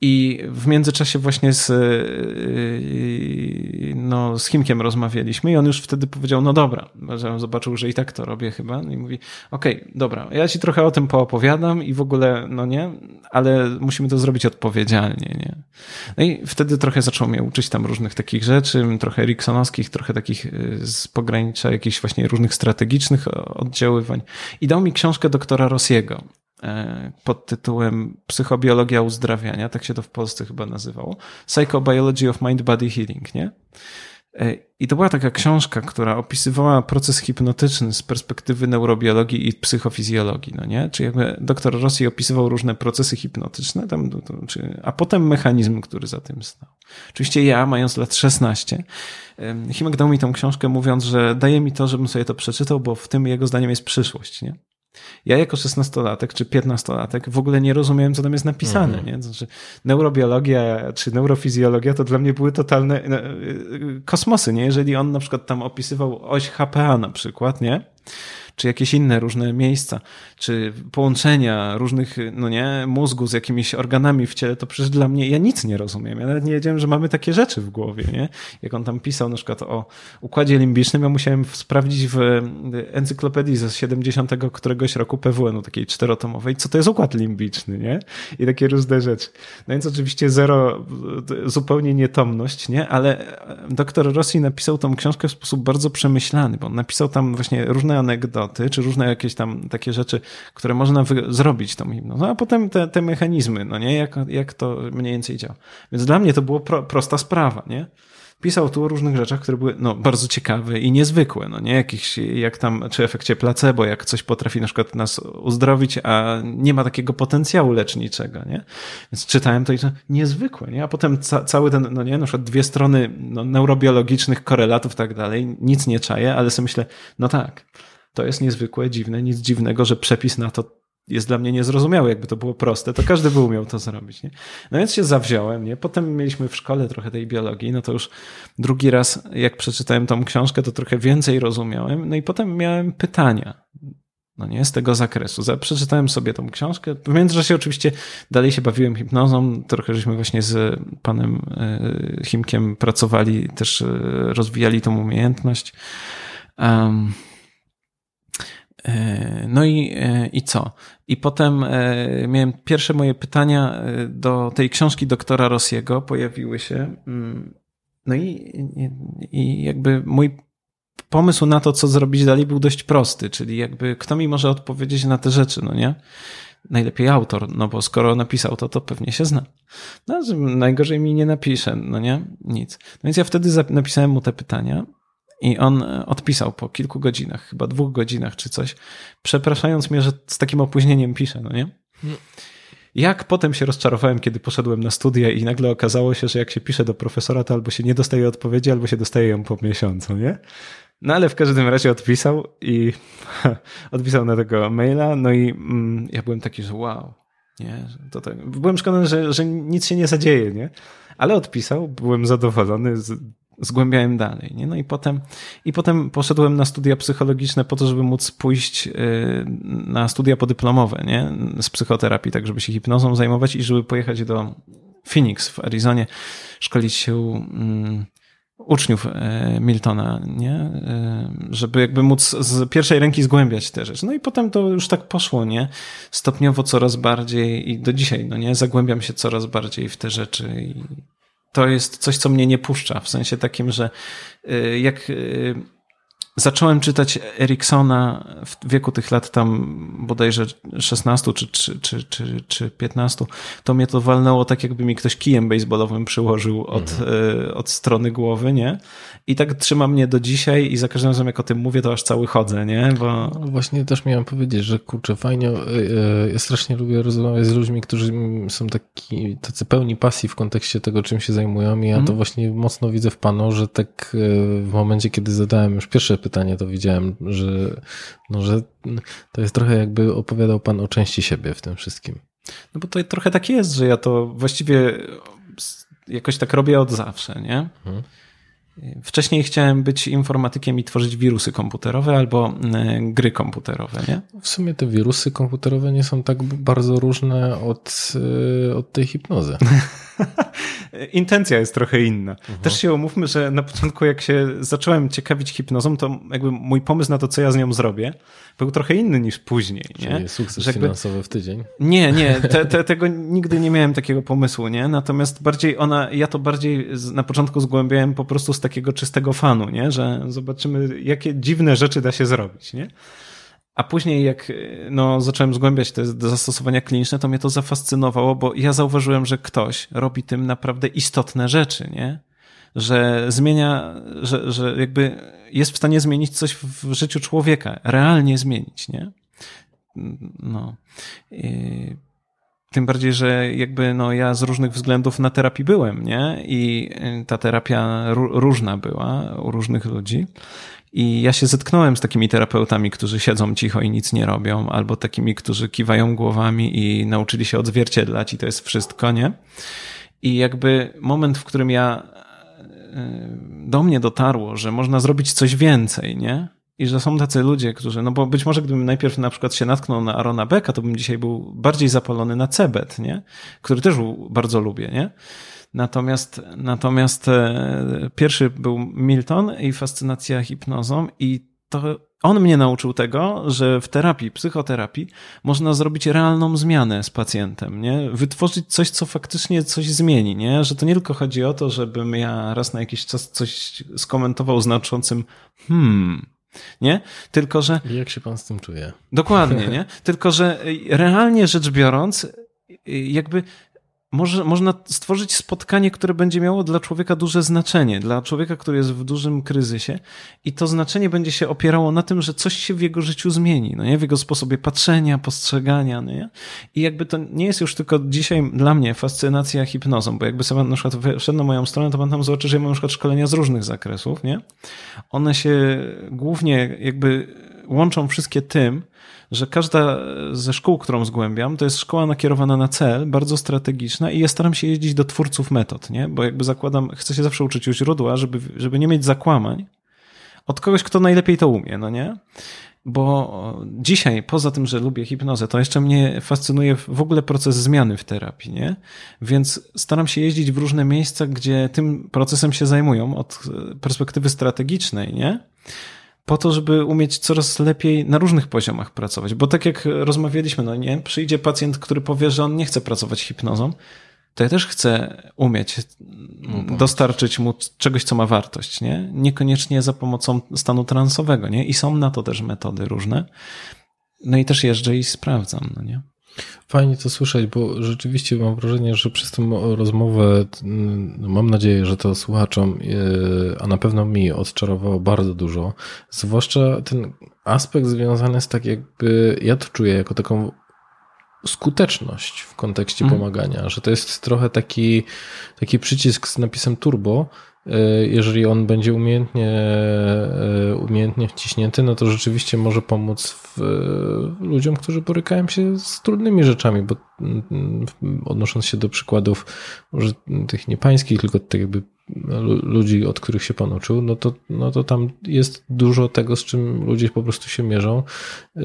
I w międzyczasie właśnie z, yy, no, z Chimkiem rozmawialiśmy i on już wtedy powiedział, no dobra, że zobaczył, że i tak to robię chyba no i mówi, okej, okay, dobra, ja ci trochę o tym poopowiadam i w ogóle, no nie, ale musimy to zrobić odpowiedzialnie, nie. No i wtedy trochę zaczął mnie uczyć tam różnych takich rzeczy, trochę Eriksonowskich, trochę takich yy, z pogranicza jakichś właśnie różnych strategicznych oddziaływań i dał mi książkę doktora Rossiego E, pod tytułem Psychobiologia uzdrawiania, tak się to w Polsce chyba nazywało. Psychobiology of Mind Body Healing, nie? E, I to była taka książka, która opisywała proces hipnotyczny z perspektywy neurobiologii i psychofizjologii, no nie? Czyli jakby doktor Rossi opisywał różne procesy hipnotyczne, tam, a potem mechanizm, który za tym stał. Oczywiście ja, mając lat 16, Himek dał mi tą książkę mówiąc, że daje mi to, żebym sobie to przeczytał, bo w tym jego zdaniem jest przyszłość, nie? Ja jako szesnastolatek czy piętnastolatek w ogóle nie rozumiałem, co tam jest napisane. Mhm. Nie? Znaczy, neurobiologia czy neurofizjologia to dla mnie były totalne no, y, kosmosy. Nie? Jeżeli on na przykład tam opisywał oś HPA na przykład, nie? Czy jakieś inne różne miejsca, czy połączenia różnych, no nie, mózgu z jakimiś organami w ciele, to przecież dla mnie, ja nic nie rozumiem. Ja nawet nie wiedziałem, że mamy takie rzeczy w głowie, nie? Jak on tam pisał na przykład o układzie limbicznym, ja musiałem sprawdzić w encyklopedii ze 70 któregoś roku PWN-u, takiej czterotomowej, co to jest układ limbiczny, nie? I takie różne rzeczy. No więc oczywiście zero, zupełnie nietomność, nie? Ale doktor Rossi napisał tą książkę w sposób bardzo przemyślany, bo on napisał tam właśnie różne anegdoty, czy różne jakieś tam takie rzeczy, które można zrobić tą hipnozą, a potem te, te mechanizmy, no nie? Jak, jak to mniej więcej działa. Więc dla mnie to było pro, prosta sprawa, nie? pisał tu o różnych rzeczach, które były no, bardzo ciekawe i niezwykłe, no nie? Jakiś, jak tam, czy efekcie placebo, jak coś potrafi na przykład nas uzdrowić, a nie ma takiego potencjału leczniczego, nie? Więc czytałem to i to niezwykłe, nie? A potem ca cały ten, no nie, na przykład dwie strony no, neurobiologicznych korelatów tak dalej, nic nie czaję, ale sobie myślę, no tak, to jest niezwykłe, dziwne, nic dziwnego, że przepis na to jest dla mnie niezrozumiałe, jakby to było proste, to każdy by umiał to zrobić. Nie? No więc się zawziąłem, nie? Potem mieliśmy w szkole trochę tej biologii, no to już drugi raz, jak przeczytałem tą książkę, to trochę więcej rozumiałem, no i potem miałem pytania, no nie, z tego zakresu. Przeczytałem sobie tą książkę. W międzyczasie oczywiście dalej się bawiłem hipnozą. Trochę żeśmy właśnie z panem e, Himkiem pracowali, też e, rozwijali tą umiejętność. Um, no i, e, i co? I potem e, miałem pierwsze moje pytania do tej książki doktora Rossiego, pojawiły się. Mm, no i, i jakby mój pomysł na to, co zrobić dalej, był dość prosty, czyli jakby kto mi może odpowiedzieć na te rzeczy, no nie? Najlepiej autor, no bo skoro napisał to, to pewnie się zna. No, najgorzej mi nie napisze, no nie? Nic. No więc ja wtedy napisałem mu te pytania i on e, odpisał po kilku godzinach, chyba dwóch godzinach czy coś, przepraszając mnie, że z takim opóźnieniem piszę, no nie? Jak potem się rozczarowałem, kiedy poszedłem na studia i nagle okazało się, że jak się pisze do profesora, to albo się nie dostaje odpowiedzi, albo się dostaje ją po miesiącu, nie? No ale w każdym razie odpisał i *laughs* odpisał na tego maila, no i mm, ja byłem taki, że wow, nie? To tak. Byłem przekonany, że, że nic się nie zadzieje, nie? Ale odpisał, byłem zadowolony, zgłębiałem dalej. Nie? No i potem, i potem poszedłem na studia psychologiczne po to, żeby móc pójść y, na studia podyplomowe nie? z psychoterapii, tak żeby się hipnozą zajmować i żeby pojechać do Phoenix w Arizonie, szkolić się um, uczniów e, Miltona, nie? E, żeby jakby móc z pierwszej ręki zgłębiać te rzeczy. No i potem to już tak poszło, nie? Stopniowo coraz bardziej i do dzisiaj, no nie? Zagłębiam się coraz bardziej w te rzeczy i to jest coś, co mnie nie puszcza, w sensie takim, że y, jak y, zacząłem czytać Eriksona w wieku tych lat tam bodajże 16 czy, czy, czy, czy, czy 15, to mnie to walnęło tak, jakby mi ktoś kijem baseballowym przyłożył od, mhm. od strony głowy, nie? I tak trzyma mnie do dzisiaj i za każdym razem jak o tym mówię, to aż cały chodzę, nie? Bo... No właśnie też miałem powiedzieć, że kurczę, fajnie, e, e, ja strasznie lubię rozmawiać z ludźmi, którzy są taki, tacy pełni pasji w kontekście tego, czym się zajmują i ja to mhm. właśnie mocno widzę w Panu, że tak w momencie, kiedy zadałem już pierwsze pytanie, to widziałem, że, no, że to jest trochę jakby opowiadał Pan o części siebie w tym wszystkim. No bo to trochę tak jest, że ja to właściwie jakoś tak robię od zawsze, nie? Mhm. Wcześniej chciałem być informatykiem i tworzyć wirusy komputerowe albo e, gry komputerowe, nie? W sumie te wirusy komputerowe nie są tak bardzo różne od, e, od tej hipnozy. *laughs* Intencja jest trochę inna. Mhm. Też się umówmy, że na początku jak się zacząłem ciekawić hipnozą, to jakby mój pomysł na to, co ja z nią zrobię, był trochę inny niż później. Czyli nie? sukces jakby... finansowy w tydzień? Nie, nie, *laughs* te, te, tego nigdy nie miałem takiego pomysłu, nie? Natomiast bardziej ona, ja to bardziej na początku zgłębiałem po prostu z takiego czystego fanu, nie? Że zobaczymy, jakie dziwne rzeczy da się zrobić, nie? A później, jak no, zacząłem zgłębiać te zastosowania kliniczne, to mnie to zafascynowało, bo ja zauważyłem, że ktoś robi tym naprawdę istotne rzeczy, nie? Że zmienia, że, że jakby jest w stanie zmienić coś w życiu człowieka, realnie zmienić, nie? No. Tym bardziej, że jakby no ja z różnych względów na terapii byłem, nie? I ta terapia różna była u różnych ludzi. I ja się zetknąłem z takimi terapeutami, którzy siedzą cicho i nic nie robią, albo takimi, którzy kiwają głowami i nauczyli się odzwierciedlać i to jest wszystko, nie? I jakby moment, w którym ja e, do mnie dotarło, że można zrobić coś więcej, nie? I że są tacy ludzie, którzy, no bo być może gdybym najpierw na przykład się natknął na Arona Becka, to bym dzisiaj był bardziej zapalony na Cebet, nie? Który też bardzo lubię, nie? Natomiast, natomiast e, pierwszy był Milton i fascynacja hipnozą i to on mnie nauczył tego, że w terapii, psychoterapii można zrobić realną zmianę z pacjentem, nie? Wytworzyć coś, co faktycznie coś zmieni, nie? Że to nie tylko chodzi o to, żebym ja raz na jakiś czas coś skomentował znaczącym hmm, nie? Tylko, że... I jak się pan z tym czuje? Dokładnie, nie? *laughs* Tylko, że realnie rzecz biorąc, jakby może, można stworzyć spotkanie, które będzie miało dla człowieka duże znaczenie, dla człowieka, który jest w dużym kryzysie i to znaczenie będzie się opierało na tym, że coś się w jego życiu zmieni, no nie? w jego sposobie patrzenia, postrzegania. No nie? I jakby to nie jest już tylko dzisiaj dla mnie fascynacja hipnozą, bo jakby sobie na przykład wszedł na moją stronę, to pan tam zobaczy, że ja mam na przykład szkolenia z różnych zakresów, nie? One się głównie jakby łączą wszystkie tym, że każda ze szkół, którą zgłębiam, to jest szkoła nakierowana na cel, bardzo strategiczna i ja staram się jeździć do twórców metod, nie? Bo jakby zakładam, chcę się zawsze uczyć u źródła, żeby, żeby nie mieć zakłamań od kogoś, kto najlepiej to umie, no nie? Bo dzisiaj, poza tym, że lubię hipnozę, to jeszcze mnie fascynuje w ogóle proces zmiany w terapii, nie? Więc staram się jeździć w różne miejsca, gdzie tym procesem się zajmują od perspektywy strategicznej, nie? Po to, żeby umieć coraz lepiej na różnych poziomach pracować. Bo tak jak rozmawialiśmy, no nie, przyjdzie pacjent, który powie, że on nie chce pracować hipnozą, to ja też chcę umieć no dostarczyć mu czegoś, co ma wartość, nie? Niekoniecznie za pomocą stanu transowego, nie? I są na to też metody różne. No i też jeżdżę i sprawdzam, no nie? Fajnie to słyszeć, bo rzeczywiście mam wrażenie, że przez tę rozmowę no mam nadzieję, że to słuchaczom, e, a na pewno mi odczarowało bardzo dużo. Zwłaszcza ten aspekt związany z tak jakby, ja to czuję jako taką skuteczność w kontekście mm. pomagania, że to jest trochę taki, taki przycisk z napisem turbo, jeżeli on będzie umiejętnie, e, umiejętnie wciśnięty, no to rzeczywiście może pomóc w, ludziom, którzy borykają się z trudnymi rzeczami, bo mm, odnosząc się do przykładów może tych nie pańskich, tylko tych jakby ludzi, od których się pan uczył, no to, no to tam jest dużo tego, z czym ludzie po prostu się mierzą e,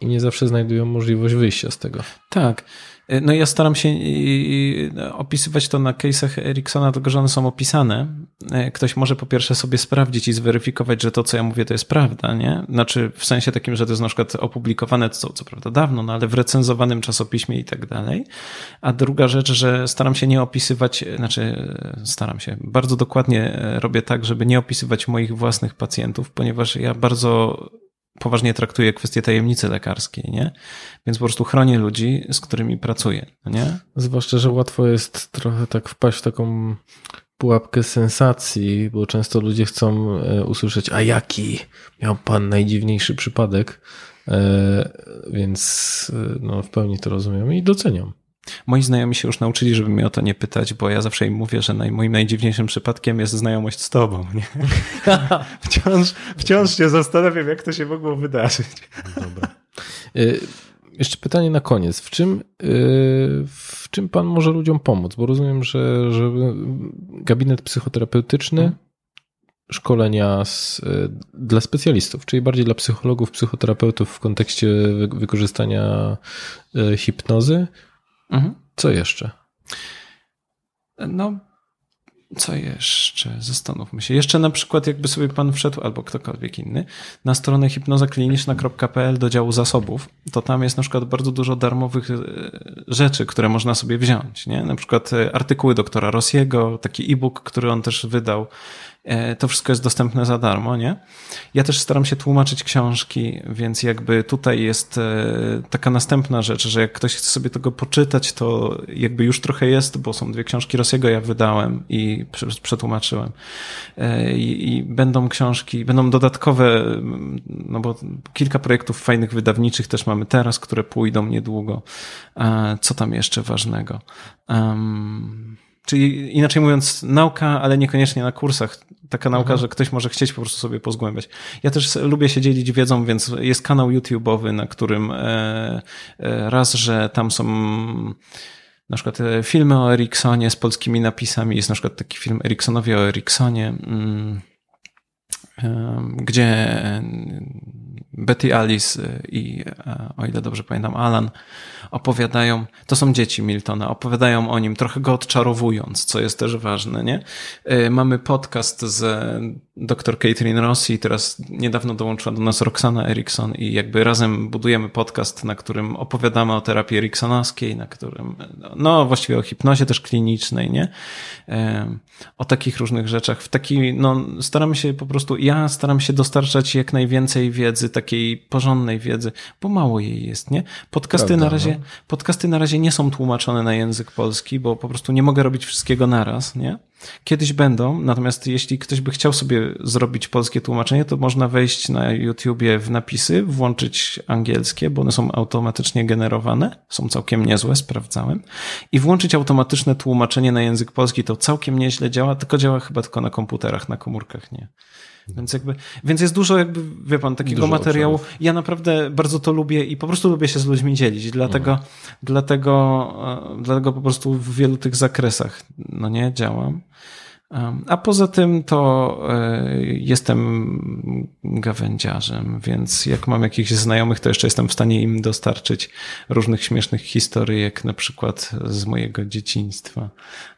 i nie zawsze znajdują możliwość wyjścia z tego. Tak. No ja staram się opisywać to na case'ach Ericssona, tylko że one są opisane. E, ktoś może po pierwsze sobie sprawdzić i zweryfikować, że to, co ja mówię, to jest prawda, nie? Znaczy w sensie takim, że to jest na przykład opublikowane, co, co prawda dawno, no ale w recenzowanym czasopiśmie i tak dalej. A druga rzecz, że staram się nie opisywać, znaczy staram się, bardzo dokładnie robię tak, żeby nie opisywać moich własnych pacjentów, ponieważ ja bardzo poważnie traktuję kwestię tajemnicy lekarskiej, nie? Więc po prostu chronię ludzi, z którymi pracuję, nie? Zwłaszcza, że łatwo jest trochę tak wpaść w taką pułapkę sensacji, bo często ludzie chcą e, usłyszeć, a jaki miał pan najdziwniejszy przypadek, e, więc e, no, w pełni to rozumiem i doceniam. Moi znajomi się już nauczyli, żeby mnie o to nie pytać, bo ja zawsze im mówię, że naj, moim najdziwniejszym przypadkiem jest znajomość z tobą. Nie? *laughs* wciąż, wciąż się zastanawiam, jak to się mogło wydarzyć. Dobra. Y, jeszcze pytanie na koniec. W czym, y, w czym pan może ludziom pomóc? Bo rozumiem, że, że gabinet psychoterapeutyczny, hmm. szkolenia z, y, dla specjalistów, czyli bardziej dla psychologów, psychoterapeutów w kontekście wykorzystania hipnozy, Mhm. Co jeszcze? No, co jeszcze? Zastanówmy się. Jeszcze na przykład, jakby sobie pan wszedł, albo ktokolwiek inny, na stronę hipnozakliniczna.pl do działu zasobów, to tam jest na przykład bardzo dużo darmowych e, rzeczy, które można sobie wziąć. Nie? Na przykład e, artykuły doktora Rossiego, taki e-book, który on też wydał, to wszystko jest dostępne za darmo, nie? Ja też staram się tłumaczyć książki, więc jakby tutaj jest e, taka następna rzecz, że jak ktoś chce sobie tego poczytać, to jakby już trochę jest, bo są dwie książki Rosiego ja wydałem i przetłumaczyłem. E, I, I, będą książki, będą dodatkowe, no bo kilka projektów fajnych wydawniczych też mamy teraz, które pójdą niedługo. Co tam jeszcze ważnego? Um, Czyli inaczej mówiąc, nauka, ale niekoniecznie na kursach. Taka nauka, mhm. że ktoś może chcieć po prostu sobie pozgłębiać. Ja też lubię się dzielić wiedzą, więc jest kanał YouTube'owy, na którym e, e, raz, że tam są na przykład e, filmy o Ericssonie z polskimi napisami. Jest na przykład taki film Ericssonowie o Ericssonie. Mm, gdzie Betty Alice i, o ile dobrze pamiętam, Alan opowiadają, to są dzieci Miltona, opowiadają o nim, trochę go odczarowując, co jest też ważne, nie? E, mamy podcast z dr Catherine Rossi, teraz niedawno dołączyła do nas Roxana Erickson i jakby razem budujemy podcast, na którym opowiadamy o terapii eriksonowskiej, na którym, no właściwie o hipnozie też klinicznej, nie? E, o takich różnych rzeczach. W taki, no staramy się po prostu, ja staram się dostarczać jak najwięcej wiedzy, takiej porządnej wiedzy, bo mało jej jest, nie? Podcasty Prawda, na razie, no. podcasty na razie nie są tłumaczone na język polski, bo po prostu nie mogę robić wszystkiego naraz, nie? Kiedyś będą, natomiast jeśli ktoś by chciał sobie zrobić polskie tłumaczenie, to można wejść na YouTubie w napisy, włączyć angielskie, bo one są automatycznie generowane, są całkiem niezłe, sprawdzałem, i włączyć automatyczne tłumaczenie na język polski, to całkiem nieźle działa, tylko działa chyba tylko na komputerach, na komórkach nie. Więc jakby, więc jest dużo jakby, wie pan, takiego dużo materiału. Obszarów. Ja naprawdę bardzo to lubię i po prostu lubię się z ludźmi dzielić. Dlatego, mhm. dlatego, e, dlatego po prostu w wielu tych zakresach, no nie, działam. A poza tym to e, jestem gawędziarzem, więc jak mam jakichś znajomych, to jeszcze jestem w stanie im dostarczyć różnych śmiesznych historyjek, na przykład z mojego dzieciństwa,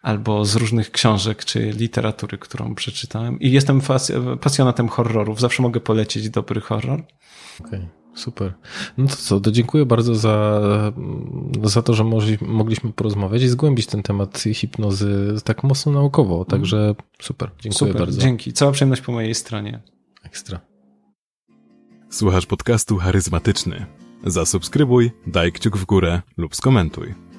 albo z różnych książek czy literatury, którą przeczytałem. I jestem pasjonatem horrorów. Zawsze mogę polecić dobry horror. Okay. Super. No to co, to dziękuję bardzo za, za to, że mogliśmy porozmawiać i zgłębić ten temat hipnozy tak mocno naukowo. Także super, dziękuję super, bardzo. Dzięki, cała przyjemność po mojej stronie. Ekstra. Słuchasz podcastu charyzmatyczny. Zasubskrybuj, daj kciuk w górę lub skomentuj.